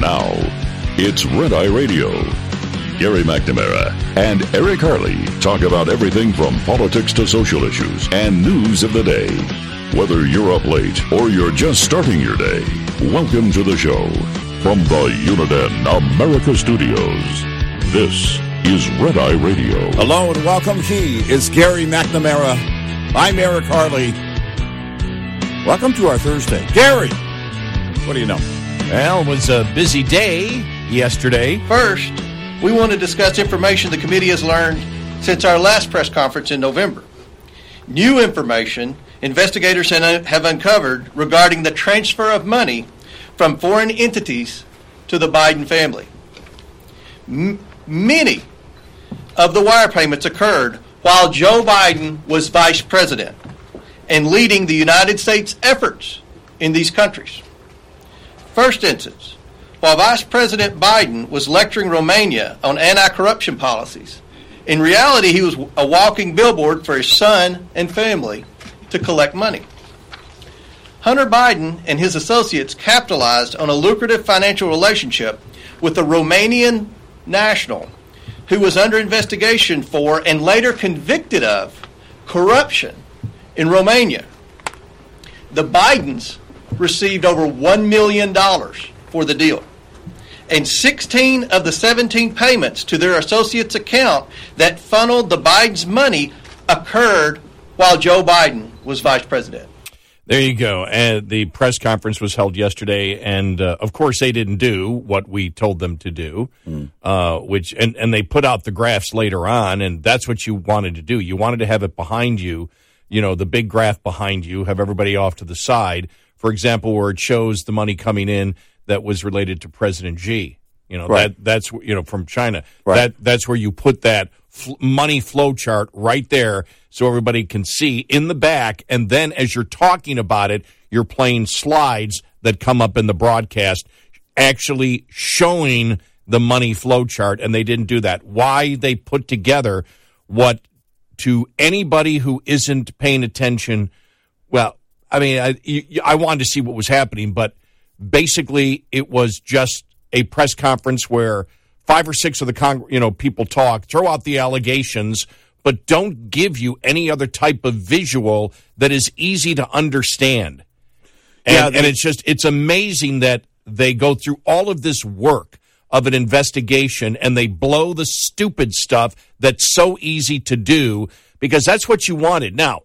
Now, it's Red Eye Radio. Gary McNamara and Eric Harley talk about everything from politics to social issues and news of the day. Whether you're up late or you're just starting your day, welcome to the show. From the Uniden America Studios, this is Red Eye Radio. Hello and welcome. He is Gary McNamara. I'm Eric Harley. Welcome to our Thursday. Gary, what do you know? Well, it was a busy day yesterday. First, we want to discuss information the committee has learned since our last press conference in November. New information investigators have uncovered regarding the transfer of money from foreign entities to the Biden family. M- many of the wire payments occurred while Joe Biden was vice president and leading the United States efforts in these countries. First instance, while Vice President Biden was lecturing Romania on anti corruption policies, in reality, he was a walking billboard for his son and family to collect money. Hunter Biden and his associates capitalized on a lucrative financial relationship with a Romanian national who was under investigation for and later convicted of corruption in Romania. The Bidens received over $1 million for the deal. And 16 of the 17 payments to their associates' account that funneled the Biden's money occurred while Joe Biden was vice president. There you go. And the press conference was held yesterday, and uh, of course they didn't do what we told them to do, mm. uh, which and and they put out the graphs later on, and that's what you wanted to do. You wanted to have it behind you, you know, the big graph behind you, have everybody off to the side for example, where it shows the money coming in that was related to President Xi. You know right. that that's you know from China. Right. That that's where you put that f- money flow chart right there, so everybody can see in the back. And then as you're talking about it, you're playing slides that come up in the broadcast, actually showing the money flow chart. And they didn't do that. Why they put together what to anybody who isn't paying attention. Well, I mean, I, I wanted to see what was happening, but basically it was just a press conference where five or six of the con- you know people talk, throw out the allegations, but don't give you any other type of visual that is easy to understand. And, yeah, they- and it's just it's amazing that they go through all of this work of an investigation and they blow the stupid stuff that's so easy to do because that's what you wanted. Now,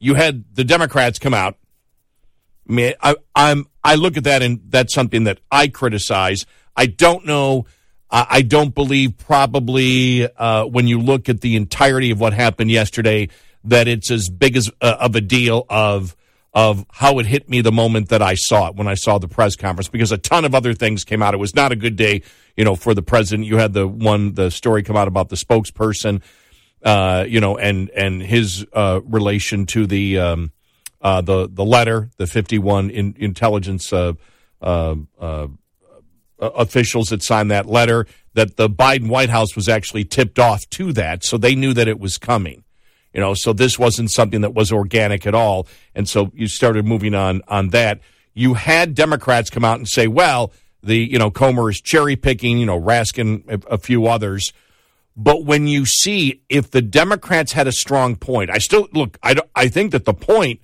you had the Democrats come out. I mean, I, I'm I look at that and that's something that I criticize. I don't know. I don't believe probably uh, when you look at the entirety of what happened yesterday that it's as big as uh, of a deal of of how it hit me the moment that I saw it when I saw the press conference because a ton of other things came out. It was not a good day, you know, for the president. You had the one the story come out about the spokesperson uh, you know, and and his uh, relation to the um, uh, the the letter, the fifty one in, intelligence uh, uh, uh, officials that signed that letter, that the Biden White House was actually tipped off to that, so they knew that it was coming. You know, so this wasn't something that was organic at all, and so you started moving on on that. You had Democrats come out and say, "Well, the you know Comer is cherry picking," you know, Raskin, a, a few others But when you see if the Democrats had a strong point, I still look. I I think that the point,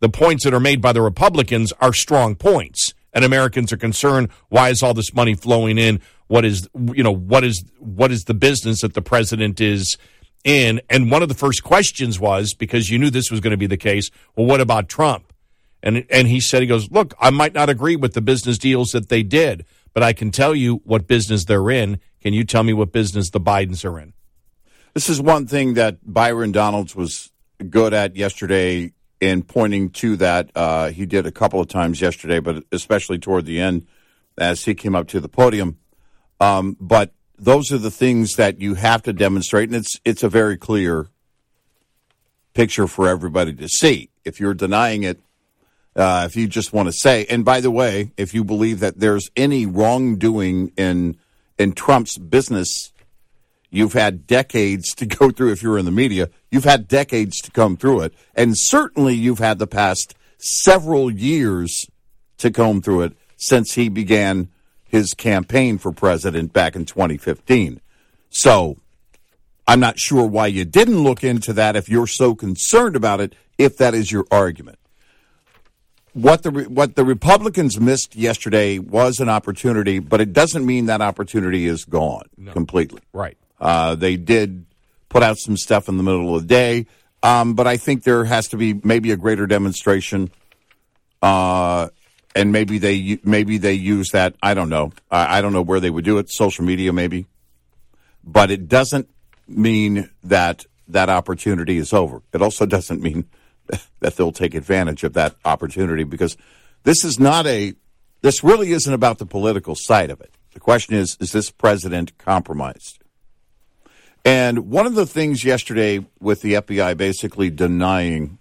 the points that are made by the Republicans are strong points, and Americans are concerned. Why is all this money flowing in? What is you know what is what is the business that the president is in? And one of the first questions was because you knew this was going to be the case. Well, what about Trump? And and he said he goes, look, I might not agree with the business deals that they did, but I can tell you what business they're in. Can you tell me what business the Bidens are in? This is one thing that Byron Donalds was good at yesterday in pointing to that. Uh, he did a couple of times yesterday, but especially toward the end as he came up to the podium. Um, but those are the things that you have to demonstrate, and it's it's a very clear picture for everybody to see. If you're denying it, uh, if you just want to say, and by the way, if you believe that there's any wrongdoing in in Trump's business You've had decades to go through if you're in the media. You've had decades to come through it. And certainly you've had the past several years to comb through it since he began his campaign for president back in 2015. So I'm not sure why you didn't look into that if you're so concerned about it, if that is your argument. What the what the Republicans missed yesterday was an opportunity, but it doesn't mean that opportunity is gone completely. Right. Uh, they did put out some stuff in the middle of the day, um, but I think there has to be maybe a greater demonstration, uh, and maybe they maybe they use that. I don't know. I, I don't know where they would do it. Social media, maybe, but it doesn't mean that that opportunity is over. It also doesn't mean that they'll take advantage of that opportunity because this is not a. This really isn't about the political side of it. The question is: Is this president compromised? And one of the things yesterday with the FBI basically denying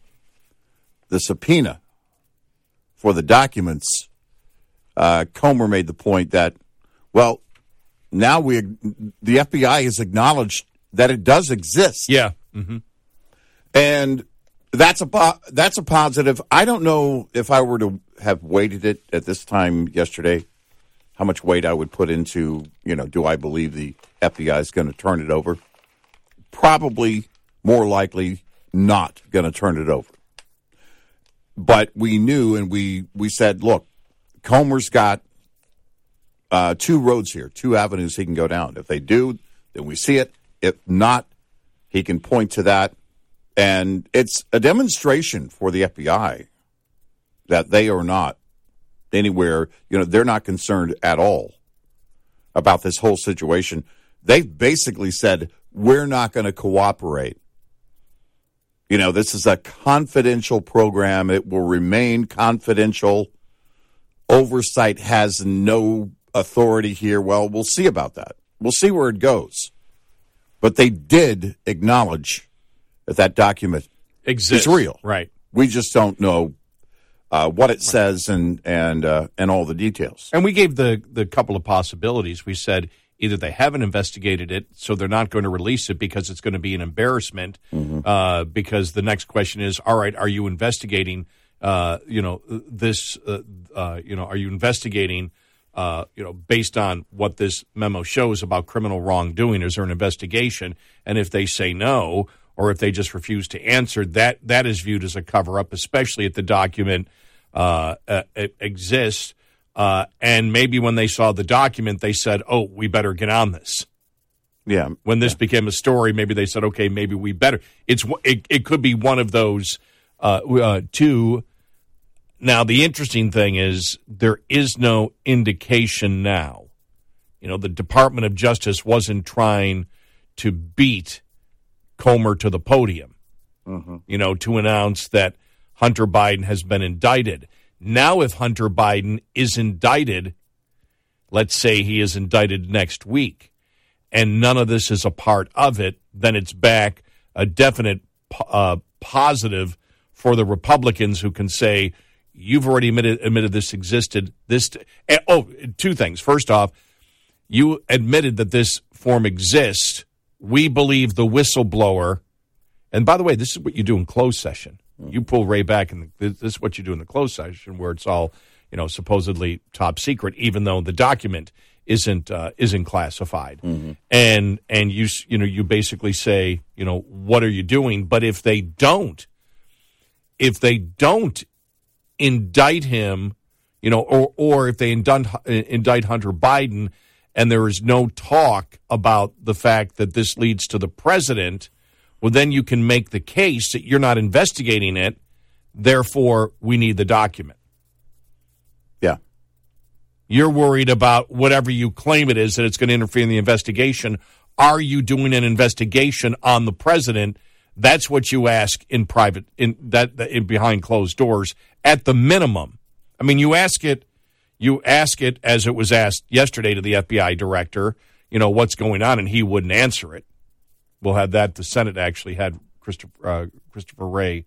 the subpoena for the documents, uh, Comer made the point that, well, now we the FBI has acknowledged that it does exist, Yeah. hmm and that's a that's a positive. I don't know if I were to have weighted it at this time yesterday, how much weight I would put into you know, do I believe the FBI is going to turn it over? Probably more likely not going to turn it over. But we knew, and we we said, look, Comer's got uh, two roads here, two avenues he can go down. If they do, then we see it. If not, he can point to that. And it's a demonstration for the FBI that they are not anywhere, you know, they're not concerned at all about this whole situation. They've basically said, we're not going to cooperate. You know, this is a confidential program. It will remain confidential. Oversight has no authority here. Well, we'll see about that. We'll see where it goes. But they did acknowledge that that document Exists. is real. Right. We just don't know uh, what it says and and uh, and all the details. And we gave the the couple of possibilities. We said either they haven't investigated it, so they're not going to release it because it's going to be an embarrassment. Uh, because the next question is, all right, are you investigating? Uh, you know this. Uh, uh, you know, are you investigating? Uh, you know, based on what this memo shows about criminal wrongdoing, is there an investigation? And if they say no, or if they just refuse to answer, that that is viewed as a cover up, especially if the document uh, uh, exists. Uh, and maybe when they saw the document, they said, "Oh, we better get on this." Yeah. When this became a story, maybe they said, "Okay, maybe we better." It's it, it could be one of those uh, uh, two. Now, the interesting thing is there is no indication now. You know, the Department of Justice wasn't trying to beat Comer to the podium. You know, to announce that Hunter Biden has been indicted. Now, if Hunter Biden is indicted, let's say he is indicted next week, and none of this is a part of it, then it's back a definite uh, positive for the Republicans who can say, you've already admitted, admitted this existed. This, eh, oh, two things. First off, you admitted that this form exists. We believe the whistleblower. And by the way, this is what you do in closed session. Hmm. You pull Wray back, and this is what you do in the closed session, where it's all, you know, supposedly top secret, even though the document isn't uh, isn't classified, mm-hmm. and and you you know you basically say you know what are you doing? But if they don't, if they don't indict him, you know, or or if they indict, uh, indict Hunter Biden, and there is no talk about the fact that this leads to the president, well, then you can make the case that you're not investigating it. Therefore, we need the document. Yeah. You're worried about whatever you claim it is that it's going to interfere in the investigation. Are you doing an investigation on the president? That's what you ask in private, in that in behind closed doors. At the minimum, I mean, you ask it, you ask it as it was asked yesterday to the FBI director. You know what's going on, and he wouldn't answer it. We'll have that. The Senate actually had Christopher uh, Christopher Wray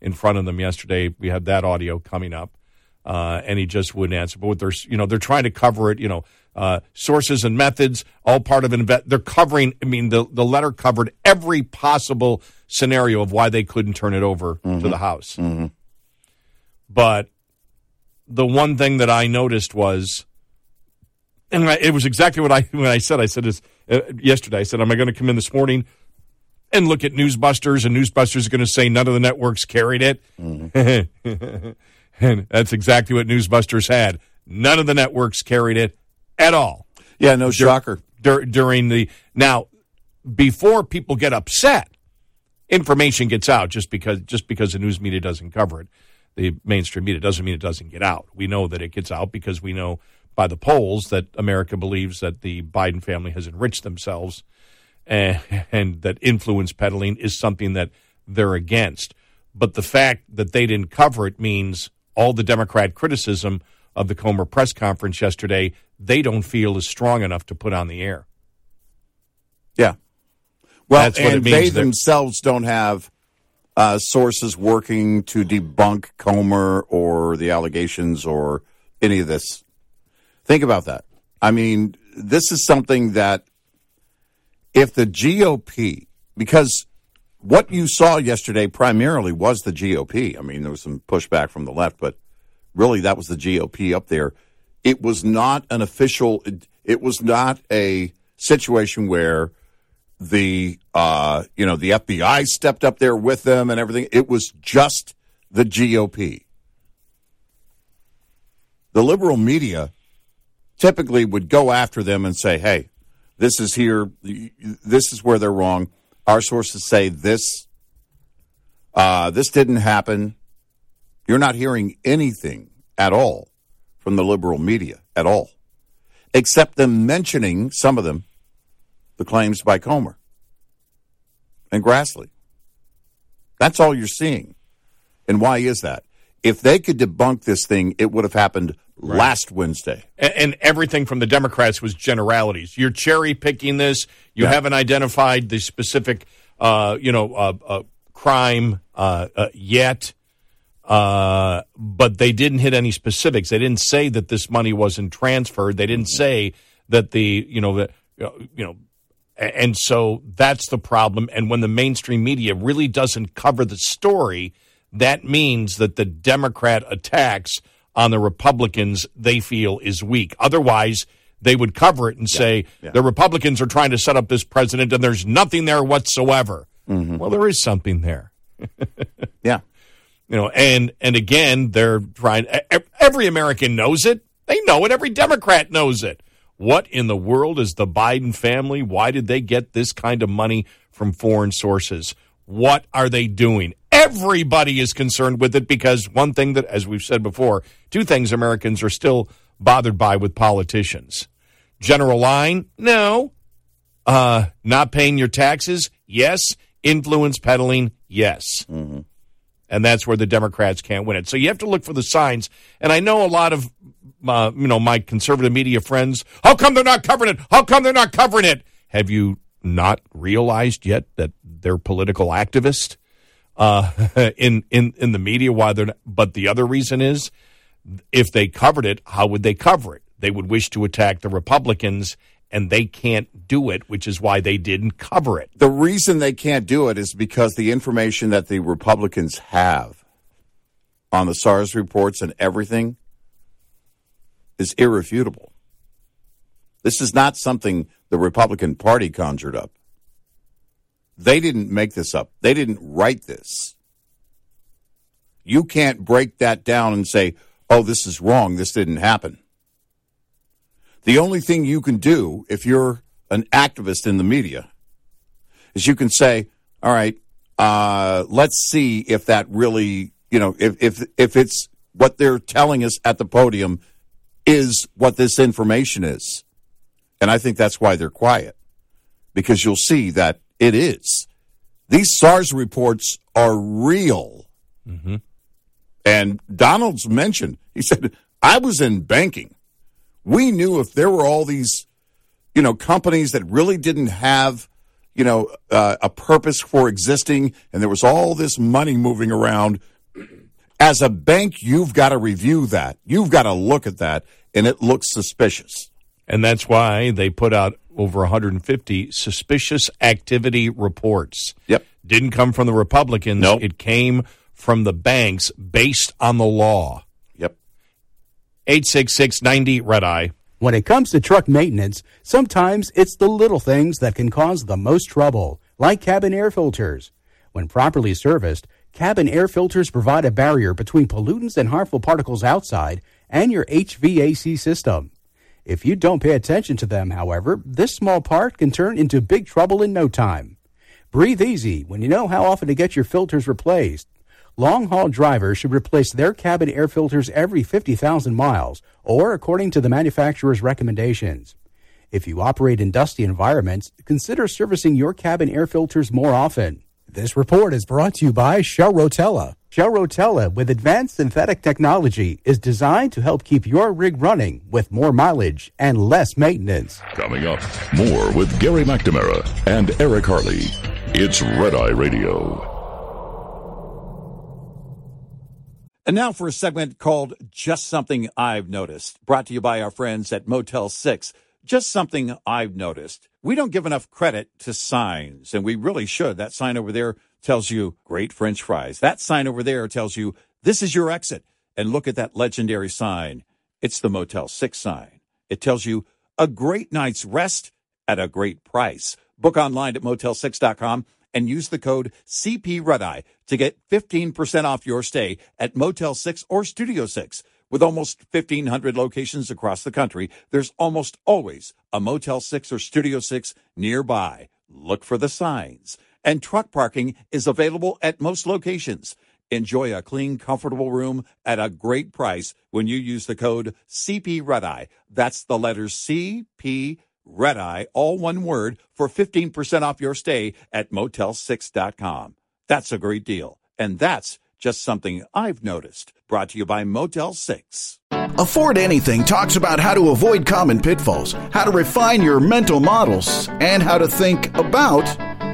in front of them yesterday. We had that audio coming up uh, and he just wouldn't answer. But what they're you know they're trying to cover it. You know, uh, sources and methods, all part of an inve- They're covering. I mean, the the letter covered every possible scenario of why they couldn't turn it over to the House. But the one thing that I noticed was, and I, it was exactly what I when I said. I said is uh, yesterday. I said, "Am I going to come in this morning?" And look at Newsbusters, and Newsbusters is going to say none of the networks carried it. And that's exactly what Newsbusters had. None of the networks carried it at all Yeah, no shocker. dur- during the. Now, before people get upset, information gets out just because just because the news media doesn't cover it. The mainstream media doesn't mean it doesn't get out. We know that it gets out because we know by the polls that America believes that the Biden family has enriched themselves and, and that influence peddling is something that they're against. But the fact that they didn't cover it means all the Democrat criticism of the Comer press conference yesterday, they don't feel is strong enough to put on the air. Yeah. Well, That's and they themselves don't have uh, sources working to debunk Comer or the allegations or any of this. Think about that. I mean, this is something that if the GOP, because what you saw yesterday primarily was the GOP. I mean, there was some pushback from the left, but really that was the GOP up there. It was not an official, it, it was not a situation where the uh, you know the FBI stepped up there with them and everything. It was just the GOP. The liberal media typically would go after them and say, "Hey, this is here. This is where they're wrong. Our sources say this. Uh, this didn't happen." You're not hearing anything at all from the liberal media at all, except them mentioning some of them the claims by Comer and Grassley. That's all you're seeing. And why is that? If they could debunk this thing, it would have happened last Wednesday. And, and everything from the Democrats was generalities. You're cherry picking this. You Yeah. haven't identified the specific, uh, you know, uh, uh, crime uh, uh, yet. Uh, but they didn't hit any specifics. They didn't say that this money wasn't transferred. They didn't say that the, you know, the, you know, and so that's the problem. And when the mainstream media really doesn't cover the story, that means that the Democrat attacks on the Republicans they feel is weak. Otherwise, they would cover it and say yeah. the Republicans are trying to set up this president and there's nothing there whatsoever. Mm-hmm. Well, there is something there Yeah. you know and and again they're trying every american knows it they know it every democrat knows it what in the world is the biden family? Why did they get this kind of money from foreign sources? What are they doing? Everybody is concerned with it because one thing that as we've said before two things americans are still bothered by with politicians. General line no. Uh not paying your taxes yes. Influence peddling yes. And that's where the Democrats can't win it. So you have to look for the signs. And I know a lot of, uh, you know, my conservative media friends. How come they're not covering it? How come they're not covering it? Have you not realized yet that they're political activists uh, in in in the media? Why they're not, but the other reason is if they covered it, how would they cover it? They would wish to attack the Republicans. And they can't do it, which is why they didn't cover it. The reason they can't do it is because the information that the Republicans have on the SARs reports and everything is irrefutable. This is not something the Republican Party conjured up. They didn't make this up. They didn't write this. You can't break that down and say, oh, this is wrong. This didn't happen. The only thing you can do if you're an activist in the media is you can say, all right, uh, let's see if that really, you know, if, if, if it's what they're telling us at the podium is what this information is. And I think that's why they're quiet because you'll see that it is. These SARs reports are real. Mm-hmm. And Donalds mentioned, he said, I was in banking. We knew if there were all these, you know, companies that really didn't have, you know, uh, a purpose for existing and there was all this money moving around. As a bank, you've got to review that. You've got to look at that, and it looks suspicious. And that's why they put out over 150 suspicious activity reports. Yep. Didn't come from the Republicans. Nope. It came from the banks based on the law. Yep. 86690 Red Eye. When it comes to truck maintenance, sometimes it's the little things that can cause the most trouble, like cabin air filters. When properly serviced, cabin air filters provide a barrier between pollutants and harmful particles outside and your HVAC system. If you don't pay attention to them, however, this small part can turn into big trouble in no time. Breathe easy when you know how often to get your filters replaced. Long haul drivers should replace their cabin air filters every 50,000 miles, or according to the manufacturer's recommendations. If you operate in dusty environments, consider servicing your cabin air filters more often. This report is brought to you by Shell Rotella. Shell Rotella, with advanced synthetic technology, is designed to help keep your rig running with more mileage and less maintenance. Coming up, more with Gary McNamara and Eric Harley. It's Red Eye Radio. And now for a segment called Just Something I've Noticed, brought to you by our friends at Motel 6. Just something I've noticed. We don't give enough credit to signs, and we really should. That sign over there tells you great French fries. That sign over there tells you this is your exit. And look at that legendary sign. It's the Motel 6 sign. It tells you a great night's rest at a great price. Book online at motel6.com and use the code CP Red to get 15% off your stay at Motel 6 or Studio 6. With almost 1,500 locations across the country, there's almost always a Motel 6 or Studio 6 nearby. Look for the signs. And truck parking is available at most locations. Enjoy a clean, comfortable room at a great price when you use the code CP Red Eye. That's the letters CP Red Eye, all one word, for 15% off your stay at motel6.com. That's a great deal. And that's just something I've noticed. Brought to you by Motel 6. Afford Anything talks about how to avoid common pitfalls, how to refine your mental models, and how to think about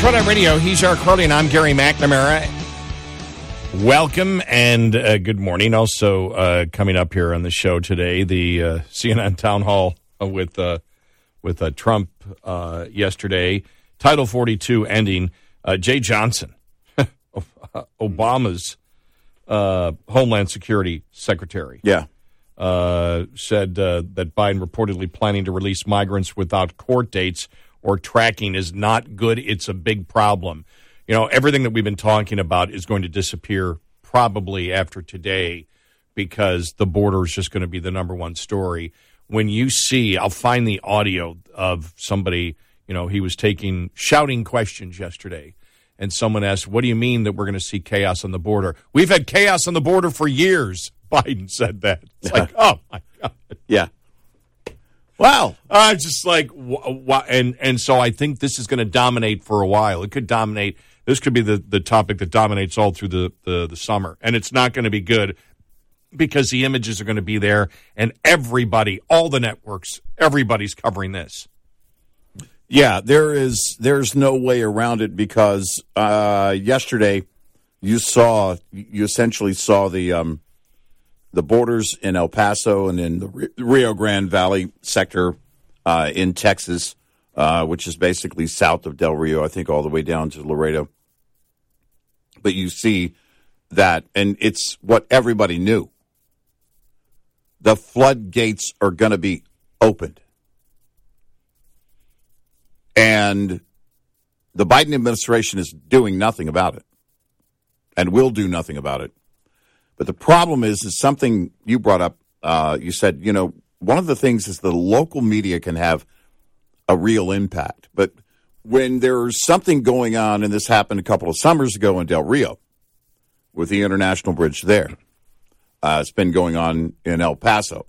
It's Red Eye Radio. He's Eric Harley, and I'm Gary McNamara. Welcome and uh, good morning. Also, uh, coming up here on the show today, the uh, CNN town hall with uh, with uh, Trump uh, yesterday. Title 42 ending. Jeh Johnson, Obama's Homeland Security Secretary, Yeah. said that Biden reportedly planning to release migrants without court dates or tracking is not good. It's a big problem. You know, everything that we've been talking about is going to disappear probably after today because the border is just going to be the number one story. When you see, I'll find the audio of somebody, you know, he was taking shouting questions yesterday. And someone asked, What do you mean that we're going to see chaos on the border? We've had chaos on the border for years. Biden said that. It's like, oh my God. Yeah. Wow. Uh, just like, wh- and and so I think this is going to dominate for a while. It could dominate. This could be the, the topic that dominates all through the, the, the summer, and it's not going to be good because the images are going to be there, and everybody, all the networks, everybody's covering this. Yeah, there is. There's no way around it because uh, yesterday you saw you essentially saw the um, the borders in El Paso and in the Rio Grande Valley sector uh, in Texas, uh, which is basically south of Del Rio, I think, all the way down to Laredo. But you see that, and it's what everybody knew. The floodgates are going to be opened. And the Biden administration is doing nothing about it and will do nothing about it. But the problem is, is something you brought up. Uh, you said, you know, one of the things is the local media can have a real impact. But when there's something going on, and this happened a couple of summers ago in Del Rio with the International Bridge there, uh, it's been going on in El Paso.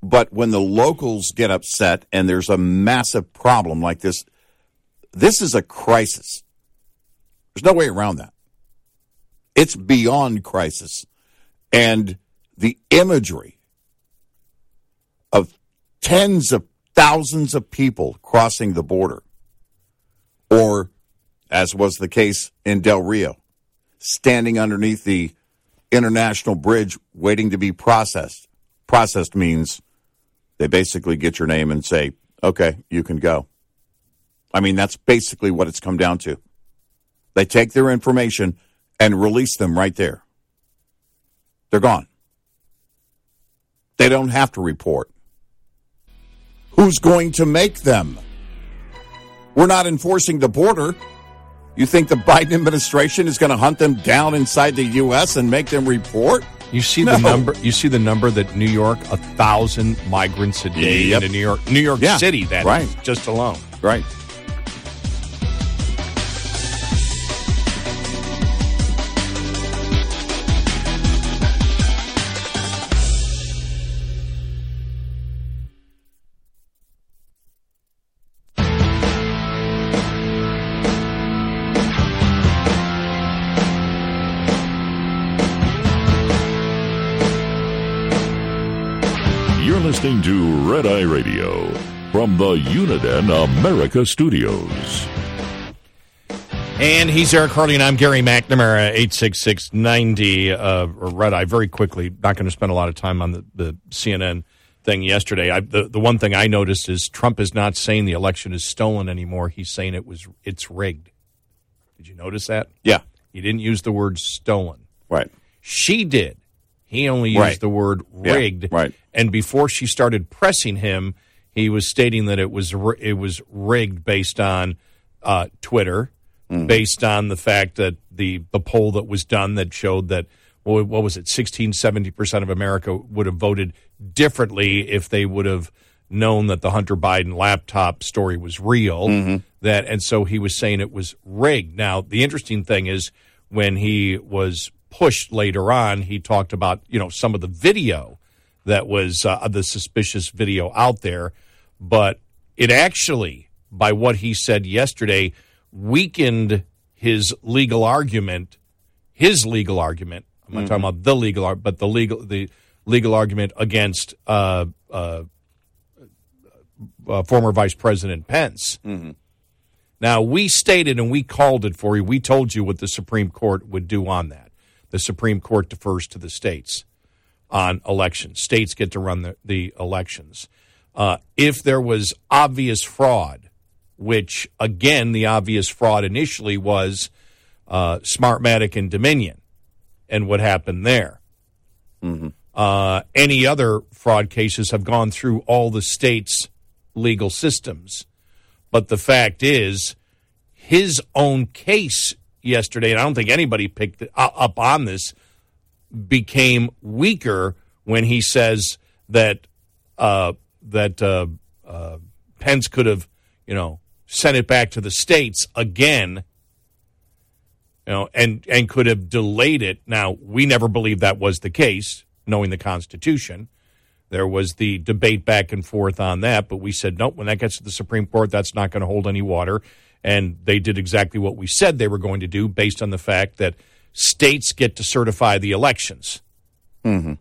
But when the locals get upset and there's a massive problem like this, this is a crisis. There's no way around that. It's beyond crisis. And the imagery of tens of thousands of people crossing the border, or as was the case in Del Rio, standing underneath the international bridge waiting to be processed. Processed means they basically get your name and say, okay, you can go. I mean, that's basically what it's come down to. They take their information and release them right there. They're gone. They don't have to report. Who's going to make them? We're not enforcing the border. You think the Biden administration is going to hunt them down inside the U.S. and make them report? You see No. the number. You see the number that New York, a thousand migrants a day Yep. into New York, New York Yeah, City. That right. is, just alone. Right. To Red Radio from the Uniden America Studios. And he's Eric Harley, and I'm Gary McNamara, 86690 uh, Red Eye. Very quickly, not going to spend a lot of time on the, the CNN thing yesterday. I, the, the one thing I noticed is Trump is not saying the election is stolen anymore. He's saying it was it's rigged. Did you notice that? Yeah. He didn't use the word stolen. Right. She did. He only used Right. the word Yeah, rigged. right. And before she started pressing him, he was stating that it was it was rigged based on uh, Twitter, Mm-hmm. based on the fact that the the poll that was done that showed that well, what was it 16 70 percent of America would have voted differently if they would have known that the Hunter Biden laptop story was real. Mm-hmm. That and so he was saying it was rigged. Now the interesting thing is when he was pushed later on, he talked about you know some of the video that was uh, the suspicious video out there, but it actually, by what he said yesterday, weakened his legal argument. His legal argument. I'm not talking about the legal, but the legal the legal argument against uh, uh, uh, former Vice President Pence. Now, we stated and we called it for you. We told you what the Supreme Court would do on that. The Supreme Court defers to the states on elections. States get to run the, the elections. Uh, if there was obvious fraud, which, again, the obvious fraud initially was uh, Smartmatic and Dominion and what happened there. Uh, any other fraud cases have gone through all the states' legal systems. But the fact is, his own case yesterday, and I don't think anybody picked up on this, became weaker when he says that uh, that uh, uh, Pence could have, you know, sent it back to the states again, you know, and and could have delayed it. Now we never believed that was the case, knowing the Constitution. There was the debate back and forth on that, but we said, nope, when that gets to the Supreme Court, that's not going to hold any water. And they did exactly what we said they were going to do based on the fact that states get to certify the elections. Mm-hmm.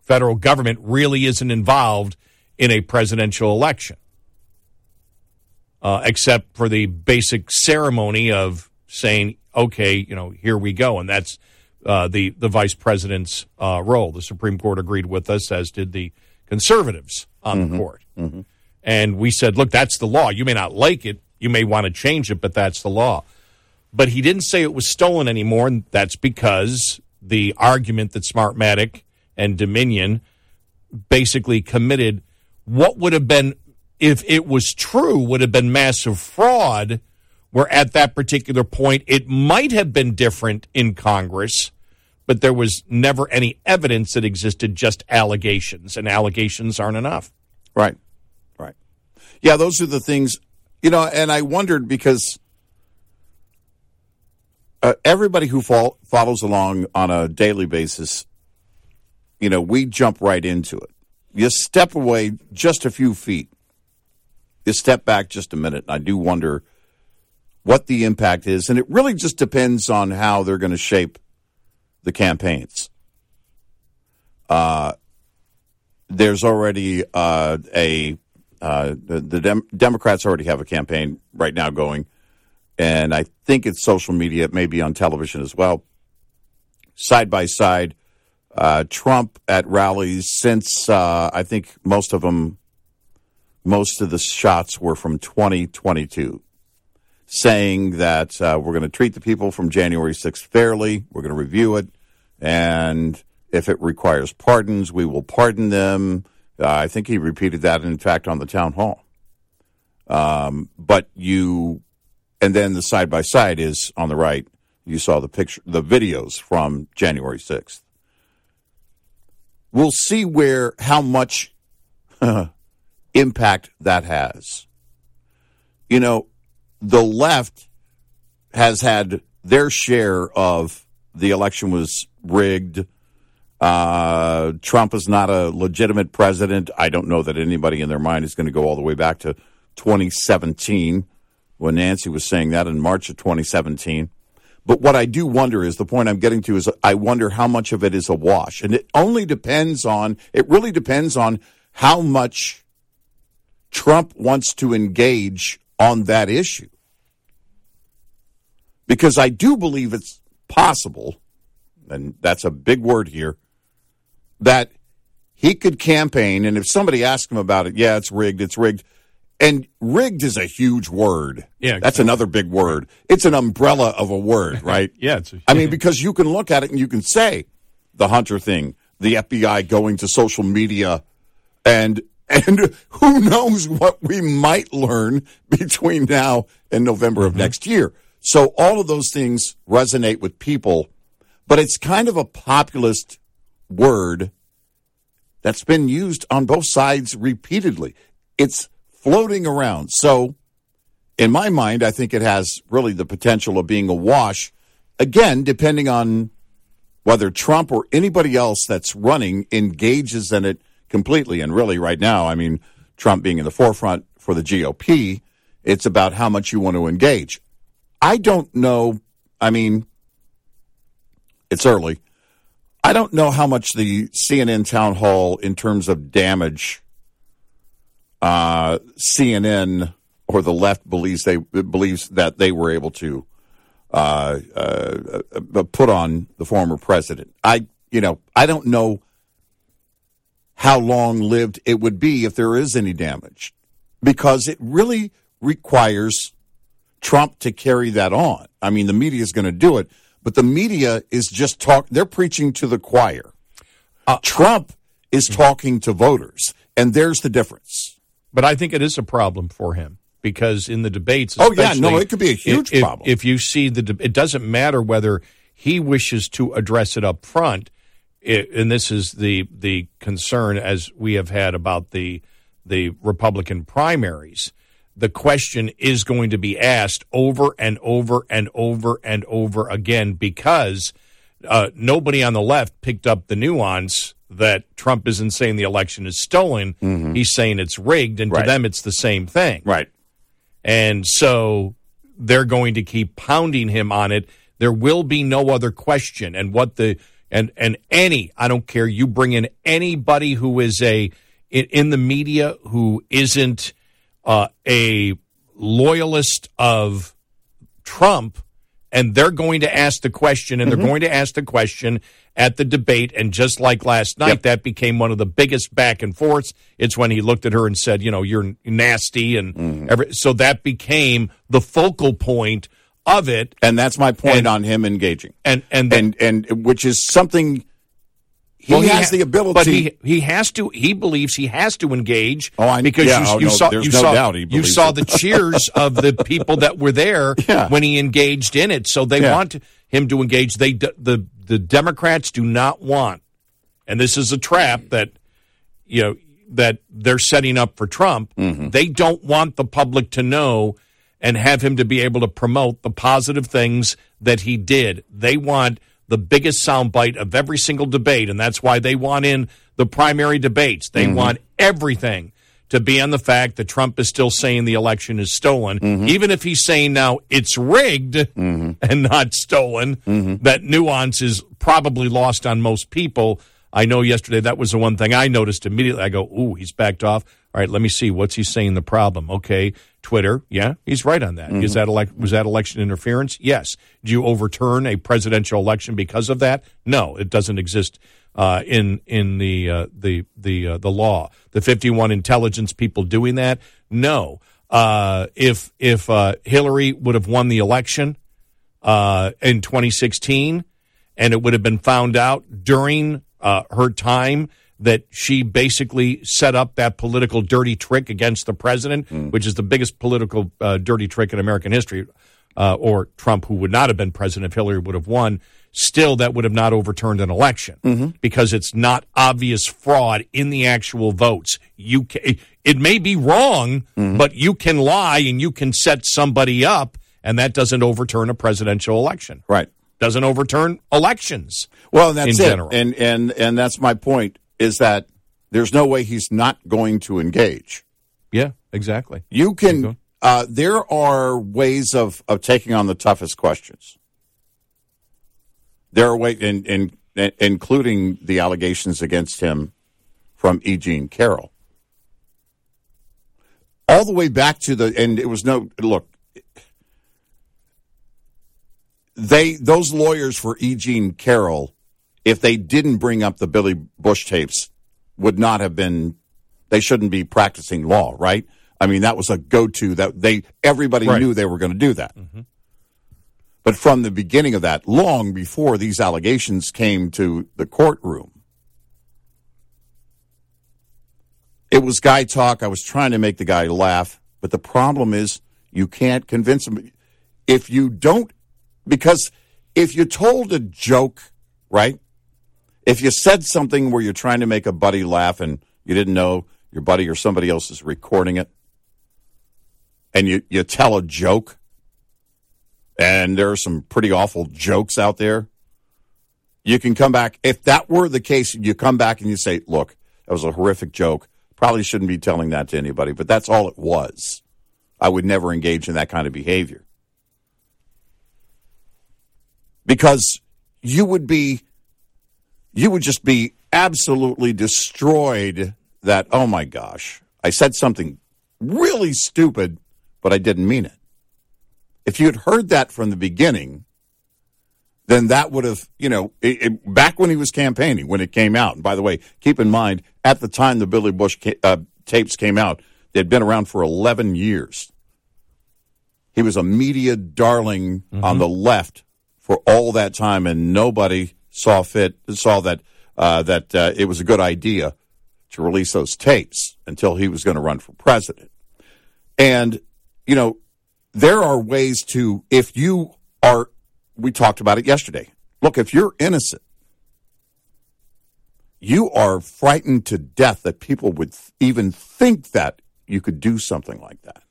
Federal government really isn't involved in a presidential election, uh, except for the basic ceremony of saying, okay, you know, here we go. And that's uh, the, the vice president's uh, role. The Supreme Court agreed with us, as did the conservatives on Mm-hmm. the court. And we said, look, that's the law. You may not like it, you may want to change it, but that's the law. But he didn't say it was stolen anymore, and that's because the argument that Smartmatic and Dominion basically committed what would have been, if it was true, would have been massive fraud, where at that particular point it might have been different in Congress, but there was never any evidence that existed, just allegations, and allegations aren't enough. Right. Right. Yeah, those are the things, you know, and I wondered because uh, everybody who fol- follows along on a daily basis, you know, we jump right into it. You step away just a few feet. You step back just a minute. And I do wonder what the impact is. And it really just depends on how they're going to shape the campaigns. Uh, there's already uh, a uh, the, the Dem- Democrats already have a campaign right now going, and I think it's social media, it may be on television as well. Side by side, uh, Trump at rallies since uh, I think most of them, most of the shots were from 2022, saying that uh, we're going to treat the people from January 6th fairly, we're going to review it, and if it requires pardons, we will pardon them. Uh, I think he repeated that, in fact, on the town hall. Um, but you, and then the side by side is on the right. You saw the picture, the videos from January sixth. We'll see where how much impact that has. You know, the left has had their share of the election was rigged. Uh, Trump is not a legitimate president. I don't know that anybody in their mind is going to go all the way back to 2017 when Nancy was saying that in March of 2017. But what I do wonder is the point I'm getting to is I wonder how much of it is a wash. And it only depends on, it really depends on how much Trump wants to engage on that issue. Because I do believe it's possible, and that's a big word here, that he could campaign, and if somebody asked him about it, yeah, it's rigged, it's rigged. And rigged is a huge word. Yeah, That's another big word. It's an umbrella of a word, right? Yeah, it's a- I mean, because you can look at it and you can say the Hunter thing, the FBI going to social media, and and who knows what we might learn between now and November of mm-hmm. next year. So all of those things resonate with people, but it's kind of a populist word that's been used on both sides repeatedly. It's floating around. So, in my mind, I think it has really the potential of being a wash. Again, depending on whether Trump or anybody else that's running engages in it completely. And really, right now, I mean, Trump being in the forefront for the GOP, it's about how much you want to engage. I don't know. I mean, it's early. I don't know how much the CNN town hall, in terms of damage, uh, CNN or the left believes they believes that they were able to uh, uh, uh, put on the former president. I, you know, I don't know how long lived it would be if there is any damage, because it really requires Trump to carry that on. I mean, the media is going to do it, but the media is just talk. They're preaching to the choir. Trump is talking to voters, and there's the difference. But I think it is a problem for him because in the debates, Oh, yeah, no, it could be a huge if, problem. If you see the, de- it doesn't matter whether he wishes to address it up front, it, and this is the the concern as we have had about the the Republican primaries. The question is going to be asked over and over and over and over again because uh, nobody on the left picked up the nuance that Trump isn't saying the election is stolen. He's saying it's rigged, and Right. to them, it's the same thing. Right. And so they're going to keep pounding him on it. There will be no other question. And what the and and any I don't care. You bring in anybody who is a in, in the media who isn't uh, a loyalist of Trump, and they're going to ask the question, and they're going to ask the question at the debate. And just like last night, Yep. that became one of the biggest back and forths. It's when he looked at her and said, "You know, you're nasty," and mm-hmm. every, so that became the focal point of it. And that's my point And- on him engaging. And and And and which is something he Well, has ha- the ability but he he has to. He believes he has to engage. Oh, I- because yeah, you, oh, you no, saw you no saw he you saw the cheers of the people that were there Yeah. when he engaged in it. So they Yeah. want him to engage. They the the Democrats do not want, and this is a trap that you know that they're setting up for Trump. Mm-hmm. They don't want the public to know and have him to be able to promote the positive things that he did. They want the biggest soundbite of every single debate, and that's why they want in the primary debates. They Mm-hmm. want everything to be on the fact that Trump is still saying the election is stolen, Mm-hmm. even if he's saying now it's rigged and not stolen. Mm-hmm. That nuance is probably lost on most people. I know yesterday that was the one thing I noticed immediately. I go, "Ooh, he's backed off." All right, let me see what's he saying the problem. Okay, Twitter, yeah, he's right on that. Is that elec- was that election interference? Yes. Do you overturn a presidential election because of that? No, it doesn't exist uh, in in the uh, the the uh, the law. The fifty one intelligence people doing that? No. Uh, if if uh, Hillary would have won the election uh, in 2016, and it would have been found out during uh, her time that she basically set up that political dirty trick against the president, which is the biggest political uh, dirty trick in American history, uh, or Trump, who would not have been president if Hillary would have won. Still, that would have not overturned an election because it's not obvious fraud in the actual votes. You ca it may be wrong, but you can lie and you can set somebody up, and that doesn't overturn a presidential election right. doesn't overturn elections. Well, and that's in it. general. And and and that's my point is that there's no way he's not going to engage. Yeah, exactly. You can. Uh, there are ways of of taking on the toughest questions. There are ways, in, in, in, including the allegations against him from E. Jean Carroll, all the way back to the and it was no look. They those lawyers for E. Jean Carroll, if they didn't bring up the Billy Bush tapes, would not have been. They shouldn't be practicing law, right? I mean, that was a go-to that they everybody Right. knew they were going to do that. Mm-hmm. But from the beginning of that, long before these allegations came to the courtroom, it was guy talk. I was trying to make the guy laugh, but the problem is you can't convince him. If you don't, because if you told a joke, right? If you said something where you're trying to make a buddy laugh and you didn't know your buddy or somebody else is recording it, and you, you tell a joke, and there are some pretty awful jokes out there, you can come back. If that were the case, you come back and you say, look, that was a horrific joke. Probably shouldn't be telling that to anybody, but that's all it was. I would never engage in that kind of behavior. Because you would be, you would just be absolutely destroyed that, oh my gosh, I said something really stupid, but I didn't mean it. If you had heard that from the beginning, then that would have, you know, it, it, back when he was campaigning, when it came out. And by the way, keep in mind, at the time the Billy Bush ca- uh, tapes came out, they'd been around for 11 years. He was a media darling on the left for all that time, and nobody saw fit saw that uh, that uh, it was a good idea to release those tapes until he was going to run for president. And you know, there are ways to if you are. We talked about it yesterday. Look, if you're innocent, you are frightened to death that people would th- even think that you could do something like that.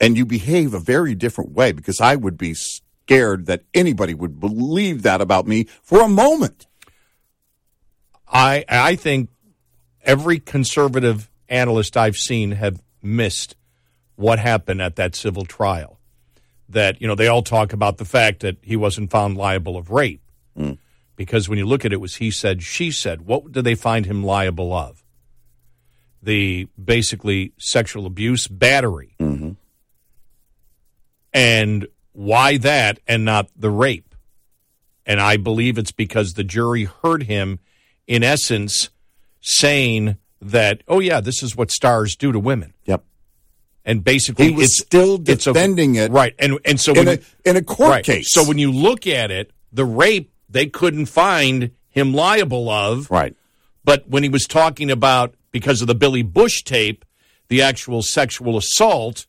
And you behave a very different way because I would be scared that anybody would believe that about me for a moment. I I think every conservative analyst I've seen have missed what happened at that civil trial. That you know they all talk about the fact that he wasn't found liable of rape mm. because when you look at it, it was he said she said. What did they find him liable of? The basically sexual abuse, battery, mm-hmm. and why that and not the rape? And I believe it's because the jury heard him, in essence, saying that, oh, yeah, this is what stars do to women. Yep. And basically, He was it's still it's a- defending it right? And and so in when a in a court right, case. so when you look at it, the rape they couldn't find him liable of, right. but when he was talking about because of the Billy Bush tape, the actual sexual assault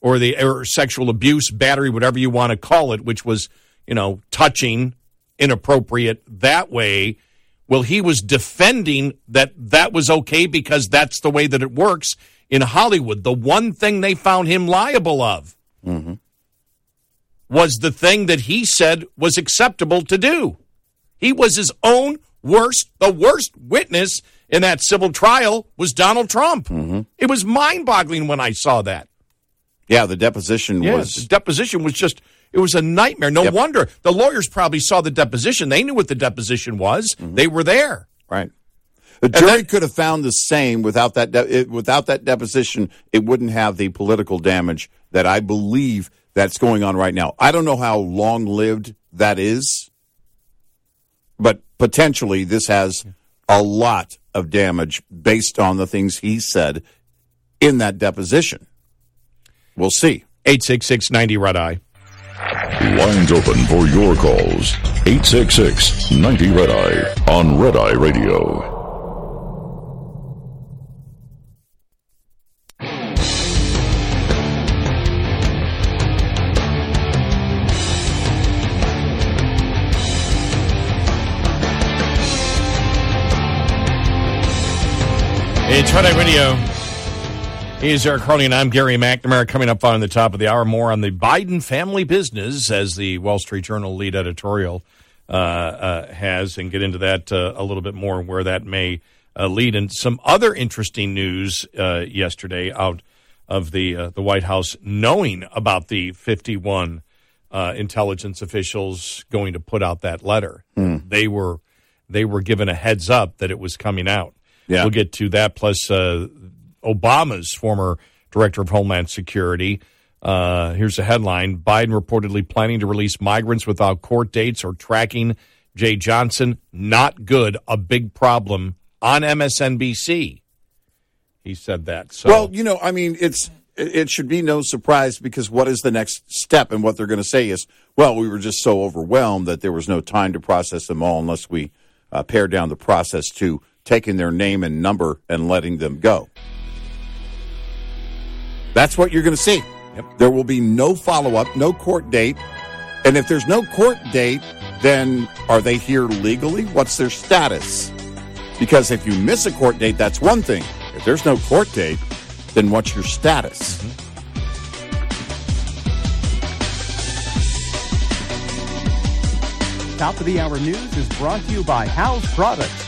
or the or sexual abuse, battery, whatever you want to call it, which was you know touching, inappropriate that way. Well, he was defending that that was okay because that's the way that it works in Hollywood. The one thing they found him liable of mm-hmm. was the thing that he said was acceptable to do. He was his own worst, the worst witness in that civil trial was Donald Trump. Mm-hmm. It was mind boggling when I saw that. Yeah, the deposition was the deposition was just it was a nightmare. No Yep. wonder the lawyers probably saw the deposition. They knew what the deposition was. Mm-hmm. They were there. right. The jury that- could have found the same without that de- it, without that deposition. It wouldn't have the political damage that I believe that's going on right now. I don't know how long lived that is, but potentially this has a lot of damage based on the things he said in that deposition. We'll see. 86690 Red Eye. Lines open for your calls. 866 90 Red Eye on Red Eye Radio. It's Eye Radio. He's Eric Harley, and I'm Gary McNamara. Coming up on the top of the hour, more on the Biden family business, as the Wall Street Journal lead editorial uh, uh, has, and get into that uh, a little bit more, where that may uh, lead. And some other interesting news uh, yesterday out of the uh, the White House, knowing about the 51 uh, intelligence officials going to put out that letter. They were they were given a heads up that it was coming out. Yeah. We'll get to that. Plus, uh, Obama's former director of Homeland Security. Uh, here's a headline Biden reportedly planning to release migrants without court dates or tracking Jeh Johnson. Not good. A big problem on MSNBC. He said that. So, Well, you know, I mean, it's it it should be no surprise because what is the next step? And what they're going to say is, well, we were just so overwhelmed that there was no time to process them all unless we uh, pared down the process to taking their name and number and letting them go. That's what you're going to see. There will be no follow up, no court date. And if there's no court date, then are they here legally? What's their status? Because if you miss a court date, that's one thing. If there's no court date, then what's your status? Mm-hmm. Top of the Hour News is brought to you by House Products.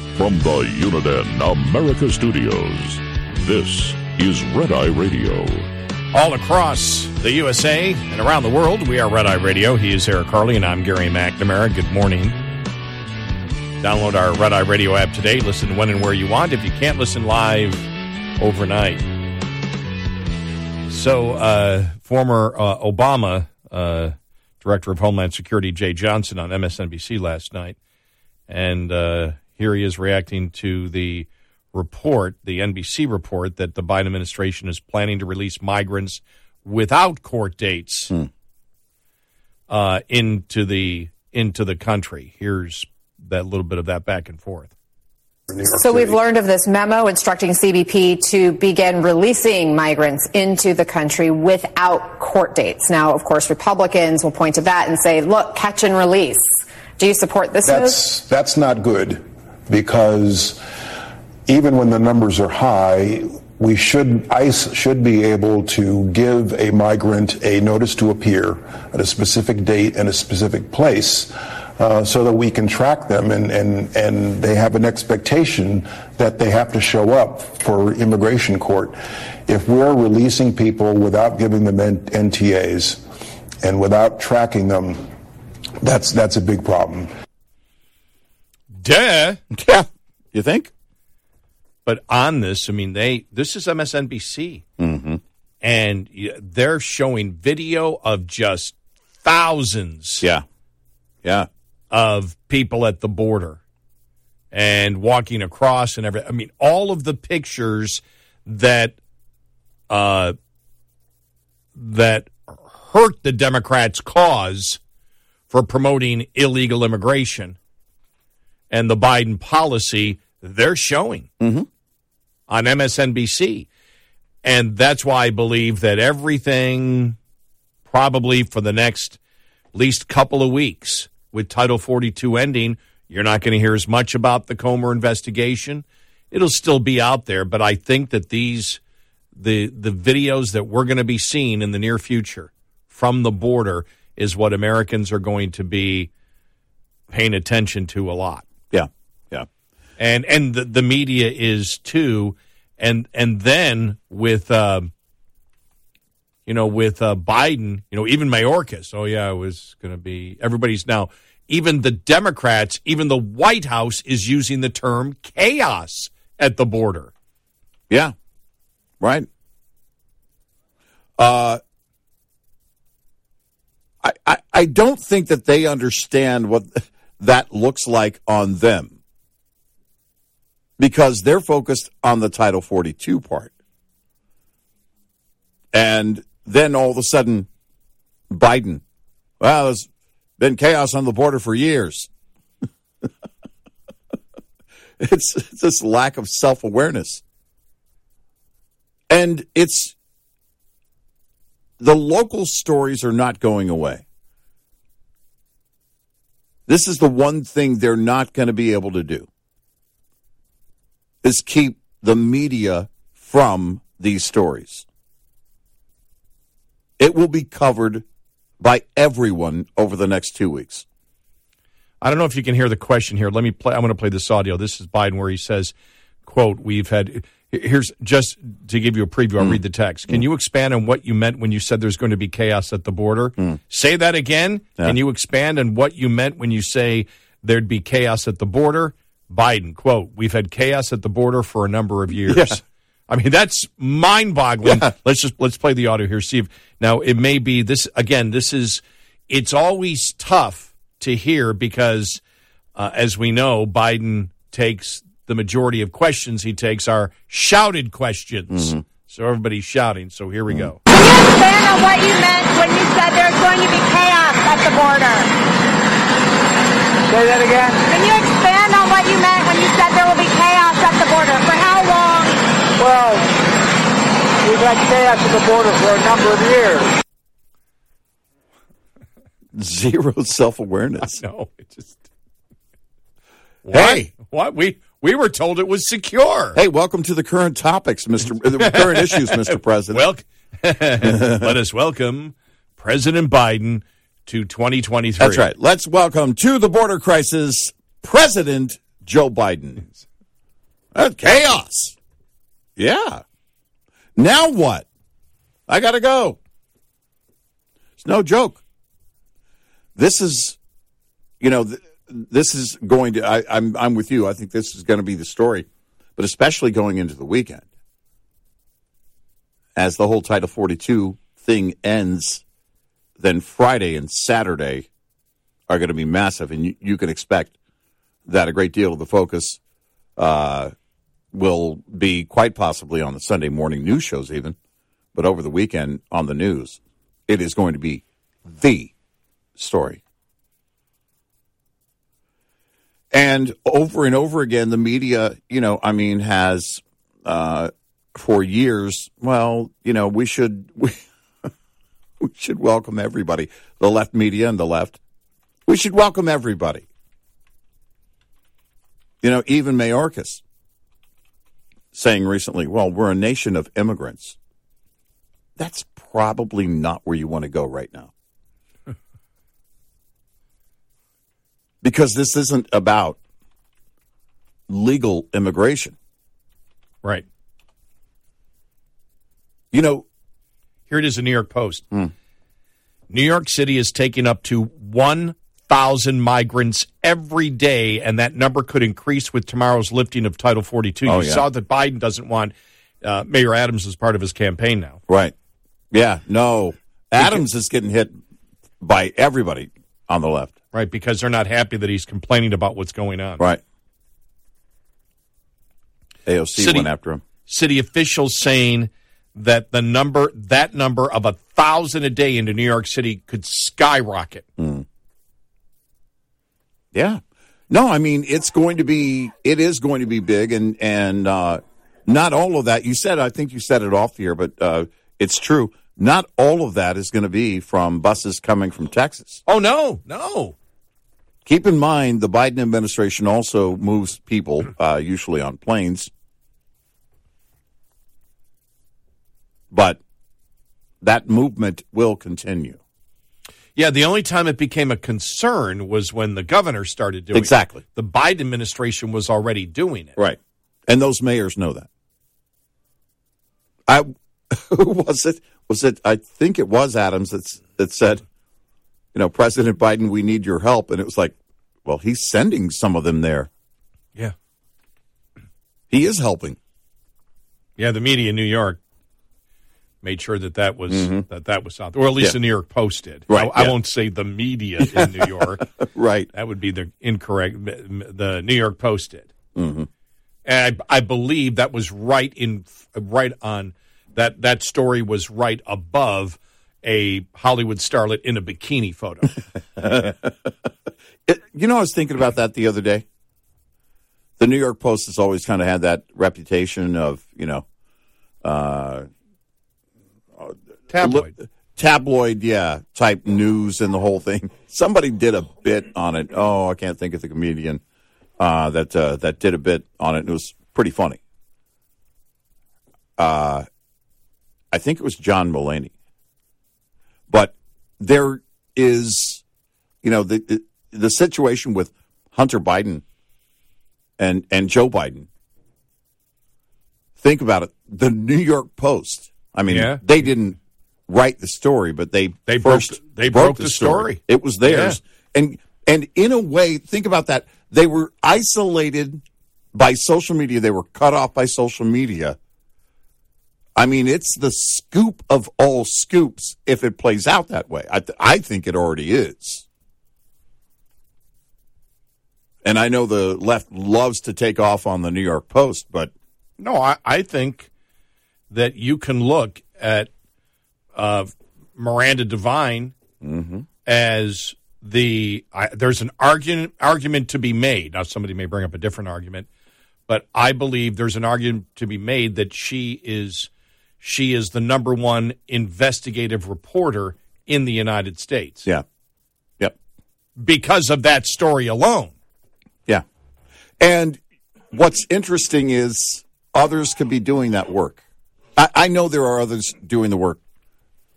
From the Uniden America Studios, this is Red Eye Radio. all across the USA and around the world, we are Red Eye Radio. He is Eric Harley, and I'm Gary McNamara. Good morning. Download our Red Eye Radio app today. Listen when and where you want. If you can't listen live overnight. So, uh, former uh, Obama uh, Director of Homeland Security Jeh Johnson on MSNBC last night, and uh, here he is reacting to the report, the NBC report, that the Biden administration is planning to release migrants without court dates uh, into the into the country. Here's that little bit of that back and forth. So we've learned of this memo instructing CBP to begin releasing migrants into the country without court dates. Now, of course, Republicans will point to that and say, look, catch and release. Do you support this that's, move? That's not good because even when the numbers are high, we should ICE should be able to give a migrant a notice to appear at a specific date and a specific place. Uh, so that we can track them and, and, and they have an expectation that they have to show up for immigration court. If we're releasing people without giving them NTAs and without tracking them, that's that's a big problem. Duh. Yeah. You think? But on this, I mean, they this is MSNBC, mm-hmm. and they're showing video of just thousands, yeah, yeah, of people at the border and walking across and everything. I mean, all of the pictures that uh, that hurt the Democrats' cause for promoting illegal immigration and the Biden policy they're showing mm-hmm. on MSNBC. And that's why I believe that everything, probably for the next least couple of weeks, with Title 42 ending, you're not going to hear as much about the Comer investigation. It'll still be out there, but I think that these the the videos that we're going to be seeing in the near future from the border is what Americans are going to be paying attention to a lot. And and the, the media is too and and then with uh, you know with uh, Biden, you know even Mayorkas, oh yeah, it was going to be everybody's now even the Democrats, even the White House is using the term chaos at the border. Yeah. Right. Uh I, I, I don't think that they understand what that looks like on them because they're focused on the Title 42 part. And then all of a sudden, Biden, well, there's been chaos on the border for years. it's, this lack of self awareness. And it's the local stories are not going away. This is the one thing they're not going to be able to do is keep the media from these stories. It will be covered by everyone over the next 2 weeks. I don't know if you can hear the question here. Let me play I'm going to play this audio. This is Biden where he says, quote, we've had Here's just to give you a preview. I'll mm. read the text. Can mm. you expand on what you meant when you said there's going to be chaos at the border? Mm. Say that again. Yeah. Can you expand on what you meant when you say there'd be chaos at the border? Biden, quote, we've had chaos at the border for a number of years. Yeah. I mean, that's mind boggling. Yeah. Let's just, let's play the audio here, Steve. Now, it may be this, again, this is, it's always tough to hear because, uh, as we know, Biden takes the majority of questions he takes are shouted questions. Mm-hmm. So everybody's shouting. So here we go. Can you expand on what you meant when you said there's going to be chaos at the border? Say that again. Can you expand on what you meant when you said there will be chaos at the border? For how long? Well, we've had chaos at the border for a number of years. Zero self awareness. No, it just. Hey, what we we were told it was secure. Hey, welcome to the current topics, Mr. the current issues, Mr. President. Well, let us welcome President Biden to 2023. That's right. Let's welcome to the border crisis President Joe Biden. That's chaos. Yeah. Now what? I got to go. It's no joke. This is, you know, th- this is going to. I, I'm I'm with you. I think this is going to be the story, but especially going into the weekend, as the whole Title 42 thing ends, then Friday and Saturday are going to be massive, and you, you can expect that a great deal of the focus uh, will be quite possibly on the Sunday morning news shows, even, but over the weekend on the news, it is going to be the story. And over and over again, the media, you know, I mean, has uh, for years. Well, you know, we should we, we should welcome everybody. The left media and the left, we should welcome everybody. You know, even Mayorkas saying recently, "Well, we're a nation of immigrants." That's probably not where you want to go right now. because this isn't about legal immigration. Right. You know, here it is in New York Post. Hmm. New York City is taking up to 1,000 migrants every day, and that number could increase with tomorrow's lifting of Title 42. Oh, you yeah. saw that Biden doesn't want uh, Mayor Adams as part of his campaign now. Right. Yeah, no. Adams is getting hit by everybody on the left. Right, because they're not happy that he's complaining about what's going on. Right. AOC City- went after him. City officials saying that the number, that number of a thousand a day into New York City could skyrocket. Yeah. No, I mean it's going to be it is going to be big and and uh not all of that. You said I think you said it off here, but uh it's true. Not all of that is going to be from buses coming from Texas. Oh no, no. Keep in mind the Biden administration also moves people uh usually on planes. But that movement will continue. Yeah, the only time it became a concern was when the governor started doing Exactly. it. The Biden administration was already doing it. Right. And those mayors know that. I who was it? Was it I think it was Adams that that said, you know, President Biden, we need your help. And it was like, well, he's sending some of them there. Yeah. He is helping. Yeah, the media in New York made sure that that was that that was out there, or at least Mm-hmm. Yeah. the New York Post did. Right, I, I won't say the media in New York. right. That would be the incorrect. The New York Post did, Mm-hmm. and I, I believe that was right in right on that that story was right above a Hollywood starlet in a bikini photo. It- you know, I was thinking about that the other day. The New York Post has always kind of had that reputation of, you know, uh, Tabloid. tabloid, yeah, type news and the whole thing. Somebody did a bit on it. Oh, I can't think of the comedian uh, that uh, that did a bit on it. and It was pretty funny. Uh, I think it was John Mulaney. But there is, you know, the the, the situation with Hunter Biden and and Joe Biden. Think about it. The New York Post. I mean, Yeah. they didn't write the story, but they They first the- they broke the story. It was theirs, and and in a way, think about that. They were isolated by social media. They were cut off by social media. I mean, it's the scoop of all scoops if it plays out that way. I, th- I think it already is. And I know the left loves to take off on the New York Post, but No, I, I think that you can look at uh, Miranda Devine as the. I, there's an argument argument to be made. Now, somebody may bring up a different argument, but I believe there's an argument to be made that she is she is the number one investigative reporter in the United States yeah. Yep. because of that story alone. Yeah. And what's interesting is others could be doing that work. I, I know there are others doing the work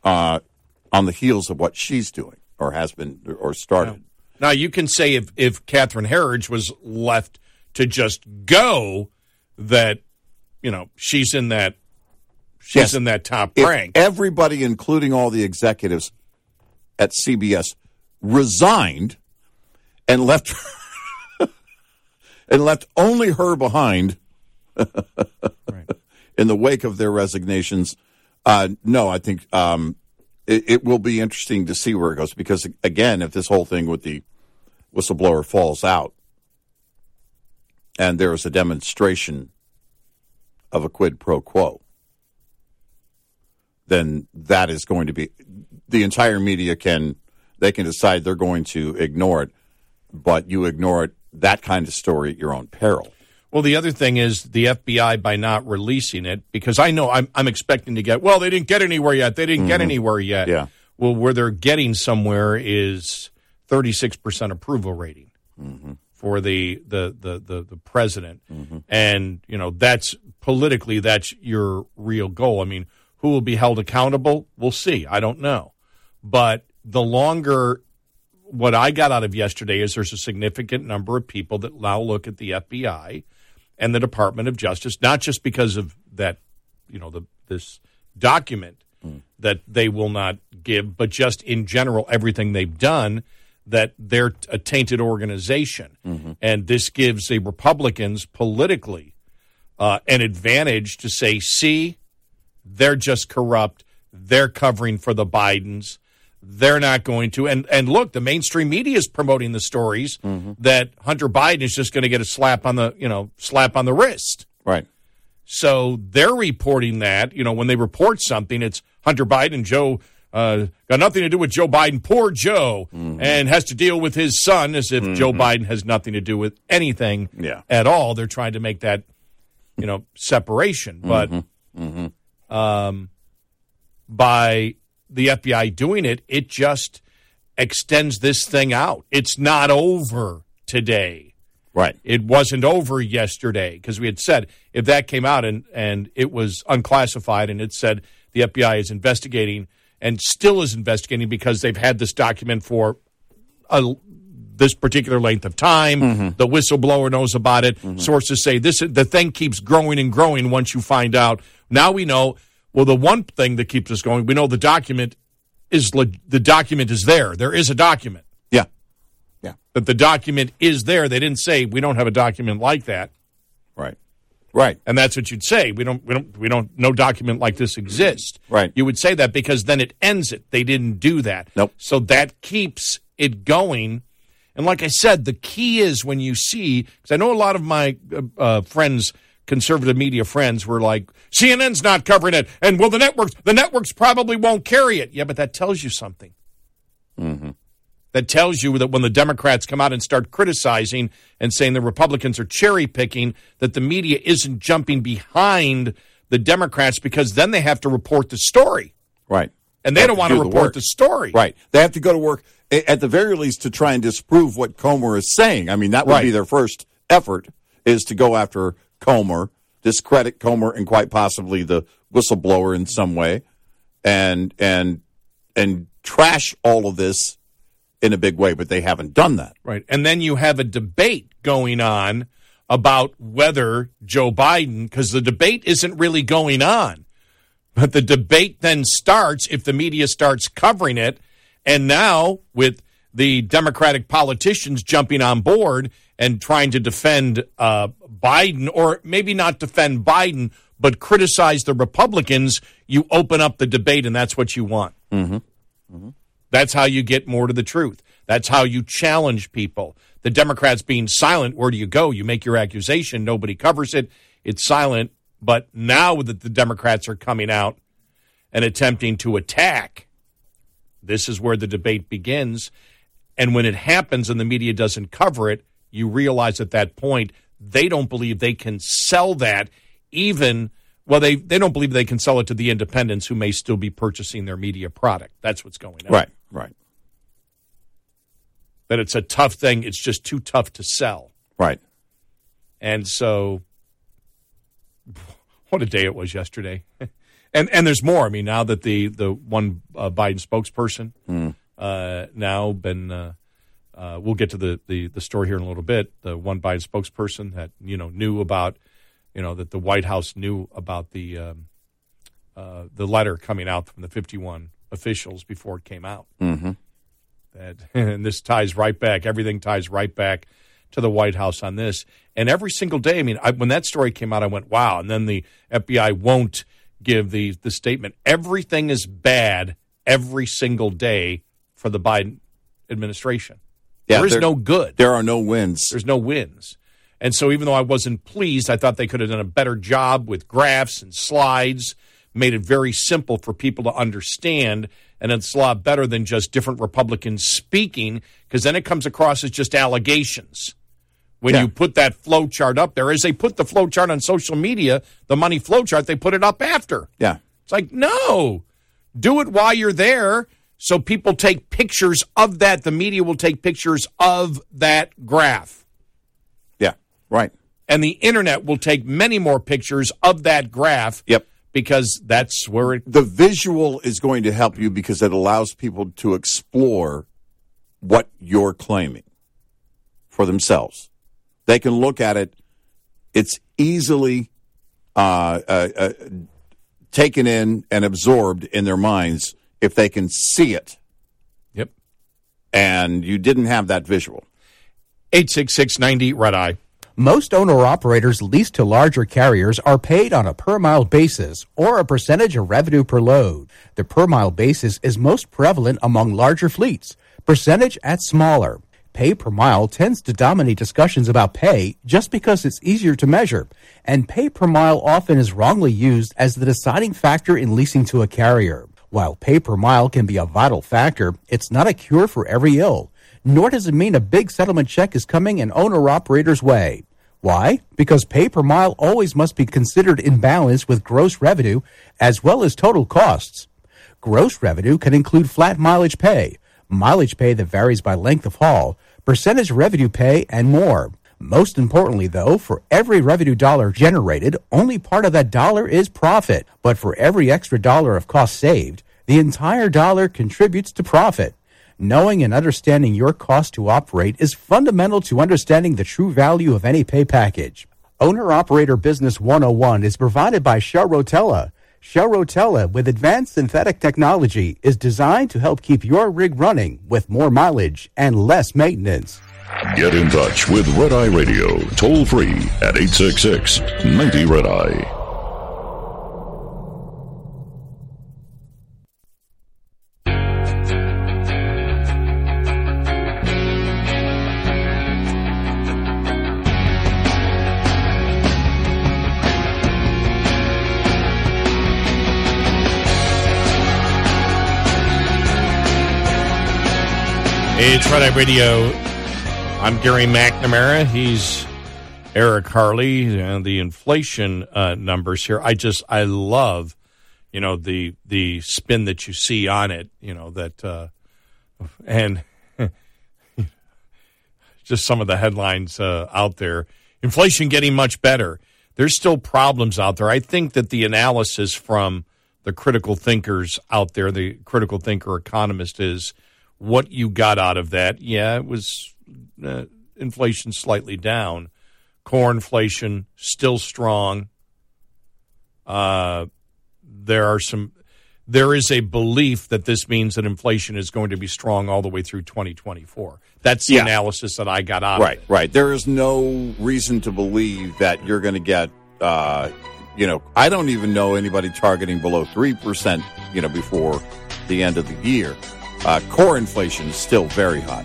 uh, on the heels of what she's doing or has been or started. Now you can say if if Catherine Herridge was left to just go, that you know she's in that she's Yes. in that top If rank. everybody, including all the executives at CBS, resigned and left and left only her behind in the wake of their resignations. Uh, no, I think um, it, it will be interesting to see where it goes because, again, if this whole thing with the whistleblower falls out and there is a demonstration of a quid pro quo, then that is going to be the entire media can they can decide they're going to ignore it, but you ignore it that kind of story at your own peril. Well, the other thing is the FBI by not releasing it because I know I'm, I'm expecting to get. Well, they didn't get anywhere yet. They didn't get mm-hmm. anywhere yet. Yeah. Well, where they're getting somewhere is 36 percent approval rating mm-hmm. for the the the the, the president, mm-hmm. and you know that's politically that's your real goal. I mean, who will be held accountable? We'll see. I don't know, but the longer what I got out of yesterday is there's a significant number of people that now look at the FBI and the Department of Justice, not just because of that, you know, the this document that they will not give, but just in general everything they've done. That they're a tainted organization, and this gives the Republicans politically uh, an advantage to say, "See, they're just corrupt. They're covering for the Bidens." They're not going to. And and look, the mainstream media is promoting the stories mm-hmm. that Hunter Biden is just going to get a slap on the you know slap on the wrist. Right. So they're reporting that you know when they report something, it's Hunter Biden, Joe. Uh, got nothing to do with Joe Biden. Poor Joe, mm-hmm. and has to deal with his son as if Joe mm-hmm. Biden has nothing to do with anything Yeah. at all. They're trying to make that, you know, separation. But um, by the FBI doing it, it just extends this thing out. It's not over today. Right. It wasn't over yesterday because we had said if that came out and, and it was unclassified and it said the FBI is investigating and still is investigating because they've had this document for a, this particular length of time. Mm-hmm. The whistleblower knows about it. Mm-hmm. Sources say this the thing keeps growing and growing once you find out. Now we know. Well, the one thing that keeps us going, we know the document is the document is there. There is a document Yeah. Yeah. that the document is there. They didn't say we don't have a document like that, Right. Right. and that's what you'd say. We don't. We don't. We don't. No document like this exists. Right. You would say that because then it ends it. They didn't do that. Nope. So that keeps it going. And like I said, the key is when you see because I know a lot of my uh, uh, friends, conservative media friends, were like CNN's not covering it, and well, the networks, the networks probably won't carry it. Yeah, but that tells you something. Mm-hmm. That tells you that when the Democrats come out and start criticizing and saying the Republicans are cherry picking, that the media isn't jumping behind the Democrats because then they have to report the story. Right. And they don't want to the report work. the story. Right. They have to go to work at the very least to try and disprove what Comer is saying. I mean, that would be their first effort is to go after Comer, discredit Comer, and quite possibly the whistleblower in some way, and and and trash all of this in a big way. But they haven't done that. Right. And then you have a debate going on about whether Joe Biden, because the debate isn't really going on, but the debate then starts if the media starts covering it. And now with the Democratic politicians jumping on board and trying to defend uh, Biden, or maybe not defend Biden, but criticize the Republicans, you open up the debate, and that's what you want. Mm-hmm. Mm-hmm. That's how you get more to the truth. That's how you challenge people. The Democrats being silent, where do you go? You make your accusation, nobody covers it, it's silent. But now that the Democrats are coming out and attempting to attack, this is where the debate begins. And when it happens and the media doesn't cover it, you realize at that point they don't believe they can sell that even well they, they don't believe they can sell it to the independents who may still be purchasing their media product. That's what's going on Right. Right. that it's a tough thing. It's just too tough to sell. Right. And so, what a day it was yesterday. and and there's more. I mean, now that the the one uh, Biden spokesperson uh, now been. Uh, uh, we'll get to the, the the story here in a little bit. The one Biden spokesperson that you know knew about, you know that the White House knew about the um, uh, the letter coming out from the 51 officials before it came out. Mm-hmm. That and this ties right back. Everything ties right back to the White House on this. And every single day, I mean, I, when that story came out, I went, "Wow!" And then the FBI won't give the the statement. Everything is bad every single day for the Biden administration. Yeah, there is there- no good. There are no wins. There's no wins. And so, even though I wasn't pleased, I thought they could have done a better job with graphs and slides, made it very simple for people to understand. And it's a lot better than just different Republicans speaking, because then it comes across as just allegations. when Yeah. you put that flow chart up there. As they put the flow chart on social media, the money flow chart, they put it up after. Yeah. It's like, no, do it while you're there so people take pictures of that. The media will take pictures of that graph. Yeah. Right. And the internet will take many more pictures of that graph. Yep. Because that's where it. The visual is going to help you because it allows people to explore what you're claiming for themselves. They can look at it. It's easily uh, uh, uh, taken in and absorbed in their minds if they can see it. Yep. And you didn't have that visual. 86690 Red Eye. Most owner operators leased to larger carriers are paid on a per mile basis or a percentage of revenue per load. The per mile basis is most prevalent among larger fleets, percentage at smaller. Pay per mile tends to dominate discussions about pay just because it's easier to measure, and pay per mile often is wrongly used as the deciding factor in leasing to a carrier. While pay per mile can be a vital factor, it's not a cure for every ill nor does it mean a big settlement check is coming an owner operator's way. Why? Because pay per mile always must be considered in balance with gross revenue as well as total costs. Gross revenue can include flat mileage pay, mileage pay that varies by length of haul, percentage revenue pay, and more. Most importantly, though, for every revenue dollar generated, only part of that dollar is profit. But for every extra dollar of cost saved, the entire dollar contributes to profit. Knowing and understanding your cost to operate is fundamental to understanding the true value of any pay package. Owner Operator Business 101 is provided by Shell Rotella. Shell Rotella, with advanced synthetic technology, is designed to help keep your rig running with more mileage and less maintenance. Get in touch with Red Eye Radio, toll free at 866 90 Red Eye. It's Red Eye Radio. I'm Gary McNamara. He's Eric Harley. And the inflation uh, numbers here, I just I love, you know, the the spin that you see on it. You know that, uh, and just some of the headlines uh, out there. Inflation getting much better. There's still problems out there. I think that the analysis from the critical thinkers out there, the critical thinker economist, is what you got out of that. Yeah, it was uh, inflation slightly down. Core inflation still strong. Uh, there are some. There is a belief that this means that inflation is going to be strong all the way through 2024. That's the Yeah. analysis that I got out Right, of it. right. There is no reason to believe that you're going to get, uh, you know, I don't even know anybody targeting below 3%, you know, before the end of the year. Uh, core inflation is still very high.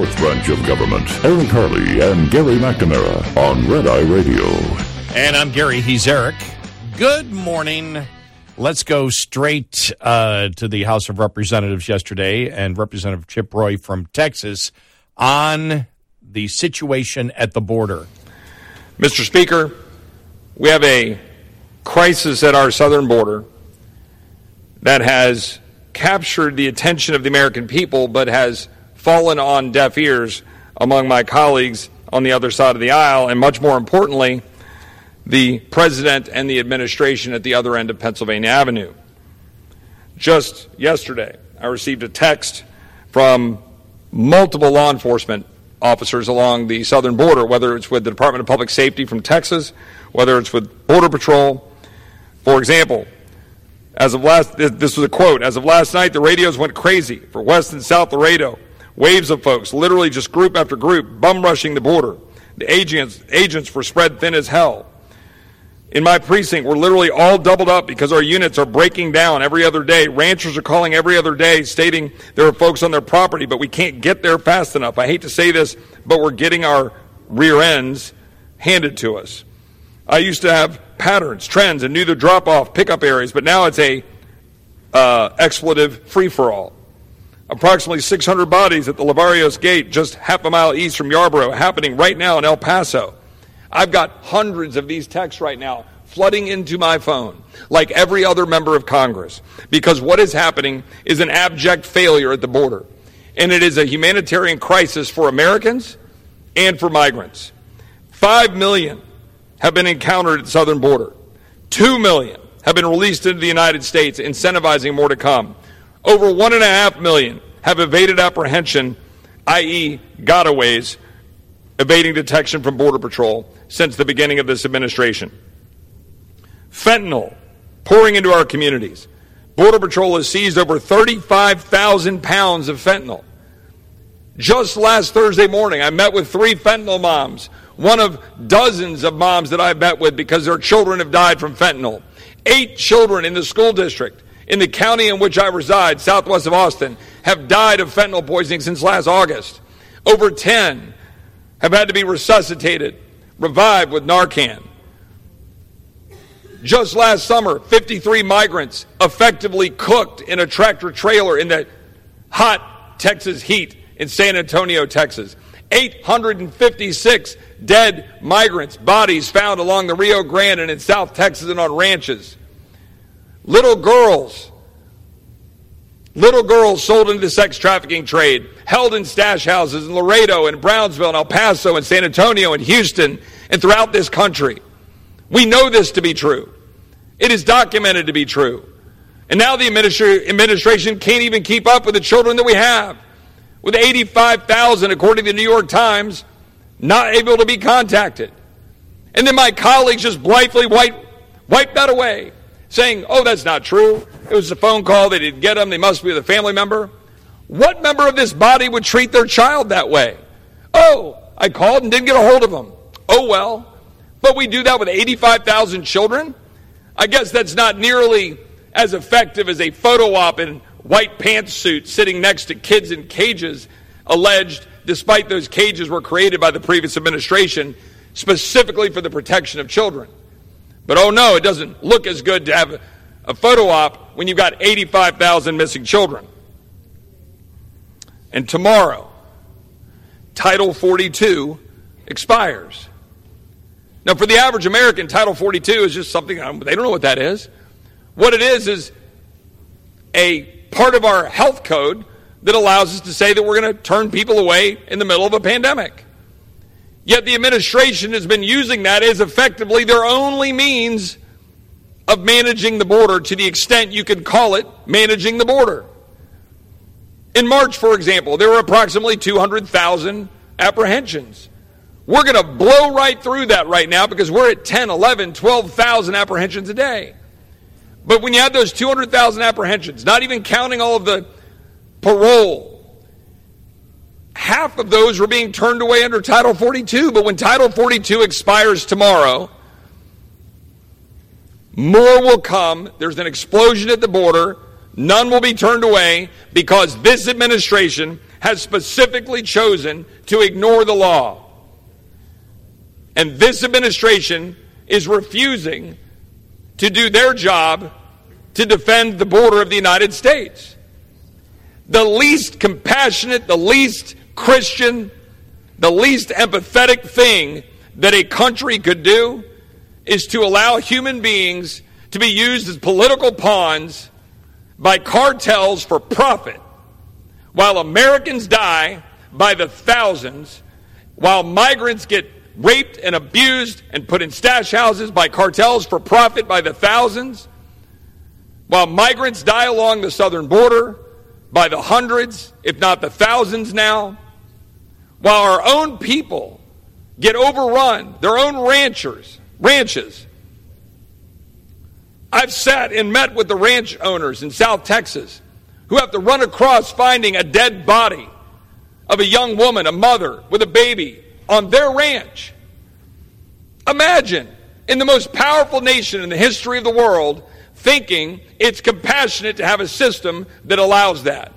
Fourth branch of government, Eric Harley and Gary McNamara on Red Eye Radio. And I'm Gary. He's Eric. Good morning. Let's go straight uh, to the House of Representatives yesterday and Representative Chip Roy from Texas on the situation at the border. Mr. Speaker, we have a crisis at our southern border that has captured the attention of the American people but has fallen on deaf ears among my colleagues on the other side of the aisle, and much more importantly, the president and the administration at the other end of Pennsylvania Avenue. Just yesterday, I received a text from multiple law enforcement officers along the southern border, whether it's with the Department of Public Safety from Texas, whether it's with Border Patrol. For example, as of last, this was a quote. As of last night, the radios went crazy for West and South Laredo. Waves of folks, literally just group after group, bum rushing the border. The agents, agents were spread thin as hell. In my precinct, we're literally all doubled up because our units are breaking down every other day. Ranchers are calling every other day stating there are folks on their property, but we can't get there fast enough. I hate to say this, but we're getting our rear ends handed to us. I used to have patterns, trends, and knew the drop off pickup areas, but now it's a uh, expletive free for all. Approximately 600 bodies at the Lavarios Gate, just half a mile east from Yarborough, happening right now in El Paso. I've got hundreds of these texts right now flooding into my phone, like every other member of Congress, because what is happening is an abject failure at the border. And it is a humanitarian crisis for Americans and for migrants. Five million have been encountered at the southern border. Two million have been released into the United States, incentivizing more to come. Over one and a half million have evaded apprehension, i.e., gotaways, evading detection from Border Patrol since the beginning of this administration. Fentanyl pouring into our communities. Border Patrol has seized over 35,000 pounds of fentanyl. Just last Thursday morning, I met with three fentanyl moms, one of dozens of moms that I've met with because their children have died from fentanyl. Eight children in the school district in the county in which I reside, southwest of Austin, have died of fentanyl poisoning since last August. Over 10 have had to be resuscitated revived with Narcan. Just last summer, 53 migrants effectively cooked in a tractor trailer in the hot Texas heat in San Antonio, Texas. 856 dead migrants, bodies found along the Rio Grande and in South Texas and on ranches. Little girls, little girls sold into sex trafficking trade, held in stash houses in Laredo and Brownsville and El Paso and San Antonio and Houston and throughout this country. We know this to be true. It is documented to be true. And now the administration can't even keep up with the children that we have. With 85,000, according to the New York Times, not able to be contacted. And then my colleagues just blithely wipe, wipe that away, saying, oh, that's not true. It was a phone call. They didn't get them. They must be a family member. What member of this body would treat their child that way? Oh, I called and didn't get a hold of them. Oh well. But we do that with 85,000 children? I guess that's not nearly as effective as a photo op in white pantsuit sitting next to kids in cages, alleged, despite those cages were created by the previous administration specifically for the protection of children. But oh no, it doesn't look as good to have a photo op when you've got 85,000 missing children. And tomorrow, Title 42 expires. Now, for the average American, Title 42 is just something, um, they don't know what that is. What it is is a part of our health code that allows us to say that we're going to turn people away in the middle of a pandemic. Yet the administration has been using that as effectively their only means of managing the border to the extent you can call it managing the border. In March, for example, there were approximately 200,000 apprehensions. We're going to blow right through that right now because we're at 10, 11, 12,000 apprehensions a day. But when you have those 200,000 apprehensions, not even counting all of the parole, half of those were being turned away under Title 42. But when Title 42 expires tomorrow, more will come. There's an explosion at the border. None will be turned away because this administration has specifically chosen to ignore the law. And this administration is refusing to do their job to defend the border of the United States. The least compassionate, the least Christian, the least empathetic thing that a country could do is to allow human beings to be used as political pawns by cartels for profit while Americans die by the thousands while migrants get raped and abused and put in stash houses by cartels for profit by the thousands, while migrants die along the southern border by the hundreds, if not the thousands now, while our own people get overrun, their own ranchers, ranches. I've sat and met with the ranch owners in South Texas who have to run across finding a dead body of a young woman, a mother with a baby on their ranch. Imagine in the most powerful nation in the history of the world thinking it's compassionate to have a system that allows that.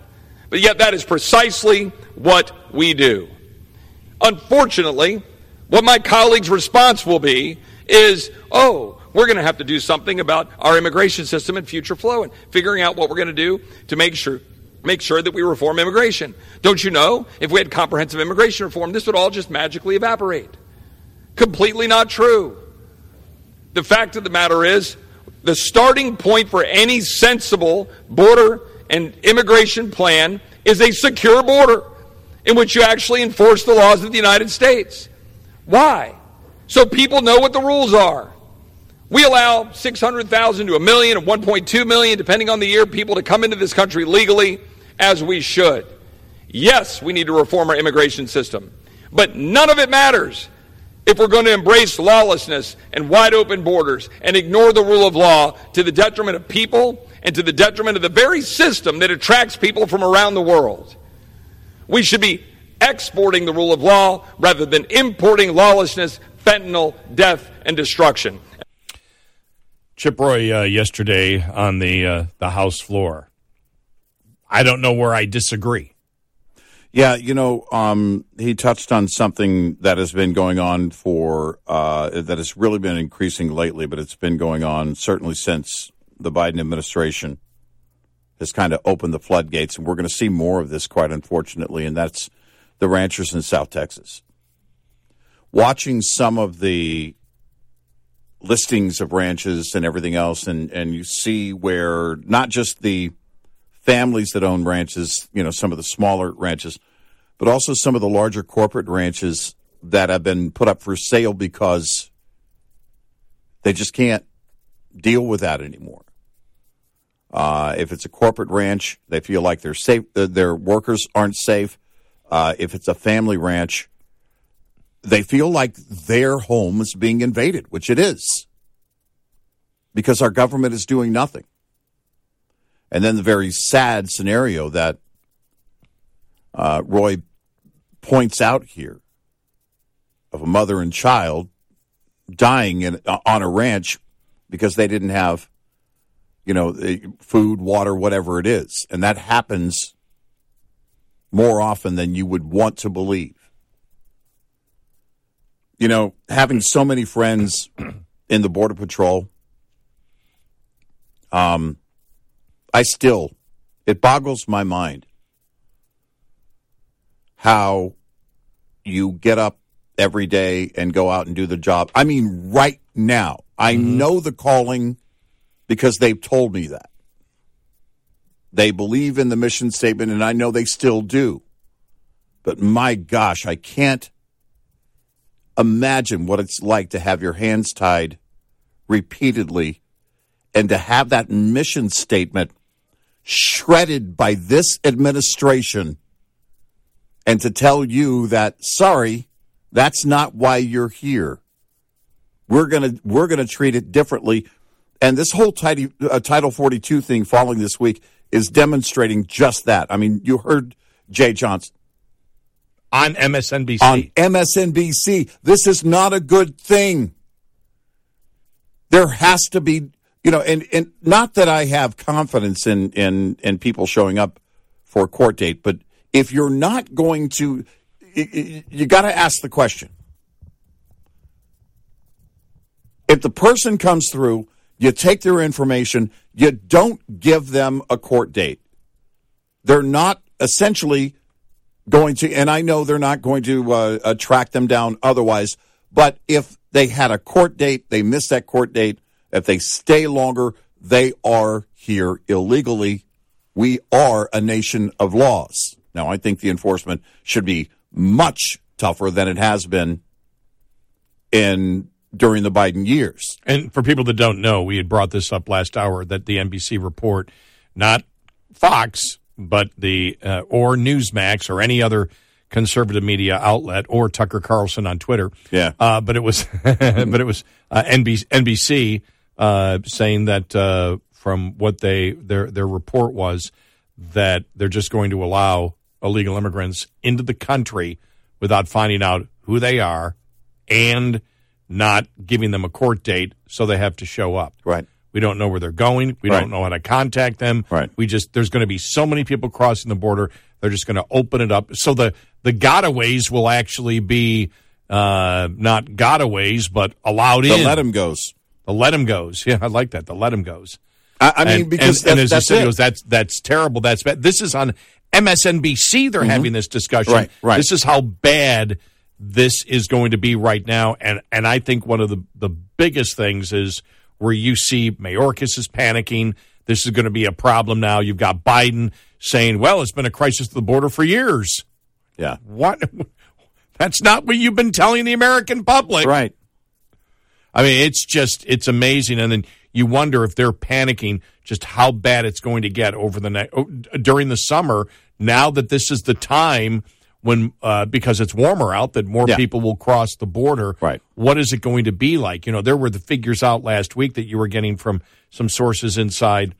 But yet, that is precisely what we do. Unfortunately, what my colleagues' response will be is, oh, we're going to have to do something about our immigration system and future flow and figuring out what we're going to do to make sure make sure that we reform immigration. Don't you know, if we had comprehensive immigration reform, this would all just magically evaporate. Completely not true. The fact of the matter is, the starting point for any sensible border and immigration plan is a secure border in which you actually enforce the laws of the United States. Why? So people know what the rules are. We allow 600,000 to a million and 1.2 million, depending on the year, people to come into this country legally as we should. Yes, we need to reform our immigration system, but none of it matters if we're going to embrace lawlessness and wide open borders and ignore the rule of law to the detriment of people and to the detriment of the very system that attracts people from around the world. We should be exporting the rule of law rather than importing lawlessness, fentanyl, death, and destruction. Chip Roy uh, yesterday on the uh, the House floor. I don't know where I disagree. Yeah, you know, um, he touched on something that has been going on for uh, that has really been increasing lately, but it's been going on certainly since the Biden administration has kind of opened the floodgates, and we're going to see more of this, quite unfortunately, and that's the ranchers in South Texas. Watching some of the listings of ranches and everything else, and, and you see where not just the families that own ranches, you know, some of the smaller ranches, but also some of the larger corporate ranches that have been put up for sale because they just can't deal with that anymore. Uh, if it's a corporate ranch, they feel like their safe, their workers aren't safe. Uh, if it's a family ranch, they feel like their home is being invaded, which it is, because our government is doing nothing. And then the very sad scenario that uh, Roy points out here of a mother and child dying in, uh, on a ranch because they didn't have, you know, food, water, whatever it is. And that happens more often than you would want to believe. You know, having so many friends in the Border Patrol, um, I still, it boggles my mind how you get up every day and go out and do the job. I mean, right now, I mm-hmm. know the calling because they've told me that. They believe in the mission statement, and I know they still do. But my gosh, I can't imagine what it's like to have your hands tied repeatedly and to have that mission statement shredded by this administration and to tell you that sorry that's not why you're here. We're going to we're going to treat it differently. And this whole title, uh, title 42 thing following this week is demonstrating just that. I mean you heard Jeh Johnson. On msnbc on msnbc this is not a good thing. There has to be you know, and, and not that I have confidence in, in, in people showing up for a court date, but if you're not going to, you got to ask the question. If the person comes through, you take their information, you don't give them a court date. They're not essentially going to, and I know they're not going to uh, track them down otherwise, but if they had a court date, they missed that court date, if they stay longer, they are here illegally. We are a nation of laws. Now, I think the enforcement should be much tougher than it has been in during the Biden years. And for people that don't know, we had brought this up last hour that the NBC report, not Fox, but the uh, or Newsmax or any other conservative media outlet or Tucker Carlson on Twitter. Yeah. Uh, but it was but it was uh, NBC, NBC uh, saying that uh, from what they their their report was that they're just going to allow illegal immigrants into the country without finding out who they are and not giving them a court date so they have to show up. Right. We don't know where they're going. We Right. don't know how to contact them. Right. We just there's going to be so many people crossing the border. They're just going to open it up. So the the gotaways will actually be uh, not gotaways, but allowed The in. them goes. The let him goes. Yeah, I like that. The let him goes. I, I mean, And- because and, and that's, as you said, it. goes, that's that's terrible. That's bad. This is on MSNBC. They're having this discussion. Mm-hmm. Right, right. This is how bad this is going to be right now. And and I think one of the the biggest things is where you see Mayorkas is panicking. This is going to be a problem now. You've got Biden saying, "Well, it's been a crisis at the border for years." yeah. What? That's not what you've been telling the American public. Right. I mean, it's just it's amazing, and then you wonder if they're panicking just how bad it's going to get over the next during the summer. Now that this is the time when uh, because it's warmer out, that more Yeah. people will cross the border. Right. What is it going to be like? You know, there were the figures out last week that you were getting from some sources inside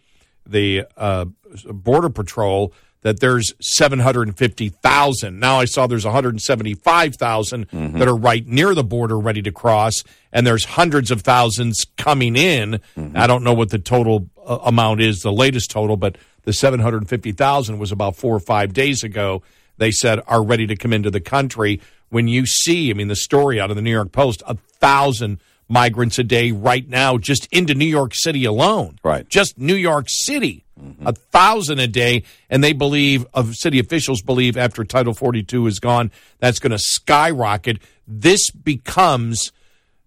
the uh, border patrol that there's 750,000. Now I saw there's 175,000 that are right near the border ready to cross and there's hundreds of thousands coming in. I don't know what the total uh, amount is, the latest total, but the 750,000 was about 4 or 5 days ago. They said are ready to come into the country. When you see, I mean the story out of the New York Post, a thousand migrants a day right now just into New York City alone. Right. Just New York City. Mm-hmm. A thousand a day. And they believe, of city officials believe after Title 42 is gone, that's going to skyrocket. This becomes,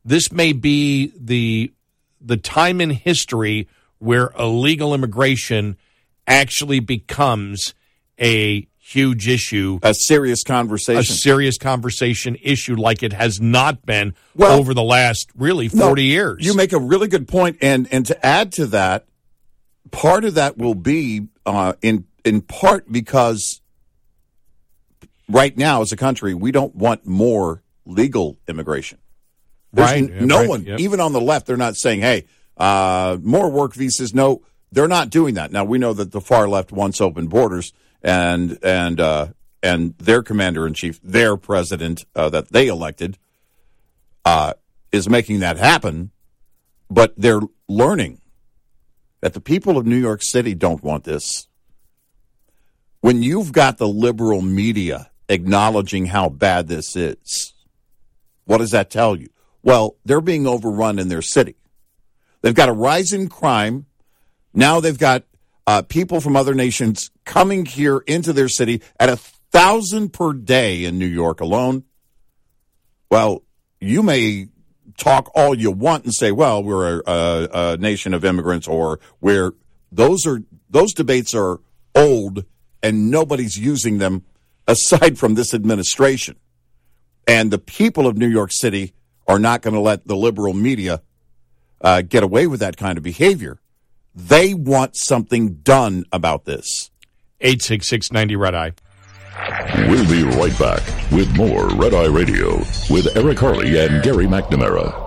this may be the, the time in history where illegal immigration actually becomes a huge issue A serious conversation. a serious conversation issue like it has not been Well- over the last really No, 40 years. You make a really good point, and and to add to that, part of that will be uh, in in part because right now as a country we don't want more legal immigration. There's Right, n- yeah, no right, one, yep. even on the left, they're not saying, "Hey, uh, more work visas." No, they're not doing that. Now we know that the far left wants open borders, and and uh, and their commander in chief, their president uh, that they elected, uh, is making that happen. But they're learning that the people of New York City don't want this. When you've got the liberal media acknowledging how bad this is, what does that tell you? Well, they're being overrun in their city. They've got a rise in crime. Now they've got uh, people from other nations coming here into their city at a thousand per day in New York alone. Well, you may talk all you want and say, "Well, we're a, a, nation of immigrants," or "We're those are those debates are old and nobody's using them aside from this administration." And the people of New York City are not going to let the liberal media uh, get away with that kind of behavior. They want something done about this. 86690 Red Eye. We'll be right back with more Red Eye Radio with Eric Harley and Gary McNamara.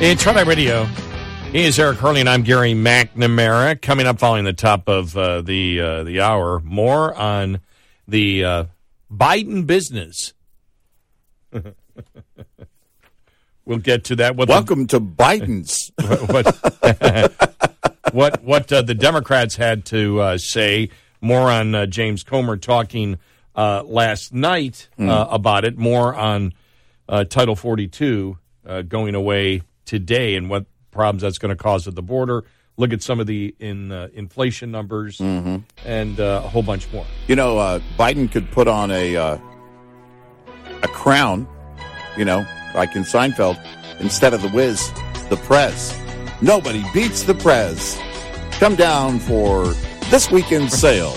It's Red Eye Radio. He is Eric Harley, and I'm Gary McNamara. Coming up following the top of uh, the uh, the hour, more on the uh, Biden business. we'll get to that. What the- Welcome to Biden's. what what what uh, the Democrats had to uh, say. More on uh, James Comer talking uh, last night uh, about it. More on uh, Title 42 uh, going away today and what problems that's going to cause at the border. look at some of the in uh, inflation numbers Mhm. and uh, a whole bunch more. You know, uh, Biden could put on a uh, a crown, you know, like in Seinfeld, instead of the whiz, the prez. Nobody beats the prez. Come down for this weekend's sale.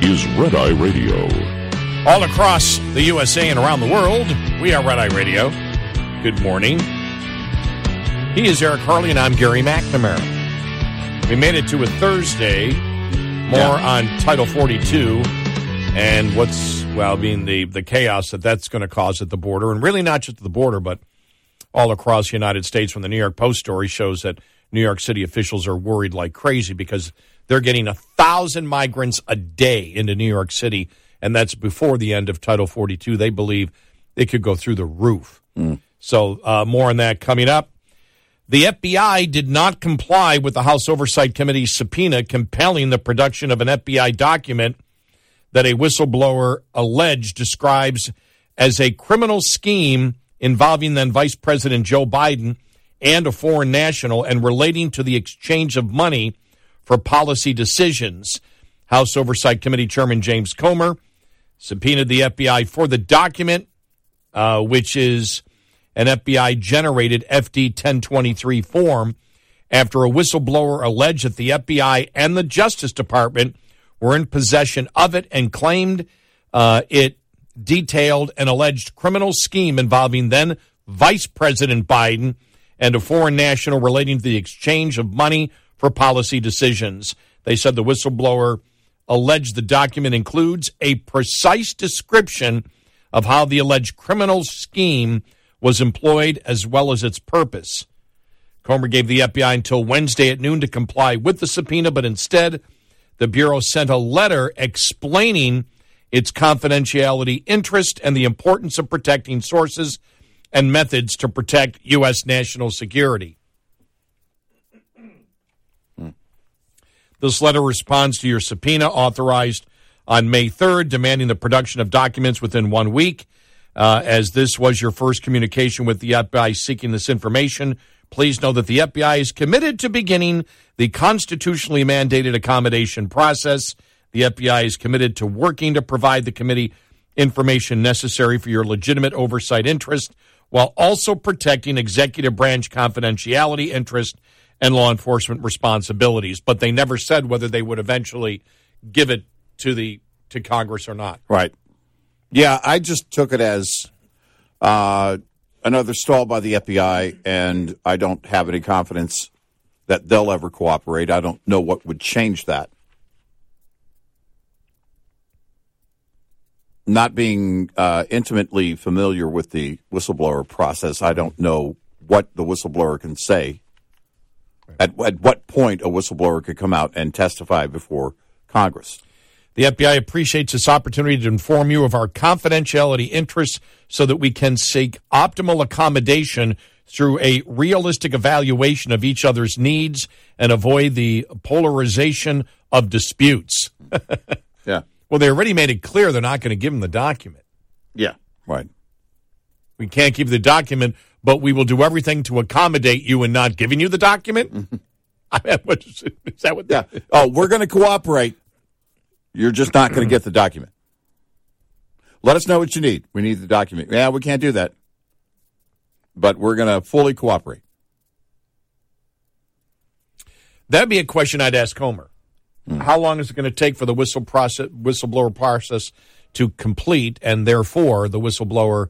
is Red Eye Radio. All across the USA and around the world, we are Red Eye Radio. Good morning. He is Eric Harley, and I'm Gary McNamara. We made it to a Thursday. More on Title 42 and what's, well, being the, the chaos that that's going to cause at the border, and really not just at the border, but all across the United States. When the New York Post story shows that New York City officials are worried like crazy because they're getting a thousand migrants a day into New York City, and that's before the end of Title 42. They believe it could go through the roof. So, uh, more on that coming up. The FBI did not comply with the House Oversight Committee's subpoena compelling the production of an FBI document that a whistleblower alleged describes as a criminal scheme involving then Vice President Joe Biden and a foreign national and relating to the exchange of money for policy decisions. House Oversight Committee Chairman James Comer subpoenaed the FBI for the document, uh, which is an FBI generated FD 1023 form after a whistleblower alleged that the FBI and the Justice Department were in possession of it and claimed uh, it detailed an alleged criminal scheme involving then Vice President Biden and a foreign national relating to the exchange of money for policy decisions. They said the whistleblower alleged the document includes a precise description of how the alleged criminal scheme was employed as well as its purpose. Comer gave the FBI until Wednesday at noon to comply with the subpoena, but instead, the Bureau sent a letter explaining its confidentiality interest and the importance of protecting sources and methods to protect U.S. national security. This letter responds to your subpoena authorized on May 3rd, demanding the production of documents within one week. Uh, as this was your first communication with the FBI seeking this information, please know that the FBI is committed to beginning the constitutionally mandated accommodation process. The FBI is committed to working to provide the committee information necessary for your legitimate oversight interest while also protecting executive branch confidentiality interest and law enforcement responsibilities. But they never said whether they would eventually give it to the to Congress or not. Right. Yeah, I just took it as uh, another stall by the FBI, and I don't have any confidence that they'll ever cooperate. I don't know what would change that. Not being uh, intimately familiar with the whistleblower process, I don't know what the whistleblower can say. At, at what point a whistleblower could come out and testify before Congress. The FBI appreciates this opportunity to inform you of our confidentiality interests so that we can seek optimal accommodation through a realistic evaluation of each other's needs and avoid the polarization of disputes. yeah. Well, they already made it clear they're not going to give him the document. Yeah. Right. We can't give the document, but we will do everything to accommodate you in not giving you the document. I mean, what is, is that what? Yeah. Oh, we're going to cooperate. You're just not going to get the document. Let us know what you need. We need the document. Yeah, we can't do that. But we're going to fully cooperate. That'd be a question I'd ask Comer. Hmm. How long is it going to take for the whistle process, whistleblower process to complete, and therefore the whistleblower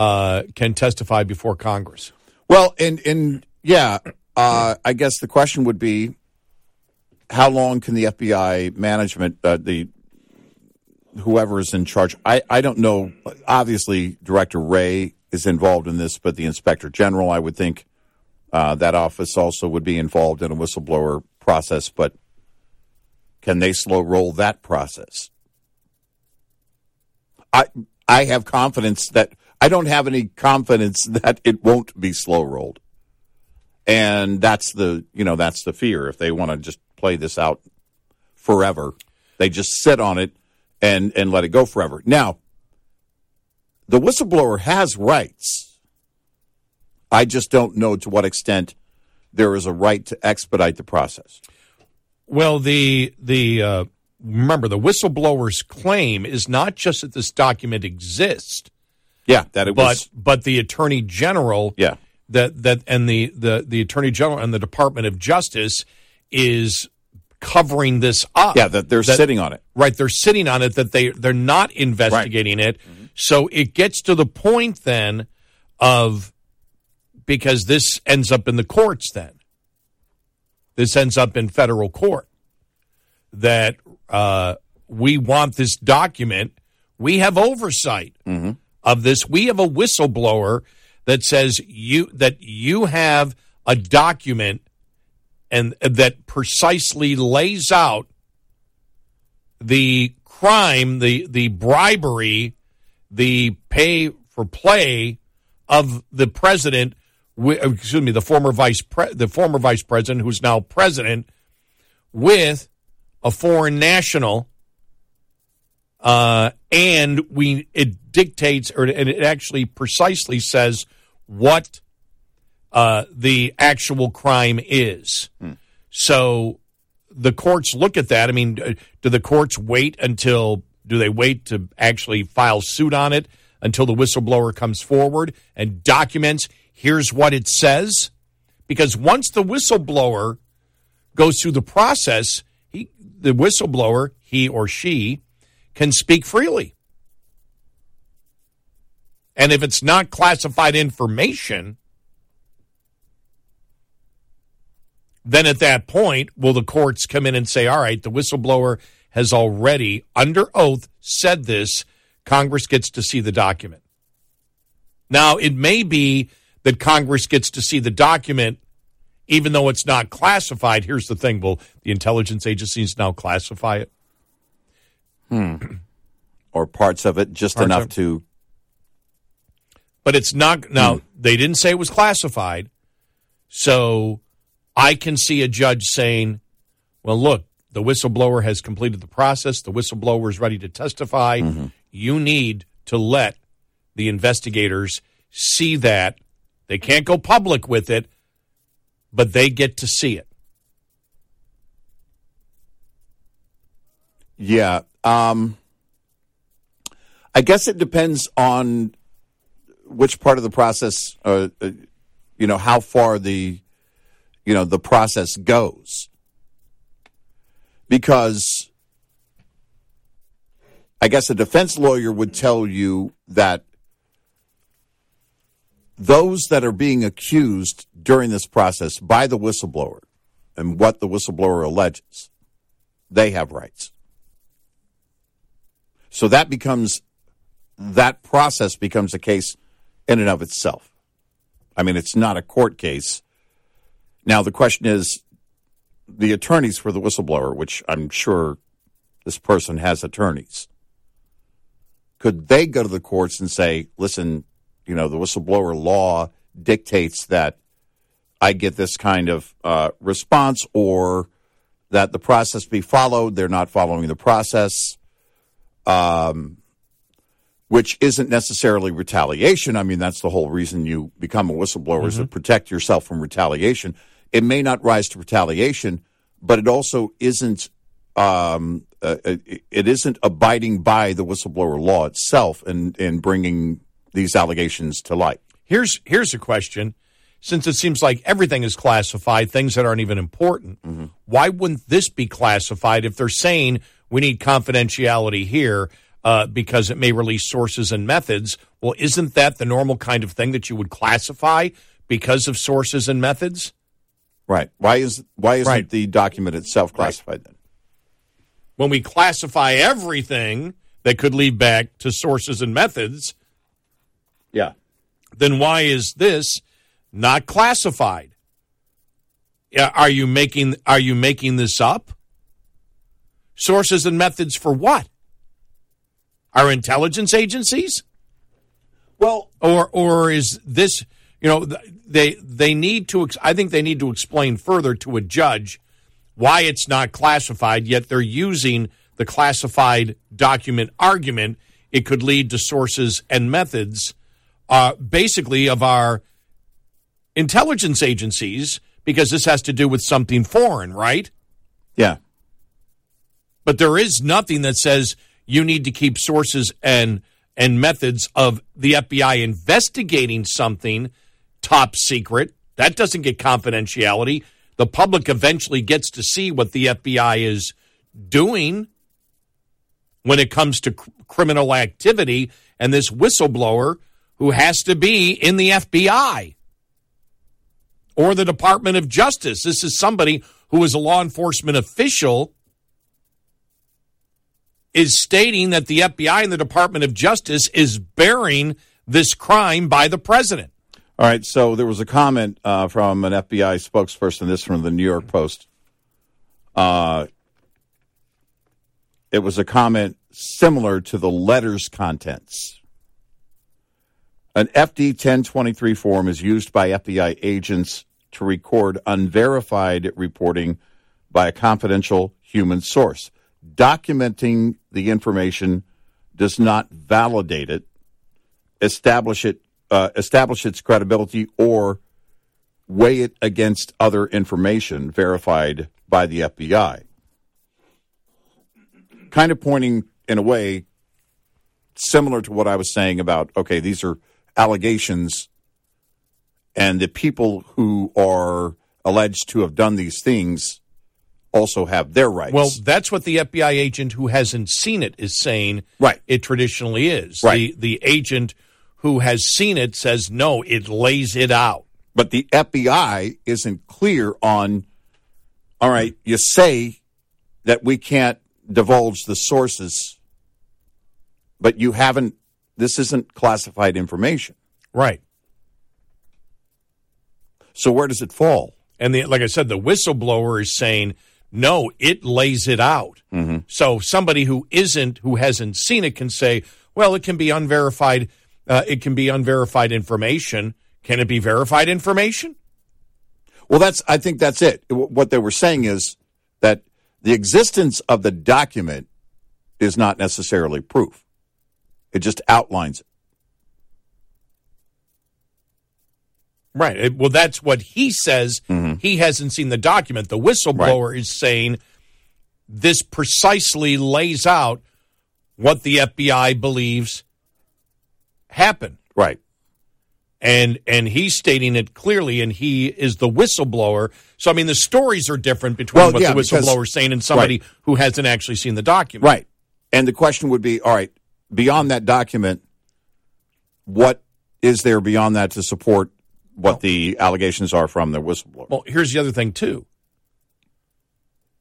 uh, can testify before Congress? Well, and and yeah, uh, I guess the question would be, how long can the FBI management, uh, the whoever is in charge? I, I don't know. Obviously, Director Wray is involved in this, but the Inspector General, I would think, uh, that office also would be involved in a whistleblower process. But can they slow roll that process? I I have confidence that I don't have any confidence that it won't be slow rolled. And that's the, you know, that's the fear. If they want to just play this out forever, they just sit on it and, and let it go forever. Now, the whistleblower has rights. I just don't know to what extent there is a right to expedite the process. Well, the the uh, remember the whistleblower's claim is not just that this document exists. Yeah, that it but, was. But the attorney general. Yeah. That that and the the the attorney general and the Department of Justice is covering this up. Yeah, that they're sitting on it. Right, they're sitting on it. That they they're not investigating it. So it gets to the point then of because this ends up in the courts. Then this ends up in federal court. That uh, we want this document. We have oversight of this. We have a whistleblower that says you that you have a document and that precisely lays out the crime, the the bribery, the pay for play of the president. Excuse me, the former vice pre, the former vice president, who's now president, with a foreign national, uh, and we it dictates or and it actually precisely says what uh, the actual crime is. So the courts look at that. I mean, uh, do the courts wait until do they wait to actually file suit on it until the whistleblower comes forward and documents here's what it says? Because once the whistleblower goes through the process, he the whistleblower, he or she, can speak freely. And if it's not classified information, then at that point, will the courts come in and say, all right, the whistleblower has already, under oath, said this. Congress gets to see the document. Now, it may be that Congress gets to see the document even though it's not classified. Here's the thing will the intelligence agencies now classify it? Hmm. Or parts of it, just Parts enough of- to. But it's not, now, they didn't say it was classified. So I can see a judge saying, well, look, the whistleblower has completed the process. The whistleblower is ready to testify. You need to let the investigators see that. They can't go public with it, but they get to see it. Yeah. Um, I guess it depends on which part of the process, uh, uh, you know, how far the, you know, the process goes. Because I guess a defense lawyer would tell you that those that are being accused during this process by the whistleblower and what the whistleblower alleges, they have rights. So that becomes that process becomes a case in and of itself. I mean, it's not a court case. Now the question is the attorneys for the whistleblower, which I'm sure this person has attorneys. Could they go to the courts and say, listen, you know, the whistleblower law dictates that I get this kind of uh, response or that the process be followed. They're not following the process um, which isn't necessarily retaliation. I mean, that's the whole reason you become a whistleblower is to protect yourself from retaliation. It may not rise to retaliation, but it also isn't. Um, uh, it it isn't abiding by the whistleblower law itself and and bringing these allegations to light. Here's here's a question. Since it seems like everything is classified, things that aren't even important, why wouldn't this be classified if they're saying we need confidentiality here uh, because it may release sources and methods? Well, isn't that the normal kind of thing that you would classify because of sources and methods? Right. Why is why isn't Right. the document itself classified then? When we classify everything that could lead back to sources and methods, Yeah. then why is this not classified? Yeah, Are you making are you making this up? Sources and methods for what? Our intelligence agencies? Well, or or is this you know they they need to I think they need to explain further to a judge why it's not classified yet they're using the classified document argument it could lead to sources and methods uh, basically of our intelligence agencies because this has to do with something foreign right Yeah. But there is nothing that says you need to keep sources and and methods of the FBI investigating something top secret. That doesn't get confidentiality. The public eventually gets to see what the FBI is doing when it comes to cr- criminal activity and this whistleblower who has to be in the FBI or the Department of Justice. This is somebody who is a law enforcement official is stating that the FBI and the Department of Justice is bearing this crime by the president. All right. So there was a comment uh, from an FBI spokesperson. This from the New York Post. Uh, it was a comment similar to the letter's contents. An FD 1023 form is used by FBI agents to record unverified reporting by a confidential human source. Documenting the information does not validate it, establish it, uh, establish its credibility, or weigh it against other information verified by the FBI. Kind of pointing in a way similar to what I was saying about okay, these are allegations, and the people who are alleged to have done these things also have their rights. Well, that's what the FBI agent who hasn't seen it is saying. Right. It traditionally is. Right. The, the agent who has seen it says, no, it lays it out. but the FBI isn't clear on. All right, you say that we can't divulge the sources, but you haven't. This isn't classified information. Right. So where does it fall? And the, like I said, the whistleblower is saying, no, it lays it out. Mm-hmm. So somebody who isn't, who hasn't seen it, can say, well, it can be unverified. Uh, it can be unverified information. Can it be verified information? Well, that's. I think that's it. What they were saying is that the existence of the document is not necessarily proof. It just outlines it. Right. It- well, that's what he says. Mm-hmm. He hasn't seen the document. The whistleblower is saying this precisely lays out what the FBI believes happened. Right. And and he's stating it clearly, and he is the whistleblower. So I mean, the stories are different between Well, what yeah, the is saying and somebody Right. who hasn't actually seen the document. Right. And the question would be, all right, beyond that document, what is there beyond that to support what the allegations are from the whistleblower? Well, here's the other thing too.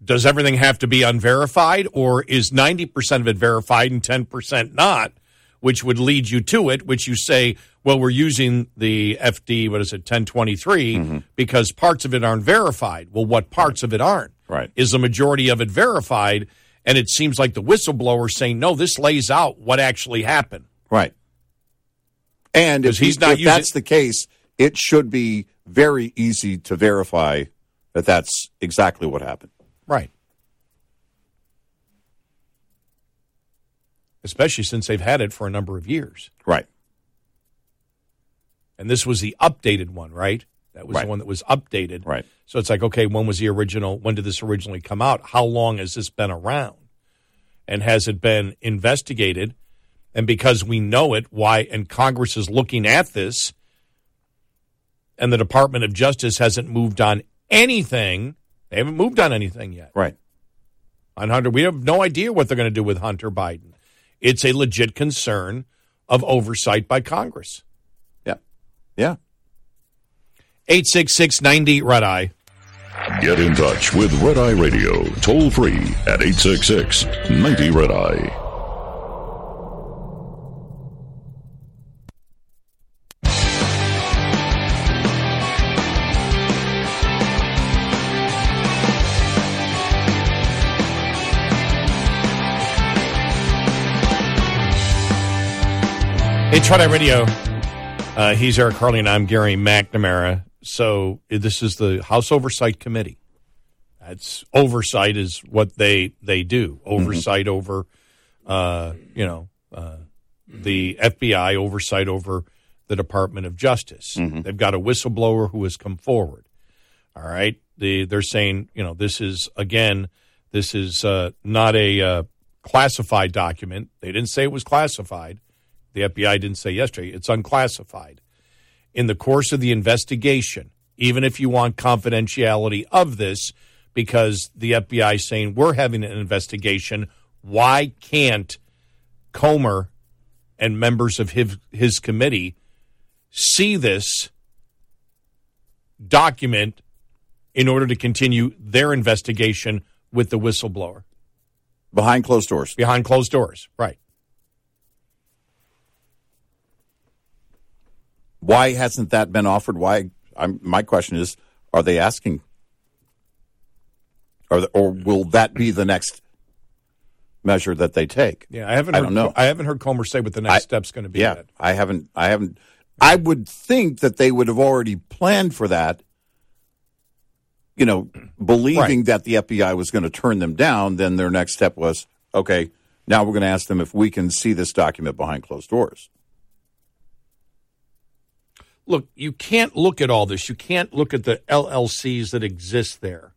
Does everything have to be unverified, or is ninety percent of it verified and ten percent not? Which would lead you to it, which you say, well, we're using the FD, what is it, ten twenty three, mm-hmm. because parts of it aren't verified. Well, what parts of it aren't? Right. Is the majority of it verified? And it seems like the whistleblower saying, no, this lays out what actually happened. Right. And if, he- not if using- that's the case, it should be very easy to verify that that's exactly what happened. Right. Especially since they've had it for a number of years. Right. And this was the updated one, right? That was Right. the one that was updated. Right. So it's like, okay, when was the original? When did this originally come out? How long has this been around? And has it been investigated? And because we know it, why? And Congress is looking at this, and the Department of Justice hasn't moved on anything. They haven't moved on anything yet. Right. On Hunter, we have no idea what they're going to do with Hunter Biden. It's a legit concern of oversight by Congress. Yeah. Yeah. 866 90 Red Eye. Get in touch with Red Eye Radio toll free at 866 90 Red Eye. Red Eye Radio. Uh, he's Eric Harley, and I'm Gary McNamara. So uh, this is the House Oversight Committee. That's oversight is what they they do. Oversight over, uh, you know, uh, the FBI oversight over the Department of Justice. They've got a whistleblower who has come forward. All right, the, they're saying you know this is again this is uh, not a uh, classified document. They didn't say it was classified. The FBI didn't say yesterday. It's unclassified. In the course of the investigation, even if you want confidentiality of this, because the FBI is saying we're having an investigation, why can't Comer and members of his, his committee see this document in order to continue their investigation with the whistleblower? Behind closed doors. Behind closed doors, right. Why hasn't that been offered? Why? I'm, my question is: Are they asking, or or will that be the next measure that they take? Yeah, I haven't. I Heard, don't know. I haven't heard Comer say what the next I- step's going to be. Yeah, yet. I haven't. I haven't. I would think that they would have already planned for that. You know, believing that the FBI was going to turn them down, then their next step was okay. Now we're going to ask them if we can see this document behind closed doors. Look, you can't look at all this. You can't look at the LLCs that exist there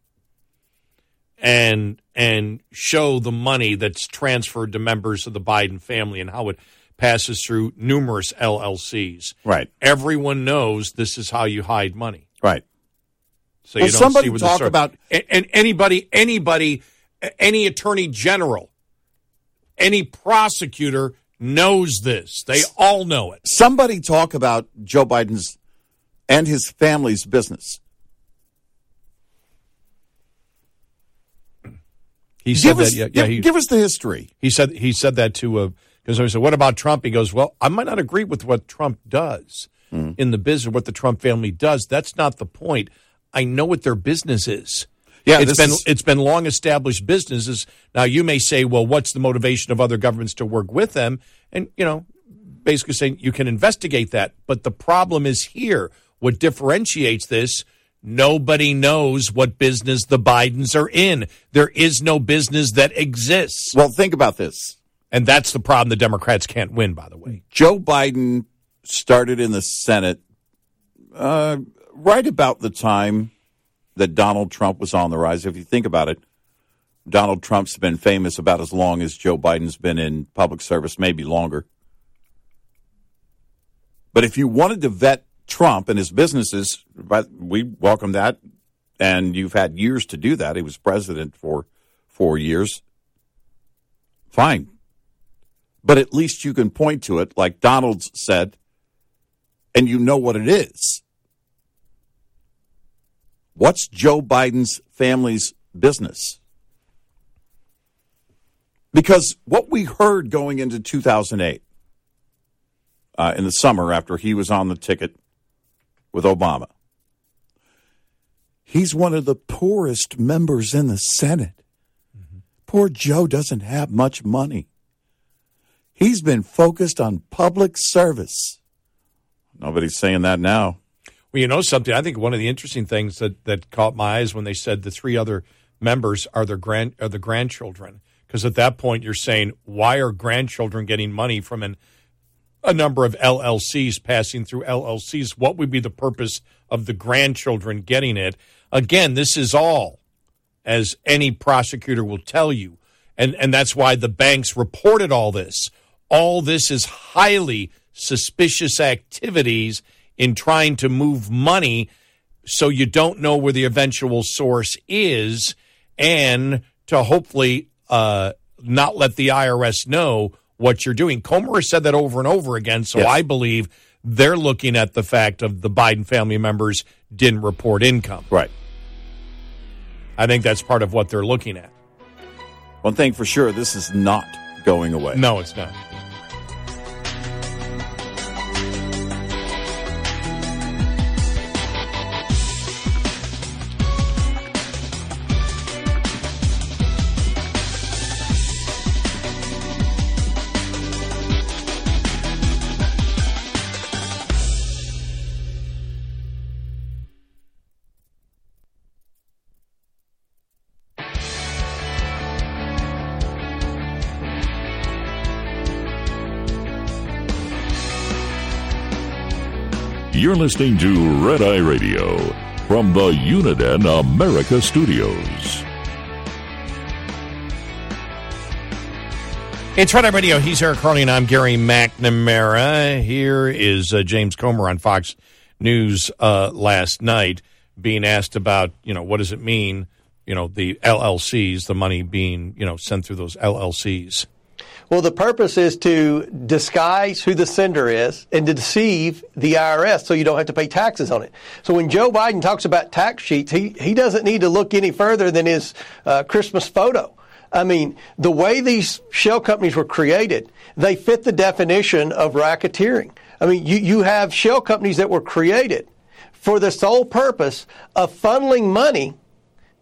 and and show the money that's transferred to members of the Biden family and how it passes through numerous LLCs. Right. Everyone knows this is how you hide money. Right. So Well, you don't somebody see what the talk about- and, and anybody, anybody, any attorney general, any prosecutor knows this. They all know it. Somebody talk about Joe Biden's and his family's business. He said give that. us, yeah, give, yeah, he, give us the history. he said he said that to because I said, "What about Trump?" He goes, "Well, I might not agree with what Trump does Hmm. in the business, what the Trump family does. That's not the point. I know what their business is." Yeah, it's been is- it's been long established businesses. Now you may say, well, what's the motivation of other governments to work with them? And you know, basically saying you can investigate that. But the problem is here. What differentiates this? Nobody knows what business the Bidens are in. There is no business that exists. Well, think about this. And that's the problem the Democrats can't win, by the way. Joe Biden started in the Senate uh, right about the time that Donald Trump was on the rise. If you think about it, Donald Trump's been famous about as long as Joe Biden's been in public service, maybe longer. But if you wanted to vet Trump and his businesses, we welcome that. And you've had years to do that. He was president for four years. Fine. But at least you can point to it, like Donalds said, and you know what it is. What's Joe Biden's family's business? Because what we heard going into 2008, uh, in the summer after he was on the ticket with Obama, he's one of the poorest members in the Senate. Poor Joe doesn't have much money. He's been focused on public service. Nobody's saying that now. Well, you know something. I think one of the interesting things that, that caught my eyes when they said the three other members are their grand are the grandchildren. Because at that point, you're saying, why are grandchildren getting money from an a number of LLCs passing through LLCs? What would be the purpose of the grandchildren getting it? Again, this is all, as any prosecutor will tell you, and and that's why the banks reported all this. All this is highly suspicious activities in trying to move money so you don't know where the eventual source is and to hopefully uh, not let the IRS know what you're doing. Comer has said that over and over again, so Yes. I believe they're looking at the fact of the Biden family members didn't report income. Right. I think that's part of what they're looking at. One thing for sure, this is not going away. No, it's not. You're listening to Red Eye Radio from the Uniden America Studios. It's Red Eye Radio. He's Eric Harley, and I'm Gary McNamara. Here is uh, James Comer on Fox News uh, last night, being asked about, you know, what does it mean, you know, the LLCs, the money being, you know, sent through those LLCs. Well, the purpose is to disguise who the sender is and to deceive the IRS so you don't have to pay taxes on it. So when Joe Biden talks about tax sheets, he, he doesn't need to look any further than his uh, Christmas photo. I mean, the way these shell companies were created, they fit the definition of racketeering. I mean, you, you have shell companies that were created for the sole purpose of funneling money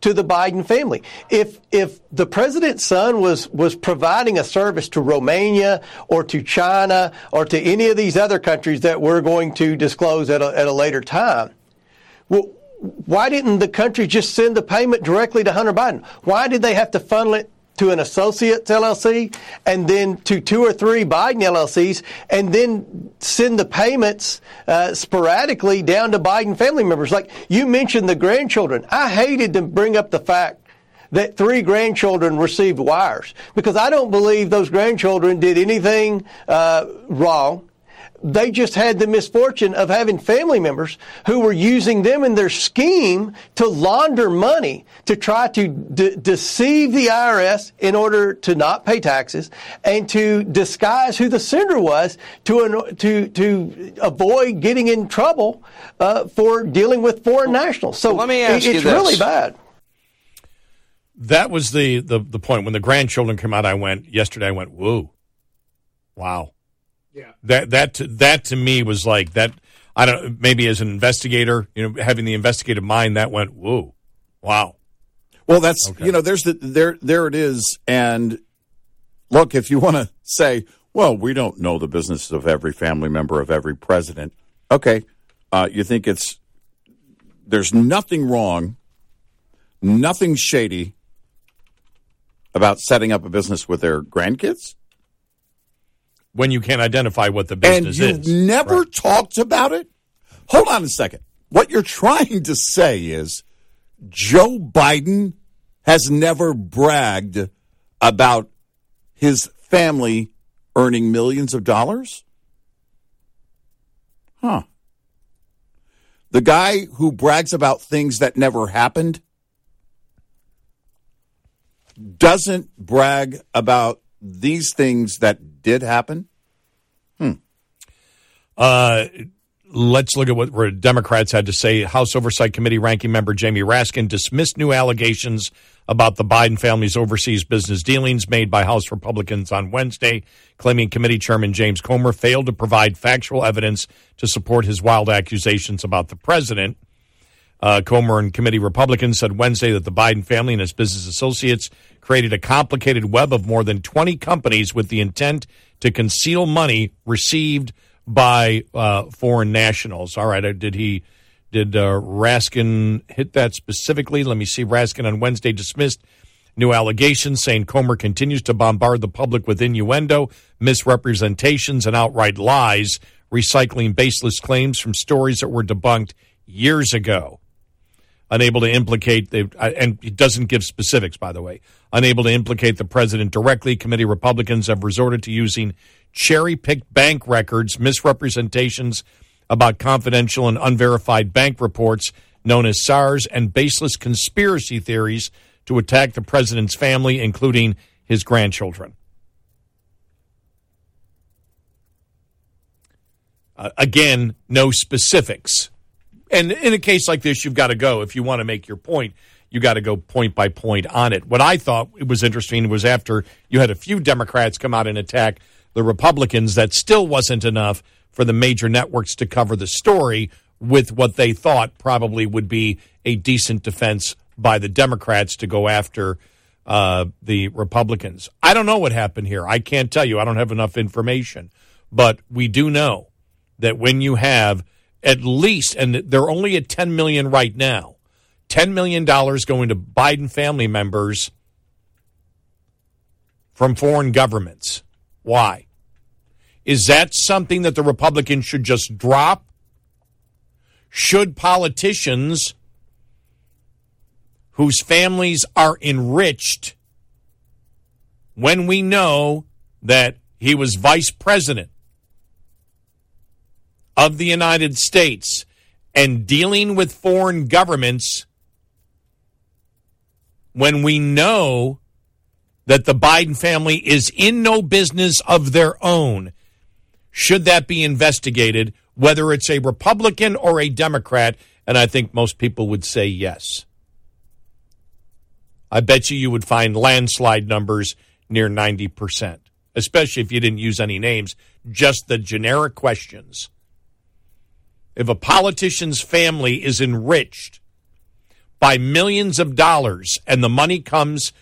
to the Biden family. If if the president's son was was providing a service to Romania or to China or to any of these other countries that we're going to disclose at a, at a later time, well, why didn't the country just send the payment directly to Hunter Biden? Why did they have to funnel it to an associates LLC and then to two or three Biden LLCs and then send the payments uh, sporadically down to Biden family members. Like you mentioned the grandchildren. I hated to bring up the fact that three grandchildren received wires because I don't believe those grandchildren did anything uh, wrong they just had the misfortune of having family members who were using them in their scheme to launder money to try to de- deceive the IRS in order to not pay taxes and to disguise who the sender was to to to avoid getting in trouble uh, for dealing with foreign nationals. So well, let me ask it, you it's this. really bad. That was the, the the point when the grandchildren came out. I went yesterday. I went, whoa, wow. Yeah. That that to, that to me was like that. I don't maybe as an investigator, you know, having the investigative mind, that went whoa, wow. Well, that's you know, there's the there there it is. And look, if you want to say, well, we don't know the business of every family member of every president. Okay, uh, you think it's there's nothing wrong, nothing shady about setting up a business with their grandkids when you can't identify what the business and you've is. never talked about it? Hold on a second. What you're trying to say is Joe Biden has never bragged about his family earning millions of dollars? Huh. The guy who brags about things that never happened doesn't brag about these things that did happen? Hmm. Uh, let's look at what Democrats had to say. House Oversight Committee ranking member Jamie Raskin dismissed new allegations about the Biden family's overseas business dealings made by House Republicans on Wednesday, claiming committee chairman James Comer failed to provide factual evidence to support his wild accusations about the president. Uh, Comer and committee Republicans said Wednesday that the Biden family and its business associates created a complicated web of more than 20 companies with the intent to conceal money received by uh, foreign nationals. All right, uh, did he? Did uh, Raskin hit that specifically? Let me see. Raskin on Wednesday dismissed new allegations, saying Comer continues to bombard the public with innuendo, misrepresentations, and outright lies, recycling baseless claims from stories that were debunked years ago unable to implicate the and it doesn't give specifics by the way unable to implicate the president directly. Committee republicans have resorted to using cherry-picked bank records misrepresentations about confidential and unverified bank reports known as SARs and baseless conspiracy theories to attack the president's family including his grandchildren. Uh, again no specifics and in a case like this, you've got to go if you want to make your point. you got to go point by point on it. What I thought was interesting was after you had a few Democrats come out and attack the Republicans, that still wasn't enough for the major networks to cover the story with what they thought probably would be a decent defense by the Democrats to go after uh, the Republicans. I don't know what happened here. I can't tell you. I don't have enough information. But we do know that when you have at least, and they're only at 10 million right now, $10 million going to Biden family members from foreign governments. Why? Is that something that the Republicans should just drop? Should politicians whose families are enriched when we know that he was vice president of the United States and dealing with foreign governments when we know that the Biden family is in no business of their own, should that be investigated, whether it's a Republican or a Democrat? And I think most people would say yes. I bet you you would find landslide numbers near 90%, especially if you didn't use any names, just the generic questions. If a politician's family is enriched by millions of dollars and the money comes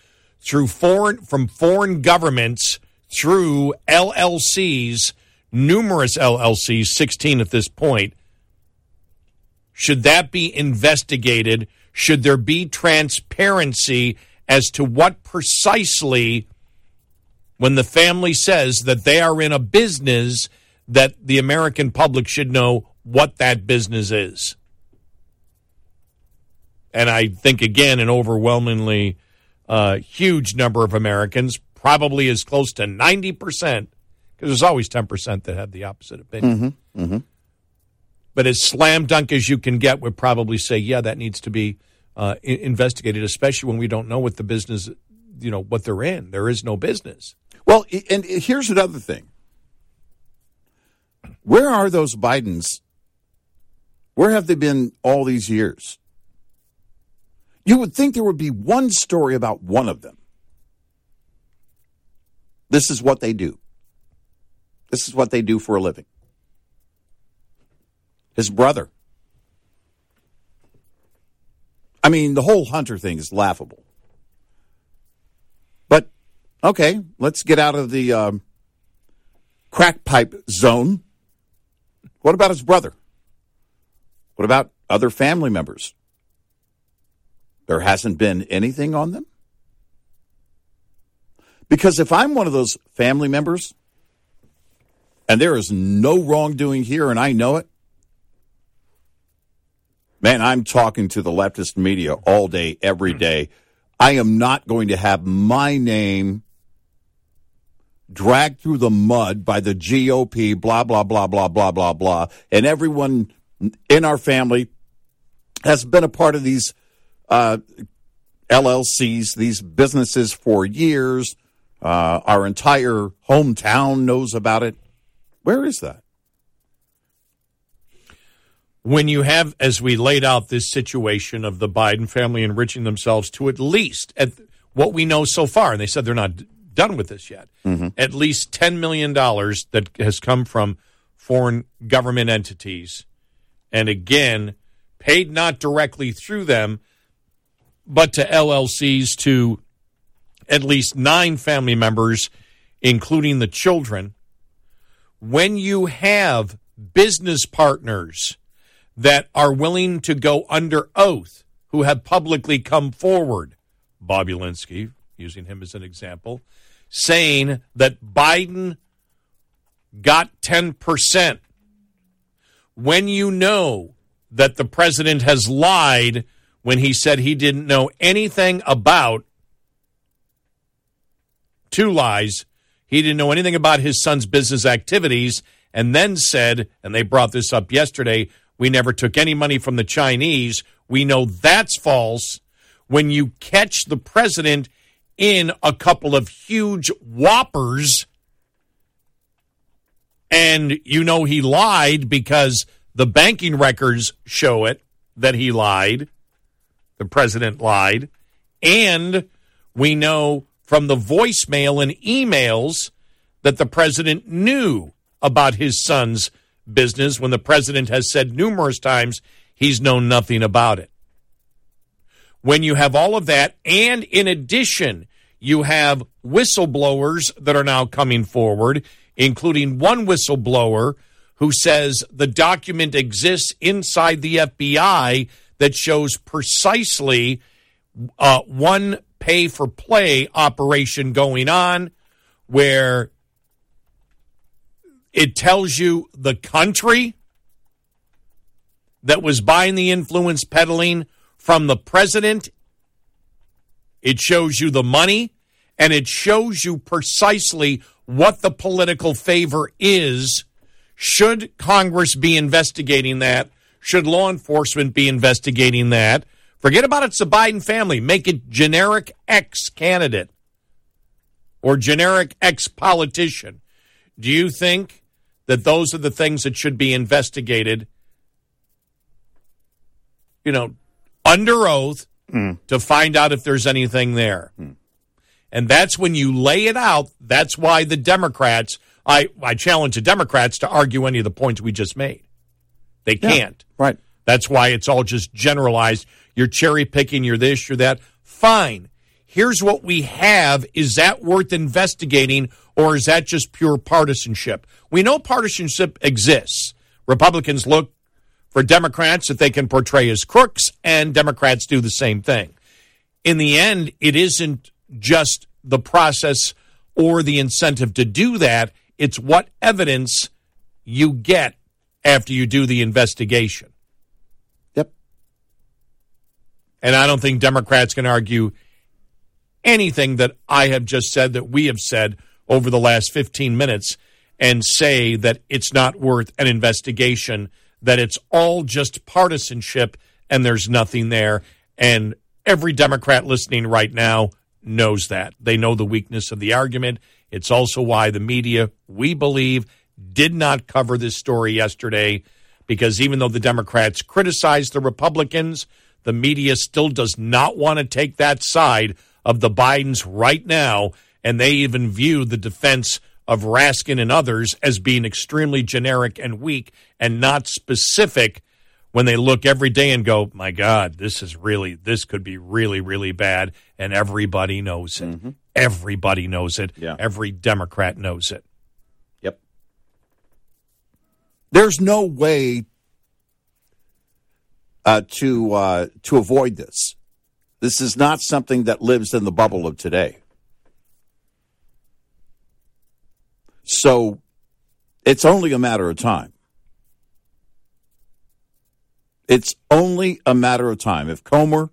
through foreign from foreign governments through LLCs, numerous LLCs, 16 at this point, should that be investigated? Should there be transparency as to what precisely, when the family says that they are in a business, that the American public should know what that business is? And I think, again, an overwhelmingly uh, huge number of Americans, probably as close to 90%, because there's always 10% that have the opposite opinion. Mm-hmm. Mm-hmm. But as slam dunk as you can get would probably say, yeah, that needs to be uh, investigated, especially when we don't know what the business, you know, what they're in. There is no business. Well, and here's another thing. Where are those Bidens? Where have they been all these years? You would think there would be one story about one of them. This is what they do. This is what they do for a living. His brother I mean, the whole Hunter thing is laughable. But okay, let's get out of the um, crack pipe zone. What about his brother? What about other family members? There hasn't been anything on them? Because if I'm one of those family members and there is no wrongdoing here and I know it, Man, I'm talking to the leftist media all day, every hmm. I am not going to have my name dragged through the mud by the GOP, blah, blah, blah, blah, blah, blah, blah. And everyone in our family has been a part of these uh, LLCs, these businesses for years. Uh, our entire hometown knows about it. Where is that? when you have, as we laid out, this situation of the Biden family enriching themselves to at least at what we know so far, and they said they're not done with this yet, mm-hmm. at least $10 million that has come from foreign government entities. And again, paid not directly through them, but to LLCs to at least nine family members, including the children. When you have business partners that are willing to go under oath, who have publicly come forward, Bobulinski, using him as an example, saying that Biden got 10%. When you know that the president has lied when he said he didn't know anything about two lies, he didn't know anything about his son's business activities, and then said, and they brought this up yesterday, we never took any money from the Chinese. We know that's false. When you catch the president in a couple of huge whoppers and you know he lied because the banking records show it that he lied, the president lied. And we know from the voicemail and emails that the president knew about his son's business when the president has said numerous times he's known nothing about it. When you have all of that, and in addition, you have whistleblowers that are now coming forward, including one whistleblower who says the document exists inside the FBI that shows precisely uh, one pay for play operation going on where it tells you the country that was buying the influence peddling from the president. It shows you the money and it shows you precisely what the political favor is. Should Congress be investigating that? Should law enforcement be investigating that? Forget about it's the Biden family. Make it generic X candidate or generic X politician. Do you think that those are the things that should be investigated? You know, under oath Mm. to find out if there's anything there. And that's when you lay it out. That's why the Democrats, I, I challenge the Democrats to argue any of the points we just made. They can't. right. That's why it's all just generalized. You're cherry picking, you're this, you're that. Fine. Here's what we have. Is that worth investigating or is that just pure partisanship? We know partisanship exists. Republicans look for Democrats that they can portray as crooks, and Democrats do the same thing. In the end, it isn't just the process or the incentive to do that, it's what evidence you get after you do the investigation. Yep. And I don't think Democrats can argue anything that I have just said, that we have said over the last 15 minutes, and say that it's not worth an investigation, that it's all just partisanship and there's nothing there. And every Democrat listening right now knows that. They know the weakness of the argument. It's also why the media, we believe, did not cover this story yesterday because even though the Democrats criticized the Republicans, the media still does not want to take that side of the Bidens right now. And they even view the defense of Raskin and others as being extremely generic and weak and not specific when they look every day and go, my God, this is really, this could be really, really bad. And everybody knows it. Everybody knows it. Yeah. Every Democrat knows it. Yep. There's no way uh, to uh, to avoid this. This is not something that lives in the bubble of today. So it's only a matter of time. It's only a matter of time. If Comer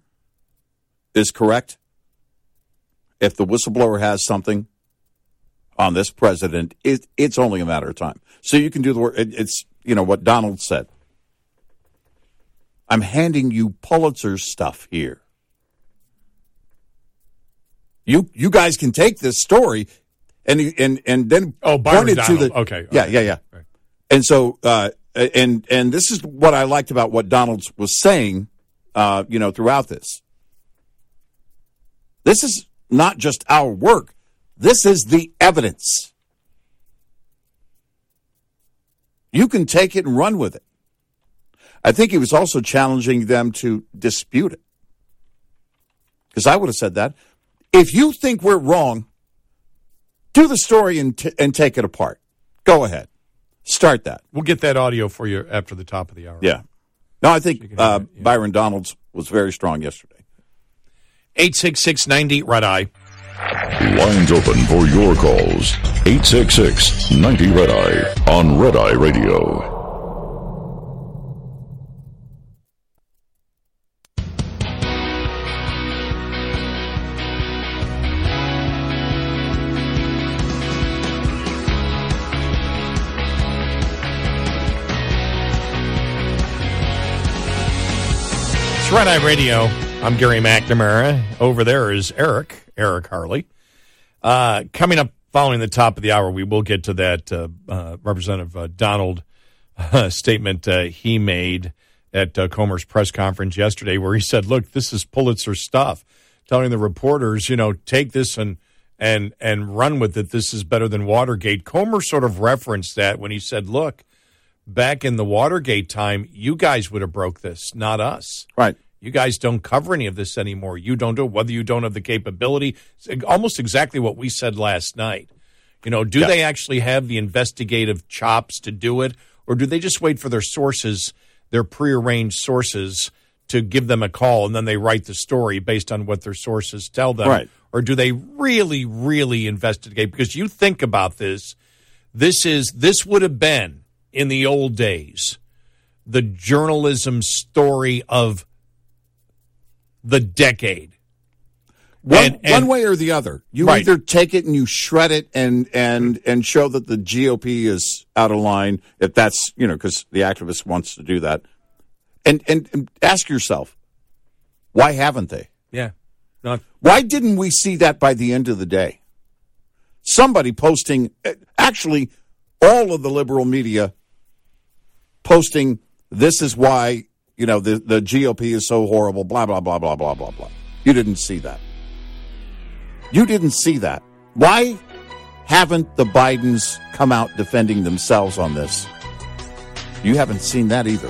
is correct, if the whistleblower has something on this president, it, it's only a matter of time. So you can do the work. It, it's, you know, what Donald said. I'm handing you Pulitzer stuff here. You you guys can take this story and and and then Oh, point it to the Okay, yeah okay. yeah yeah. And so uh, and and this is what I liked about what Donald was saying, uh, you know, throughout this. This is not just our work. This is the evidence. You can take it and run with it. I think he was also challenging them to dispute it. Because I would have said that. If you think we're wrong, do the story and, t- and take it apart. Go ahead. Start that. We'll get that audio for you after the top of the hour. Yeah. No, I think uh, Byron Donalds was very strong yesterday. 86690 Red Eye. Lines open for your calls. 866 90 Red Eye on Red Eye Radio. Red Radio. I'm Gary McNamara. Over there is Eric, Eric Harley. Uh, coming up following the top of the hour, we will get to that uh, uh, Representative uh, Donald uh, statement uh, he made at Comer's press conference yesterday, where he said, "Look, this is Pulitzer stuff." Telling the reporters, you know, take this and and and run with it. This is better than Watergate. Comer sort of referenced that when he said, "Look, back in the Watergate time, you guys would have broke this, not us." Right. You guys don't cover any of this anymore. You don't do it, whether you don't have the capability. It's almost exactly what we said last night. You know, do Yeah. they actually have the investigative chops to do it, or do they just wait for their sources, their prearranged sources, to give them a call and then they write the story based on what their sources tell them? Right. Or do they really, really investigate? Because you think about this, this is this would have been in the old days the journalism story of the decade. One, And- and- one way or the other. You Right. either take it and you shred it and and and show that the GOP is out of line if that's you know because the activist wants to do that, and, and and ask yourself, why haven't they? Yeah. Not Why didn't we see that by the end of the day? Somebody posting, actually, all of the liberal media posting, this is why, you know, the, the GOP is so horrible, blah, blah, blah, blah, blah, blah, blah. You didn't see that. You didn't see that. Why haven't the Bidens come out defending themselves on this? You haven't seen that either.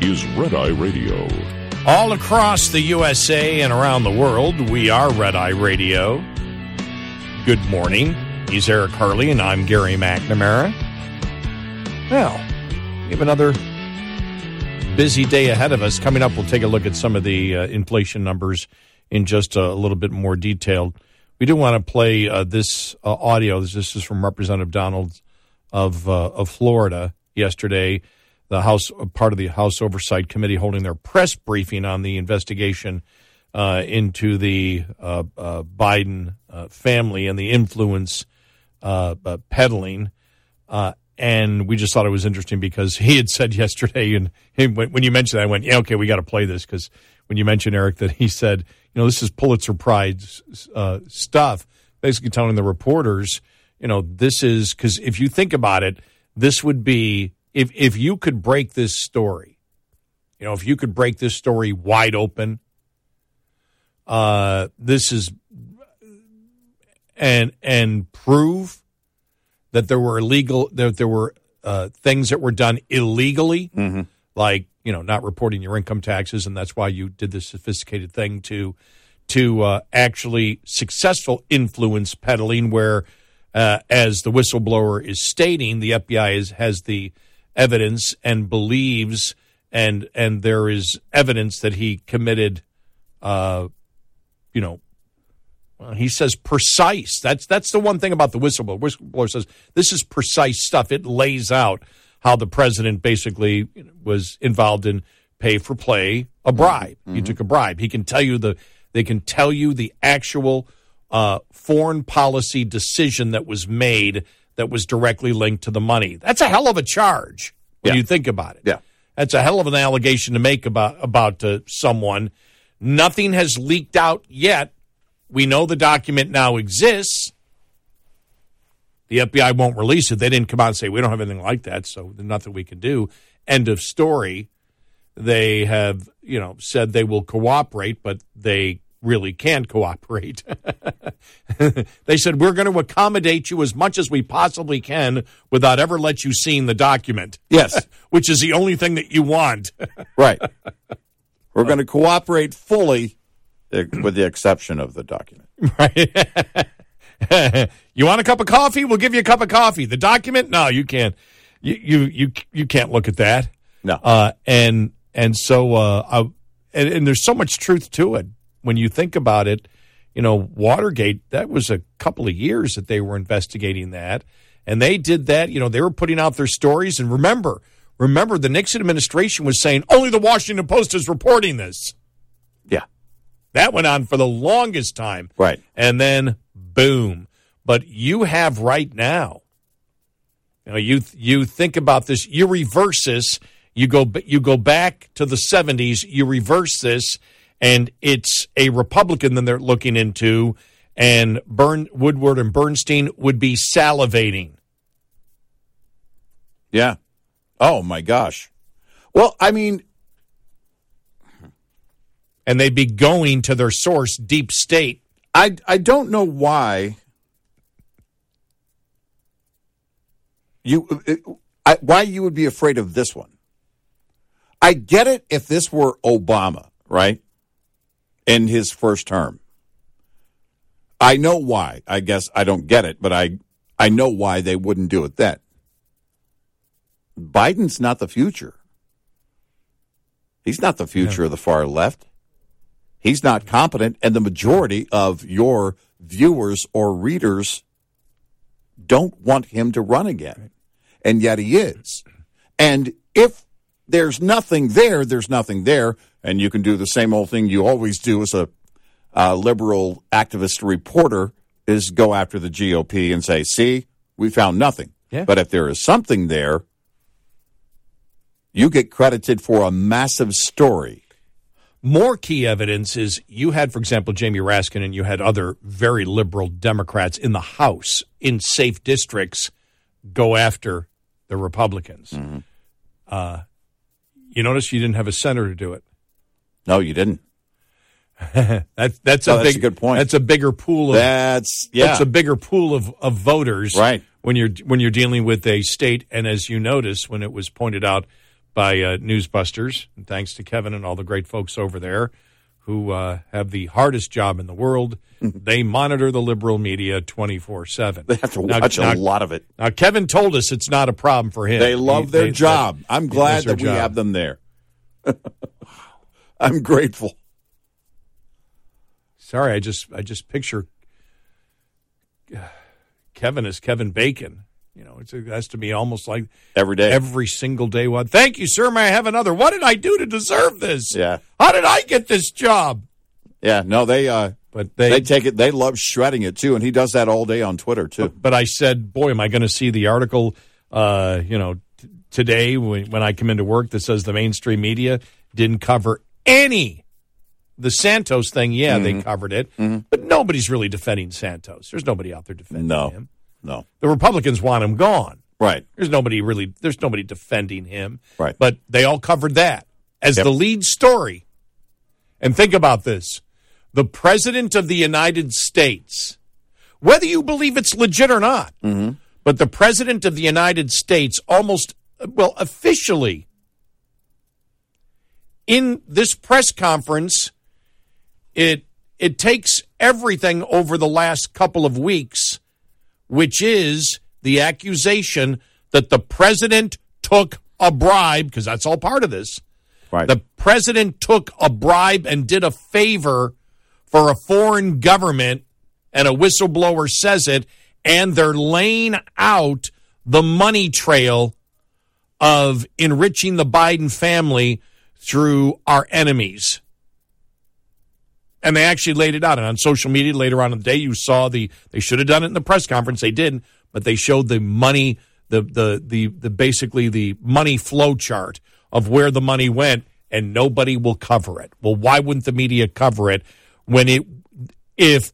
is Red Eye Radio. All across the USA and around the world, we are Red Eye Radio. Good morning. He's Eric Harley, and I'm Gary McNamara. Well, we have another busy day ahead of us. Coming up, we'll take a look at some of the uh, inflation numbers in just a little bit more detail. We do want to play uh, this uh, audio. This is from Representative Donald of uh, of Florida yesterday. The House part of the House Oversight Committee holding their press briefing on the investigation uh, into the uh, uh, Biden uh, family and the influence uh, uh, peddling. Uh, and we just thought it was interesting because he had said yesterday, and he, when, you mentioned that, I went, "Yeah, okay, we got to play this." Because when you mentioned Eric, that he said, "You know, this is Pulitzer Prize uh, stuff," basically telling the reporters, "You know, this is because if you think about it, this would be if if you could break this story, you know, if you could break this story wide open, uh, this is and and prove." that there were illegal that there were uh, things that were done illegally, like you know not reporting your income taxes, and that's why you did this sophisticated thing to to uh, actually successful influence peddling, where uh, as the whistleblower is stating, the FBI is, has the evidence and believes and and there is evidence that he committed, uh, you know, well, he says precise. That's that's the one thing about the whistleblower. Whistleblower says this is precise stuff. It lays out how the president basically was involved in pay for play, a bribe. He took a bribe. He can tell you the they can tell you the actual uh, foreign policy decision that was made that was directly linked to the money. That's a hell of a charge when Yeah. you think about it. Yeah. That's a hell of an allegation to make about about uh, someone. Nothing has leaked out yet. We know the document now exists. The FBI won't release it. They didn't come out and say we don't have anything like that, so there's nothing we can do. End of story. They have, you know, said they will cooperate, but they really can't cooperate. they said we're going to accommodate you as much as we possibly can without ever let you seeing the document. Yes. which is the only thing that you want. Right. We're going to cooperate fully, eh, with the exception of the document. Right. you want a cup of coffee? We'll give you a cup of coffee. The document? No, you can't. you you you, you can't look at that. No. Uh, and and so uh, I, and, and there's so much truth to it when you think about it. You know, Watergate. That was a couple of years that they were investigating that, and they did that. You know, they were putting out their stories. And remember, remember, the Nixon administration was saying only the Washington Post is reporting this. Yeah. That went on for the longest time. Right. And then boom. But you have right now. You know, you you think about this, you reverse this, you go you go back to the 70s, you reverse this and it's a Republican that they're looking into and Burn Woodward and Bernstein would be salivating. Yeah. Oh my gosh. Well, I mean, and they'd be going to their source, deep state. I I don't know why you uh, I, why you would be afraid of this one. I get it if this were Obama, right? In his first term. I know why. I guess I don't get it, but I I know why they wouldn't do it then. Biden's not the future. He's not the future of the far left. He's not competent, and the majority of your viewers or readers don't want him to run again. And yet he is. And if there's nothing there, there's nothing there. And you can do the same old thing you always do as a uh, liberal activist reporter is go after the GOP and say, see, we found nothing. Yeah. But if there is something there, you get credited for a massive story. More key evidence is you had, for example, Jamie Raskin and you had other very liberal Democrats in the House in safe districts go after the Republicans. Mm-hmm. Uh, you notice you didn't have a senator to do it. No, you didn't. that, that's Oh, a that's big a good point. That's a bigger pool of That's yeah. that's a bigger pool of, of voters, Right. When you're when you're dealing with a state, and as you notice, when it was pointed out by uh, Newsbusters, and thanks to Kevin and all the great folks over there who uh, have the hardest job in the world, they monitor the liberal media twenty four seven. They have to watch a lot of it. Now, Kevin told us it's not a problem for him. They love He- their they- job. I'm glad that we job. have them there. I'm grateful. Sorry, I just I just picture Kevin as Kevin Bacon. You know, it's, it has to be almost like Every day. every single day. One, thank you, sir. May I have another? What did I do to deserve this? Yeah. How did I get this job? Yeah, no, they uh But they, they, take it they love shredding it too, and he does that all day on Twitter too. but I said, boy, am I going to see the article? Uh, you know, t- today when, when I come into work that says the mainstream media didn't cover any. The Santos thing, yeah, they mm-hmm. covered it, mm-hmm. but nobody's really defending Santos. There's nobody out there defending No. him. No. The Republicans want him gone. Right. There's nobody really. There's nobody defending him. Right. But they all covered that as Yep. the lead story. And think about this: the president of the United States, whether you believe it's legit or not, mm-hmm. but the president of the United States almost well officially in this press conference, it it takes everything over the last couple of weeks which is the accusation that the president took a bribe, because that's all part of this. Right. The president took a bribe and did a favor for a foreign government, and a whistleblower says it, and they're laying out the money trail of enriching the Biden family through our enemies. And they actually laid it out. And on social media later on in the day, you saw the they should have done it in the press conference. They didn't, but they showed the money, the the the the basically the money flow chart of where the money went, and nobody will cover it. Well, why wouldn't the media cover it when it if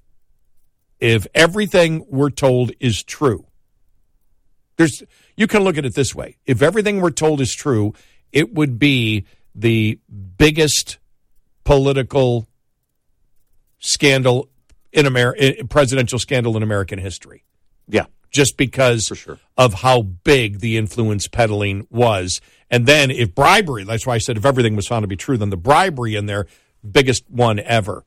if everything we're told is true? There's you can look at it this way. If everything we're told is true, it would be the biggest political scandal in America, presidential scandal in American history. Yeah. Just because sure. of how big the influence peddling was. And then if bribery, that's why I said if everything was found to be true, then the bribery in there, biggest one ever.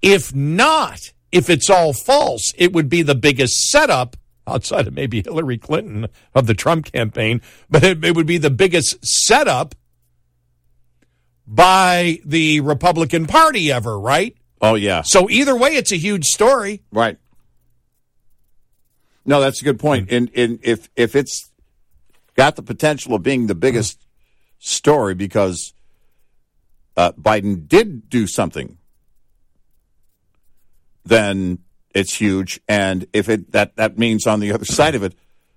If not, if it's all false, it would be the biggest setup outside of maybe Hillary Clinton of the Trump campaign, but it, it would be the biggest setup by the Republican Party ever, right? Oh yeah. So either way, it's a huge story. Right. No, that's a good point. And, and if if it's got the potential of being the biggest story because uh, Biden did do something, then it's huge. And if it that that means on the other side of it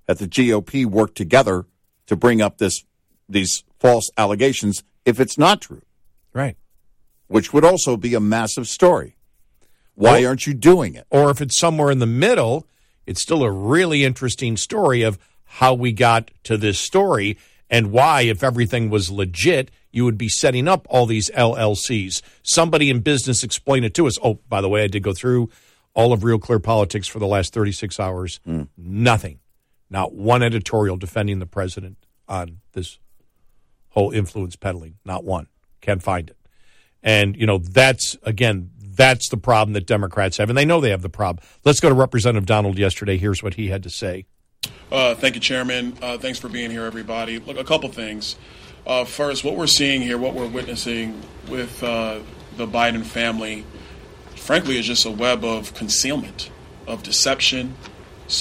that the GOP worked together to bring up this these false allegations, if it's not true, right? Which would also be a massive story. Why aren't you doing it? Or if it's somewhere in the middle, it's still a really interesting story of how we got to this story and why, if everything was legit, you would be setting up all these LLCs. Somebody in business explain it to us. Oh, by the way, I did go through all of Real Clear Politics for the last 36 hours. Mm. Nothing. Not one editorial defending the president on this whole influence peddling. Not one. Can't find it. And, you know, that's, again, that's the problem that Democrats have. And they know they have the problem. Let's go to Representative Donald yesterday. Here's what he had to say. Uh, thank you, Chairman. Uh, thanks for being here, everybody. Look, a couple things. Uh, first, what we're seeing here, what we're witnessing with uh, the Biden family, frankly, is just a web of concealment, of deception.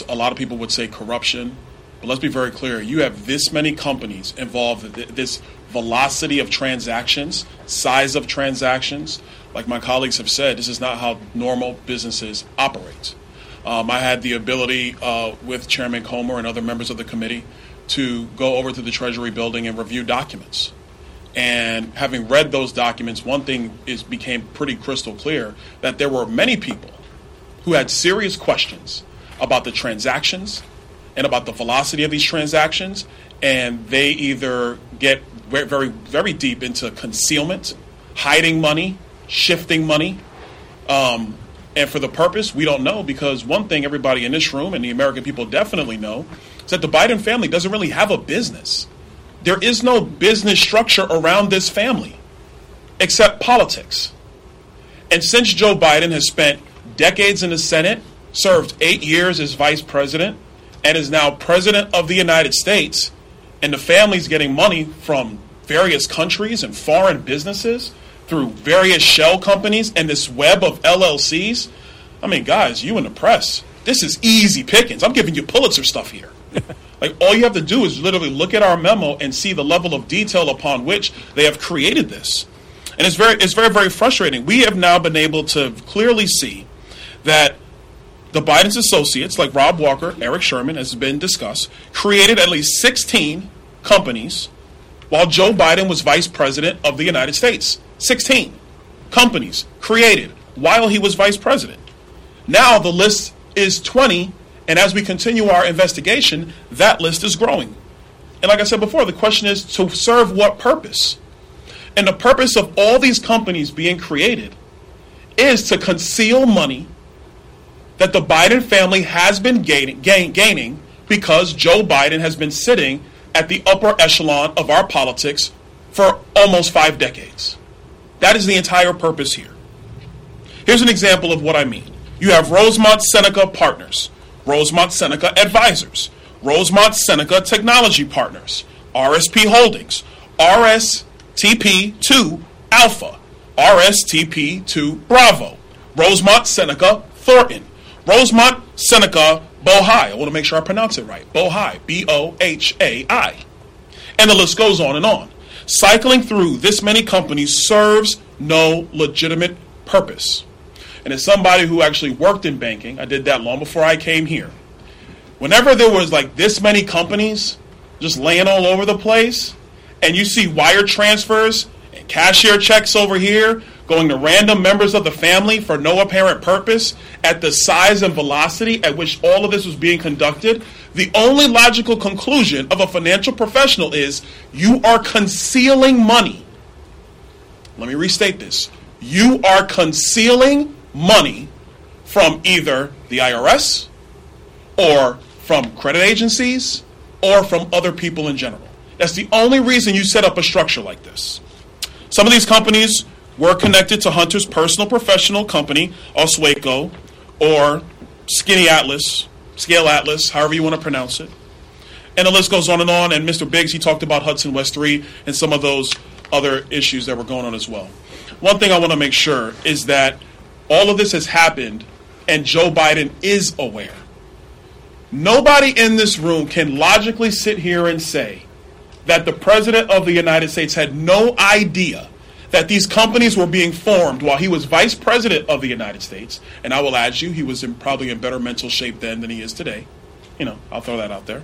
A lot of people would say corruption. But let's be very clear you have this many companies involved, this velocity of transactions, size of transactions. Like my colleagues have said, this is not how normal businesses operate. Um, I had the ability uh, with Chairman Comer and other members of the committee to go over to the Treasury building and review documents. And having read those documents, one thing is became pretty crystal clear that there were many people who had serious questions about the transactions and about the velocity of these transactions, and they either get very, very, deep into concealment, hiding money, shifting money. Um, and for the purpose, we don't know because one thing everybody in this room and the American people definitely know is that the Biden family doesn't really have a business. There is no business structure around this family except politics. And since Joe Biden has spent decades in the Senate, served eight years as vice president, and is now president of the United States, and the family's getting money from various countries and foreign businesses through various shell companies and this web of LLCs. I mean, guys, you in the press, this is easy pickings. I'm giving you Pulitzer stuff here. like all you have to do is literally look at our memo and see the level of detail upon which they have created this. And it's very it's very very frustrating. We have now been able to clearly see that the Biden's associates, like Rob Walker, Eric Schwerin, has been discussed, created at least 16 companies while Joe Biden was vice president of the United States. 16 companies created while he was vice president. Now the list is 20, and as we continue our investigation, that list is growing. And like I said before, the question is to serve what purpose? And the purpose of all these companies being created is to conceal money that the Biden family has been gaining, gain, gaining because Joe Biden has been sitting at the upper echelon of our politics for almost five decades. That is the entire purpose here. Here's an example of what I mean. You have Rosemont Seneca Partners, Rosemont Seneca Advisors, Rosemont Seneca Technology Partners, RSP Holdings, RSTP2 Alpha, RSTP2 Bravo, Rosemont Seneca Thornton, Rosemont Seneca Bohai. I want to make sure I pronounce it right. Bohai, B O H A I. And the list goes on and on. Cycling through this many companies serves no legitimate purpose. And as somebody who actually worked in banking, I did that long before I came here. Whenever there was like this many companies just laying all over the place, and you see wire transfers cashier checks over here going to random members of the family for no apparent purpose at the size and velocity at which all of this was being conducted, the only logical conclusion of a financial professional is you are concealing money. Let me restate this. You are concealing money from either the IRS or from credit agencies or from other people in general. That's the only reason you set up a structure like this. Some of these companies were connected to Hunter's personal professional company, Owasco, or Skaneateles, Scale Atlas, however you want to pronounce it. And the list goes on and on. And Mr. Biggs, he talked about Hudson West 3 and some of those other issues that were going on as well. One thing I want to make sure is that all of this has happened and Joe Biden is aware. Nobody in this room can logically sit here and say that the President of the United States had no idea that these companies were being formed while he was Vice President of the United States. And I will add you, he was in, probably in better mental shape then than he is today. You know, I'll throw that out there.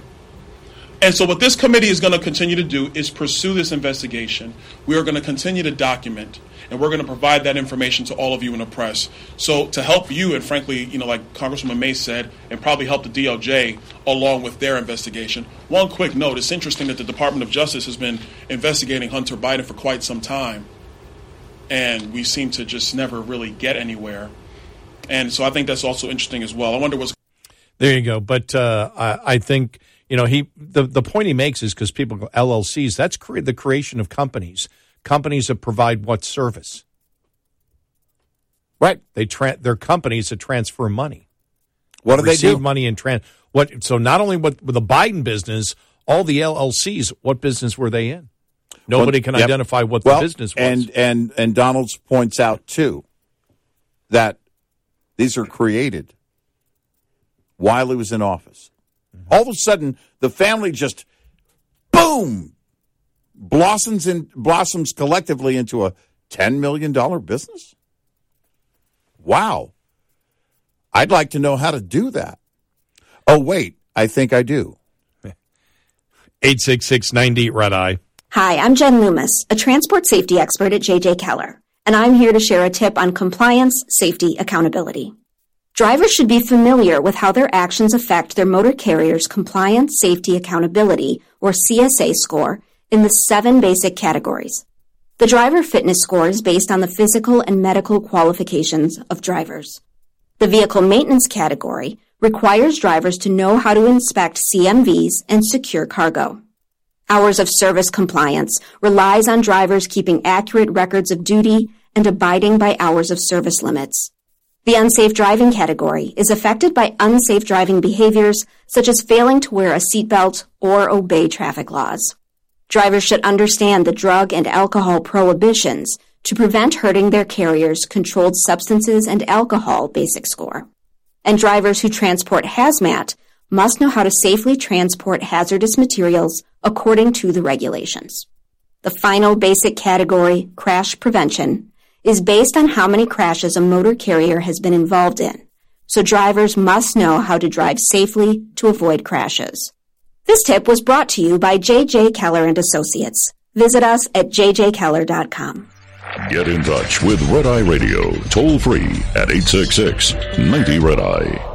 And so, what this committee is going to continue to do is pursue this investigation. We are going to continue to document, and we're going to provide that information to all of you in the press. So, to help you, and frankly, you know, like Congresswoman Mace said, and probably help the DOJ along with their investigation. One quick note: It's interesting that the Department of Justice has been investigating Hunter Biden for quite some time, and we seem to just never really get anywhere. And so, I think that's also interesting as well. I wonder what's There you go. But uh, I, I think you know he the the point he makes is because people go LLCs. That's cre- the creation of companies. Companies that provide what service? Right. They tra- they're companies that transfer money. What do they do? money and trans. What? So not only what with the Biden business, all the LLCs. What business were they in? Nobody Well, can yep. identify what Well, the business was. And and and Donalds points out too that these are created while he was in office. Mm-hmm. All of a sudden, the family just boom blossoms in blossoms collectively into a ten million dollar business. Wow. I'd like to know how to do that. Oh wait, I think I do. Eight six six ninety red eye. Hi, I'm Jen Loomis, a transport safety expert at JJ Keller, and I'm here to share a tip on compliance, safety, accountability. Drivers should be familiar with how their actions affect their motor carrier's compliance, safety, accountability, or CSA score in the seven basic categories. The driver fitness score is based on the physical and medical qualifications of drivers. The vehicle maintenance category requires drivers to know how to inspect CMVs and secure cargo. Hours of service compliance relies on drivers keeping accurate records of duty and abiding by hours of service limits. The unsafe driving category is affected by unsafe driving behaviors such as failing to wear a seatbelt or obey traffic laws. Drivers should understand the drug and alcohol prohibitions to prevent hurting their carrier's controlled substances and alcohol basic score. And drivers who transport hazmat must know how to safely transport hazardous materials according to the regulations. The final basic category, crash prevention, is based on how many crashes a motor carrier has been involved in, so drivers must know how to drive safely to avoid crashes. This tip was brought to you by JJ Keller and Associates. Visit us at jjkeller.com. Get in touch with Red Eye Radio toll free at 866 90 Red Eye.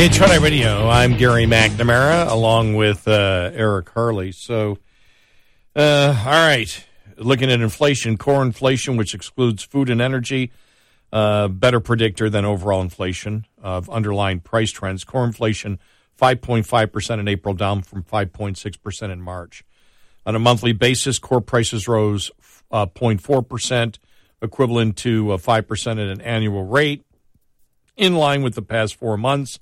It's Red Eye Radio. I'm Gary McNamara along with uh, Eric Harley. So, uh, all right, looking at inflation, core inflation, which excludes food and energy, uh, better predictor than overall inflation of underlying price trends. Core inflation 5.5% in April, down from 5.6% in March. On a monthly basis, core prices rose uh, 0.4%, equivalent to uh, 5% at an annual rate, in line with the past four months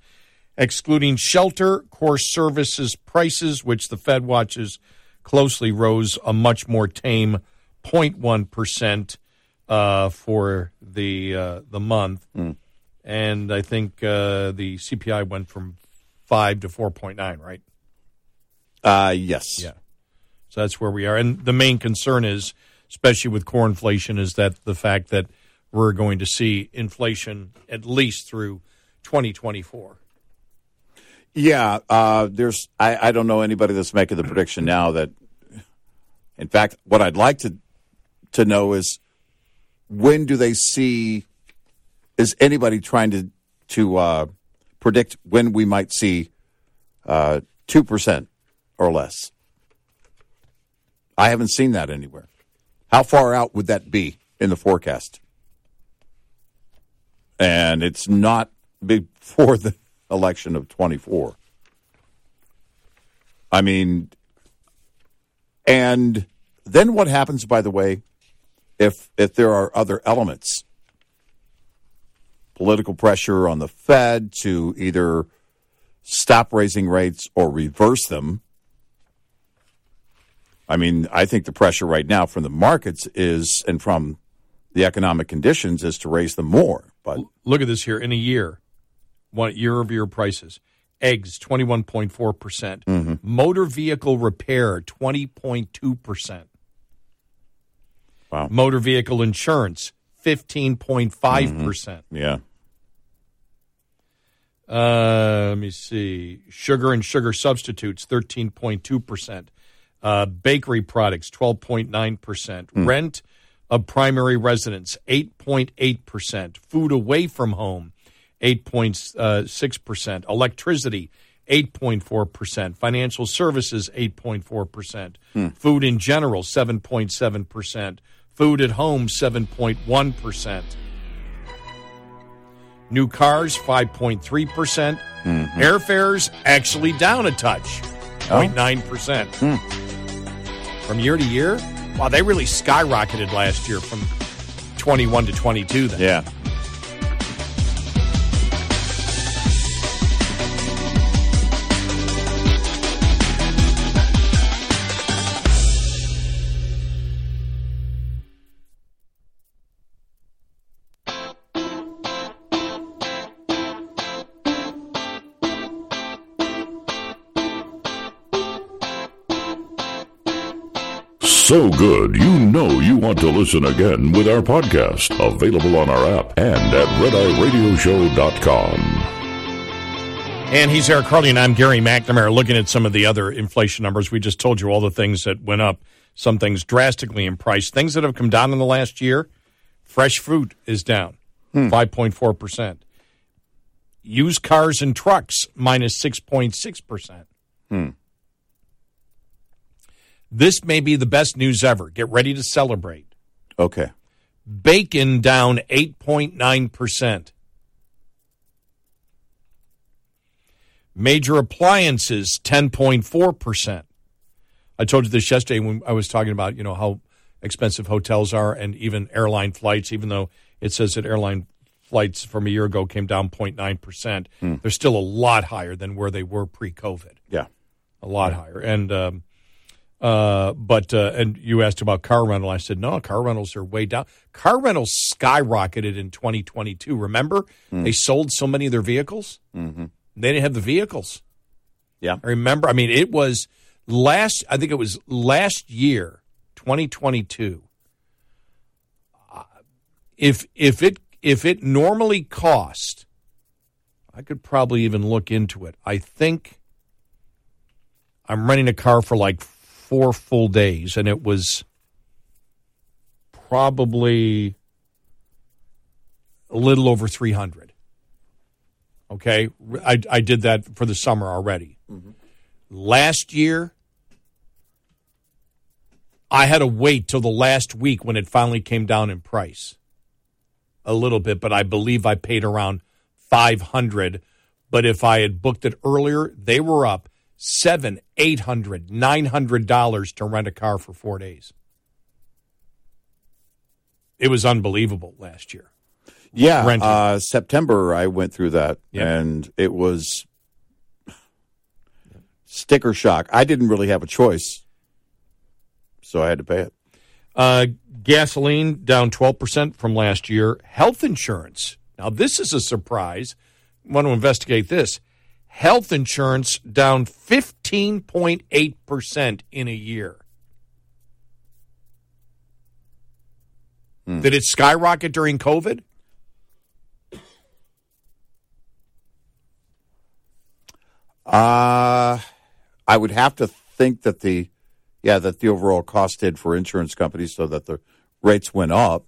excluding shelter core services prices, which the Fed watches closely, rose a much more tame 0.1 percent uh, for the uh, the month, and I think uh, the CPI went from five to 4.9. Right? Uh, yes. Yeah. So that's where we are, and the main concern is, especially with core inflation, is that the fact that we're going to see inflation at least through 2024. Yeah, uh, there's. I, I don't know anybody that's making the prediction now that. In fact, what I'd like to to know is when do they see? Is anybody trying to to uh, predict when we might see two percent or less? I haven't seen that anywhere. How far out would that be in the forecast? And it's not before the election of 24. I mean, and then what happens, by the way, if if there are other elements, political pressure on the Fed to either stop raising rates or reverse them. I mean, I think the pressure right now from the markets is, and from the economic conditions, is to raise them more. But look at this here in a year, one year over year prices. Eggs twenty one point four percent. Mm-hmm. Motor vehicle repair twenty point two percent. Wow. Motor vehicle insurance fifteen point five percent. yeah, Uh, let me see. Sugar and sugar substitutes, 13.2%. Uh, bakery products, 12.9%. Rent of primary residence, 8.8%. Food away from home, 8.6%. Uh, Electricity, 8.4%. Financial services, 8.4%. Hmm. Food in general, 7.7%. Food at home, 7.1%. New cars, 5.3%. percent mm-hmm. Airfares actually down a touch, 0.9%. Hmm. From year to year, wow, they really skyrocketed last year from 21 to 22 then. yeah. So good, you know you want to listen again with our podcast, available on our app and at redeyeradioshow.com. And he's Eric Harley, and I'm Gary McNamara, looking at some of the other inflation numbers. We just told you all the things that went up, some things drastically in price. Things that have come down in the last year fresh fruit is down 5.4%. Used cars and trucks minus 6.6%. Hmm. This may be the best news ever. Get ready to celebrate. Okay. Bacon down 8.9%. Major appliances 10.4%. I told you this yesterday when I was talking about, you know, how expensive hotels are and even airline flights even though it says that airline flights from a year ago came down 0.9%. They're still a lot higher than where they were pre-COVID. Yeah. A lot higher. And um uh, but uh, and you asked about car rental. I said no, car rentals are way down. Car rentals skyrocketed in 2022. Remember, they sold so many of their vehicles. Mm-hmm. They didn't have the vehicles. Yeah. I remember. I mean, it was last. I think it was last year, 2022. Uh, if if it if it normally cost, I could probably even look into it. I think I'm renting a car for like four full days, and it was probably a little over 300. Okay, I, I did that for the summer already. Mm-hmm. Last year, I had to wait till the last week when it finally came down in price a little bit, but I believe I paid around 500. But if I had booked it earlier, they were up seven, eight hundred, nine hundred dollars to rent a car for four days. It was unbelievable last year. Yeah, uh, September I went through that, Yep. and it was sticker shock. I didn't really have a choice, so I had to pay it. Uh, gasoline down 12% from last year. Health insurance. Now, this is a surprise. want to investigate this. Health insurance down 15.8% in a year. Did it skyrocket during COVID? Uh I would have to think that the yeah that the overall cost did for insurance companies, so that the rates went up.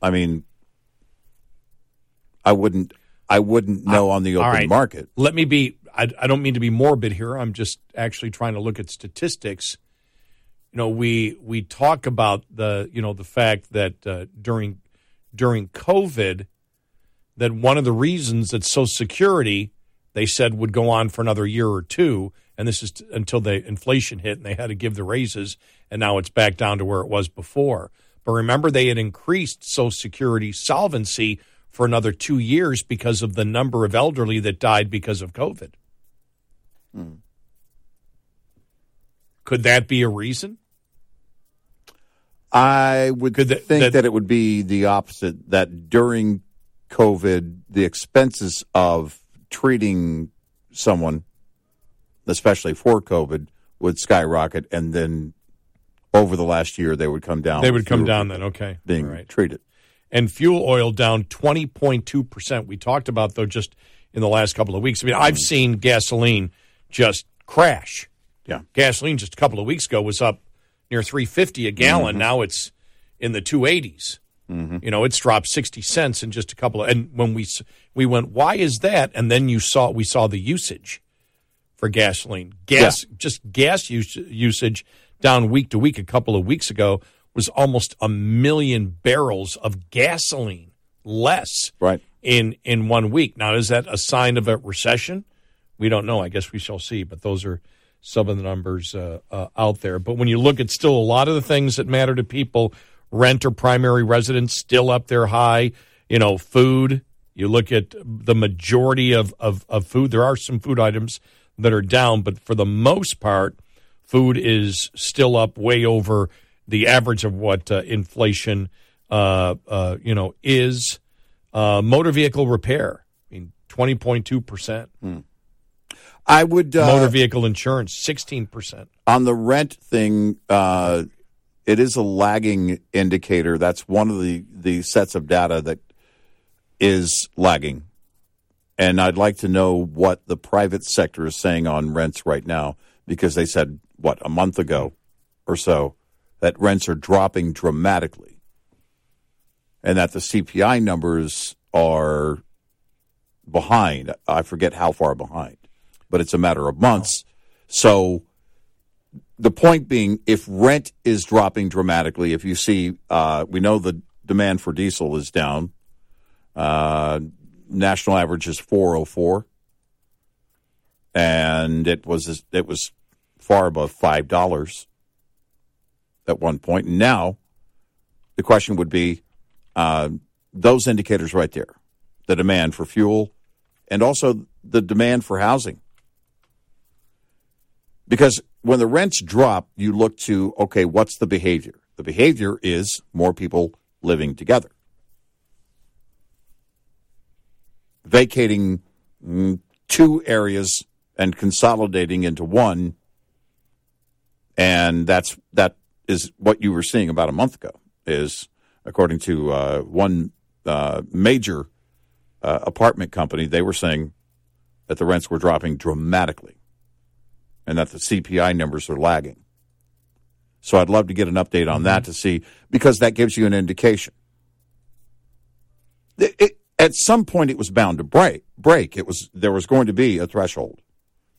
I mean, I wouldn't I wouldn't know on the open right. market. Let me be, I, I don't mean to be morbid here. I'm just actually trying to look at statistics. you know, we we talk about the you know the fact that uh, during during COVID, that one of the reasons that Social Security they said would go on for another year or two, and this is t- until the inflation hit and they had to give the raises, and now it's back down to where it was before. But remember, they had increased Social Security solvency for another two years because of the number of elderly that died because of COVID. Hmm. Could that be a reason? I would Could that- think that- that, it would be the opposite. That during COVID, the expenses of treating someone, especially for COVID, would skyrocket, and then over the last year they would come down. They would come down then. Okay, being right. treated. And fuel oil down 20.2%. We talked about, though, just in the last couple of weeks. I mean, I've mm. seen gasoline just crash. Yeah. Gasoline just a couple of weeks ago was up near 350 a gallon. Mm-hmm. Now it's in the 280s. Mm-hmm. You know, it's dropped 60 cents in just a couple of and when we we went, why is that? And then you saw we saw the usage for gasoline. Gas just gas use, usage down week to week a couple of weeks ago was almost a million barrels of gasoline less Right. in in one week. Now is that a sign of a recession? We don't know. I guess we shall see. But those are some of the numbers uh, uh, out there. But when you look at still a lot of the things that matter to people, rent or primary residence still up there high. You know, food. You look at the majority of, of, of food. There are some food items that are down, but for the most part, food is still up way over the average of what uh, inflation, uh, uh, you know, is. Uh, motor vehicle repair, I mean, twenty point two percent. I would uh, Motor vehicle insurance, sixteen percent. on the rent thing, uh, it is a lagging indicator. That's one of the, the sets of data that is lagging. And I'd like to know what the private sector is saying on rents right now because they said, what, a month ago or so, that rents are dropping dramatically and that the CPI numbers are behind. I forget how far behind, but it's a matter of months. So, the point being, if rent is dropping dramatically, if you see, uh, we know the demand for diesel is down. Uh, national average is 404, and it was it was far above five dollars at one point. And now, the question would be, uh, those indicators right there, the demand for fuel, and also the demand for housing. Because when the rents drop, you look to, okay, what's the behavior? The behavior is more people living together, vacating mm, two areas and consolidating into one. And that's that is what you were seeing about a month ago. Is according to uh, one uh, major uh, apartment company, they were saying that the rents were dropping dramatically and that the CPI numbers are lagging. So I'd love to get an update on that to see because that gives you an indication. It- it- at some point, it was bound to break. Break. It was there was going to be a threshold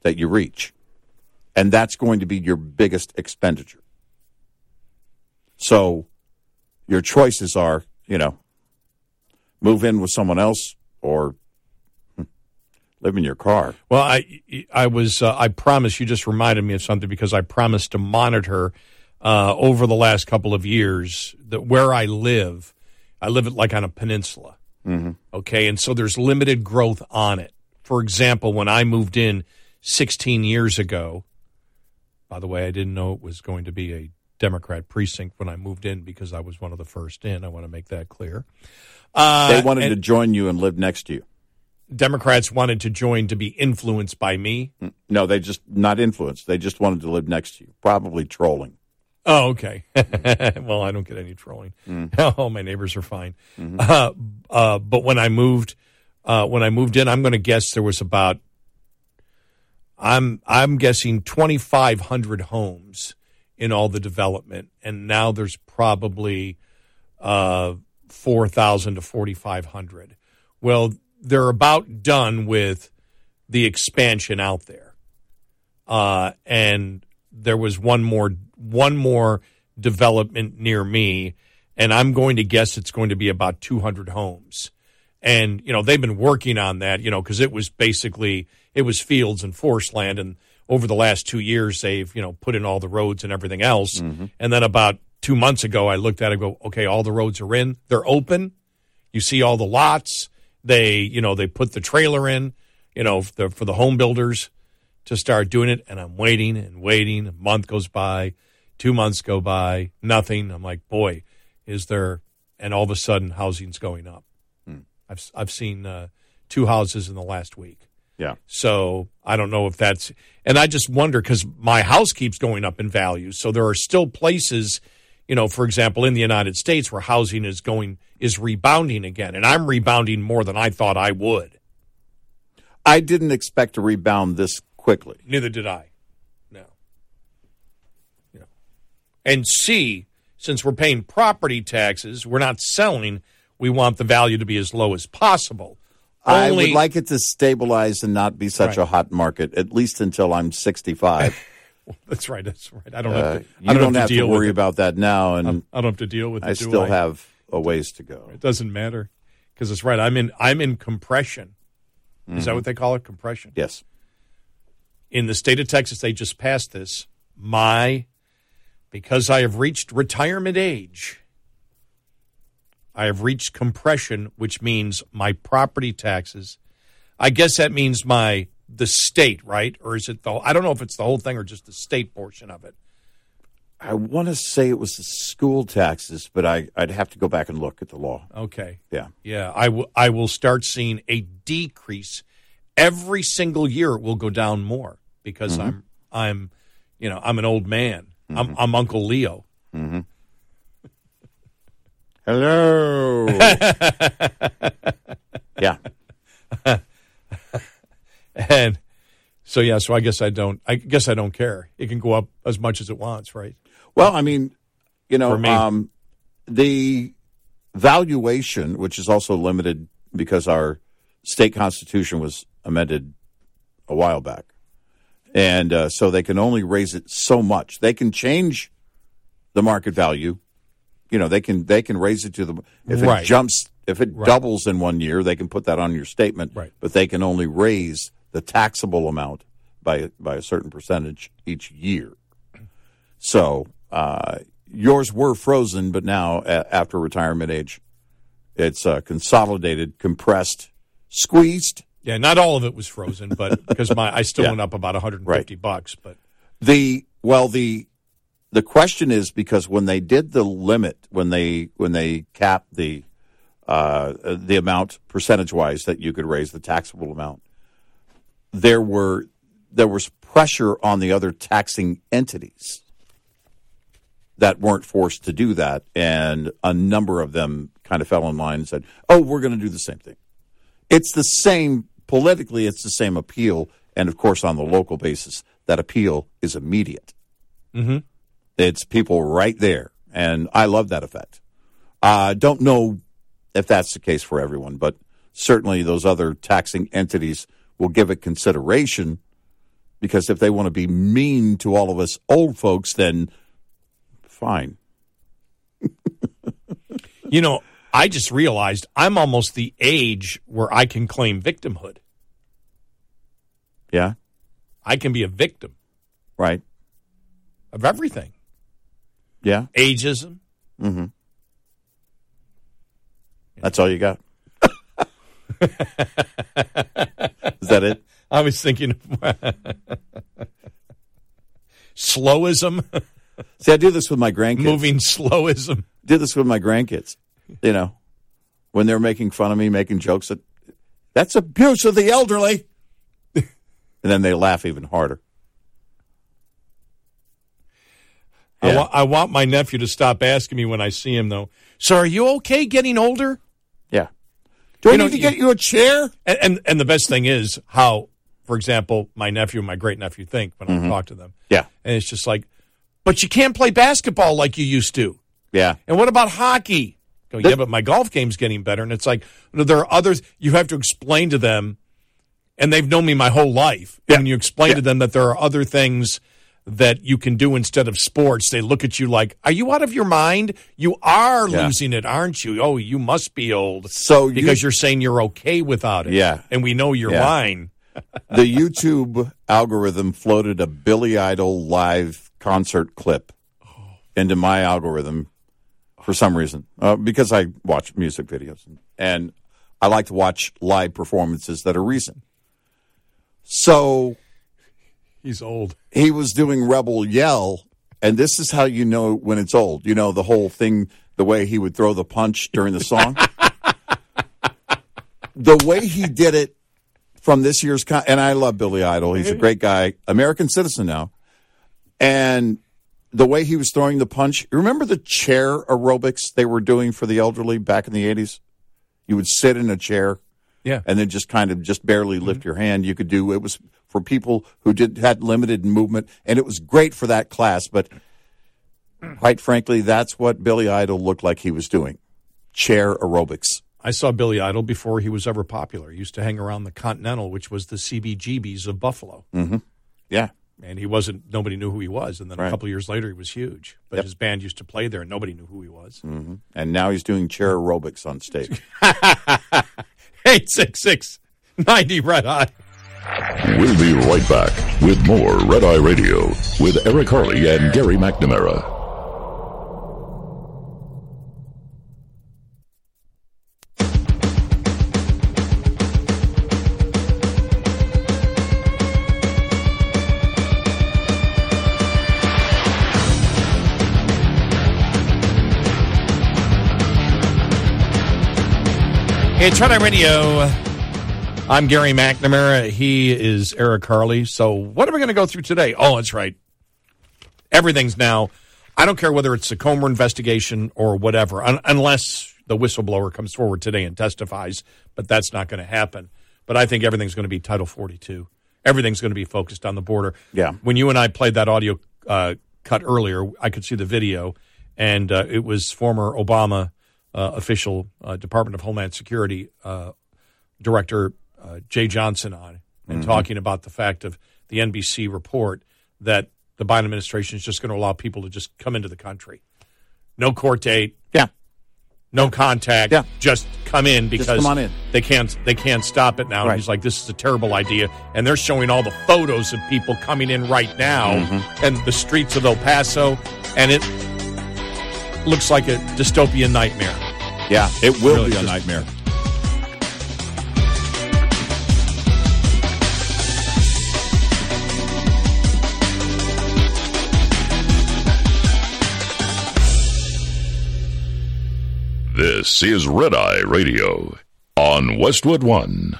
that you reach, and that's going to be your biggest expenditure. So, your choices are, you know, move in with someone else or hmm, live in your car. Well, I I was uh, I promise you just reminded me of something because I promised to monitor uh, over the last couple of years that where I live, I live it like on a peninsula. Mm-hmm. Okay, and so there's limited growth on it. For example, when I moved in 16 years ago, by the way, I didn't know it was going to be a Democrat precinct when I moved in because I was one of the first in. I want to make that clear. Uh, they wanted to join you and live next to you. Democrats wanted to join to be influenced by me. No, they just not influenced. They just wanted to live next to you. Probably trolling. Oh, okay. well, I don't get any trolling. Oh, my neighbors are fine. Uh, uh, but when I moved, uh, when I moved in, I'm going to guess there was about, I'm I'm guessing 2,500 homes in all the development, and now there's probably uh, 4,000 to 4,500. Well, they're about done with the expansion out there, uh, and there was one more one more development near me, and I'm going to guess it's going to be about 200 homes. And you know they've been working on that, you know, because it was basically it was fields and forest land, and over the last two years they've you know put in all the roads and everything else. And then about two months ago, I looked at it and go, okay, all the roads are in, they're open. You see all the lots. They you know they put the trailer in, you know, for the, for the home builders to start doing it, and I'm waiting and waiting. A month goes by, two months go by, nothing. I'm like, boy, is there? And all of a sudden, housing's going up. I've I've seen uh, two houses in the last week. Yeah. So I don't know if that's, and I just wonder because my house keeps going up in value. So there are still places, you know, for example, in the United States where housing is going is rebounding again, and I'm rebounding more than I thought I would. I didn't expect to rebound this quickly. Neither did I. No. Know. And C, since we're paying property taxes, we're not selling. We want the value to be as low as possible. I would like it to stabilize and not be such a hot market, at least until I'm 65. That's right. That's right. I don't Uh, have to. you I don't, don't have, have to worry with about that now, and I'm- I don't have to deal with it. I still I? have a ways to go. It doesn't matter because it's right. I'm in. I'm in compression. Is that Mhm. what they call it? Compression. Yes. In the state of Texas, they just passed this. My, because I have reached retirement age, I have reached compression, which means my property taxes. I guess that means my the state, right? Or is it the? I don't know if it's the whole thing or just the state portion of it. I want to say it was the school taxes, but I, I'd have to go back and look at the law. Okay. Yeah. Yeah, I will. I will start seeing a decrease every single year. It will go down more because Mhm. I'm I'm you know I'm an old man. Mm-hmm. I'm I'm Uncle Leo. hmm Hello. yeah. and so yeah, so I guess I don't. I guess I don't care. It can go up as much as it wants, right? Well, I mean, you know, me. um, the valuation, which is also limited because our state constitution was amended a while back, and uh, so they can only raise it so much. They can change the market value. You know, they can they can raise it to the if Right. it jumps if it Right. doubles in one year, they can put that on your statement. Right. But they can only raise the taxable amount by by a certain percentage each year. So uh, yours were frozen, but now a- after retirement age, it's uh, consolidated, compressed, squeezed. Yeah, not all of it was frozen, but because my I still Yeah. went up about 150 bucks. But The well, the the question is because when they did the limit, when they when they capped the uh, the amount percentage wise that you could raise the taxable amount, there were there was pressure on the other taxing entities that weren't forced to do that, and a number of them kind of fell in line and said, "Oh, we're going to do the same thing." It's the same politically. It's the same appeal, and of course, on the local basis, that appeal is immediate. mm-hmm. It's people right there, and I love that effect. I don't know if that's the case for everyone, but certainly those other taxing entities will give it consideration because if they want to be mean to all of us old folks, then fine. you know, I just realized I'm almost the age where I can claim victimhood. Yeah, I can be a victim right. of everything. Yeah. Ageism. Mm-hmm. That's all you got. Is that it? I was thinking of slowism, See, I do this with my grandkids. moving slowism. did this with my grandkids. You know, when they're making fun of me, making jokes that that's abuse of the elderly, and then they laugh even harder. I, wa- I want my nephew to stop asking me when I see him, though. So, are you okay getting older? Yeah. Do I You know, need to you- get you a chair? And, and and the best thing is how, for example, my nephew and my great nephew think when I mm-hmm. talk to them. Yeah. And it's just like, but you can't play basketball like you used to. Yeah. And what about hockey? Go, yeah, but my golf game's getting better. And it's like, you know, there are others you have to explain to them, and they've known me my whole life. And you explain to them that there are other things that you can do instead of sports, they look at you like, "Are you out of your mind? You are Yeah. losing it, aren't you? Oh, you must be old." So because you, are saying you're okay without it, Yeah. and we know you're Yeah. lying. the YouTube algorithm floated a Billy Idol live concert clip into my algorithm for some reason uh, because I watch music videos and I like to watch live performances that are recent. So He's old. he was doing Rebel Yell, and this is how you know when it's old. You know the whole thing, the way he would throw the punch during the song. the way he did it from this year's con- and I love Billy Idol. He's a great guy, American citizen now. And the way he was throwing the punch, remember the chair aerobics they were doing for the elderly back in the 80s? You would sit in a chair Yeah. and then just kind of just barely lift your hand. You could do it was for people who did had limited movement and it was great for that class, but quite frankly, that's what Billy Idol looked like he was doing. Chair aerobics. I saw Billy Idol before he was ever popular. He used to hang around the Continental, which was the CBGBs of Buffalo. Mm-hmm. Yeah. And he wasn't, nobody knew who he was. And then a Right. couple years later, he was huge. But Yep. his band used to play there, and nobody knew who he was. hmm And now he's doing chair aerobics on stage. 866 90 Red Eye. We'll be right back with more Red Eye Radio with Eric Harley and Gary McNamara. It's Red Eye Radio. I'm Gary McNamara. He is Eric Harley. So, what are we going to go through today? Oh, that's right. Everything's now. I don't care whether it's a Comer investigation or whatever, un- unless the whistleblower comes forward today and testifies. But that's not going to happen. But I think everything's going to be Title 42. Everything's going to be focused on the border. Yeah. When you and I played that audio uh, cut earlier, I could see the video, and uh, it was former Obama official, uh, Department of Homeland Security uh, Director uh, Jeh Johnson on, and Mhm. talking about the fact of the NBC report that the Biden administration is just going to allow people to just come into the country, no court date, yeah, no contact, Yeah. just come in because come on in. they can't they can't stop it now. And Right. he's like, this is a terrible idea, and they're showing all the photos of people coming in right now Mm-hmm. and the streets of El Paso, and it looks like a dystopian nightmare. Yeah, it will Really be a just- nightmare. This is Red Eye Radio on Westwood One.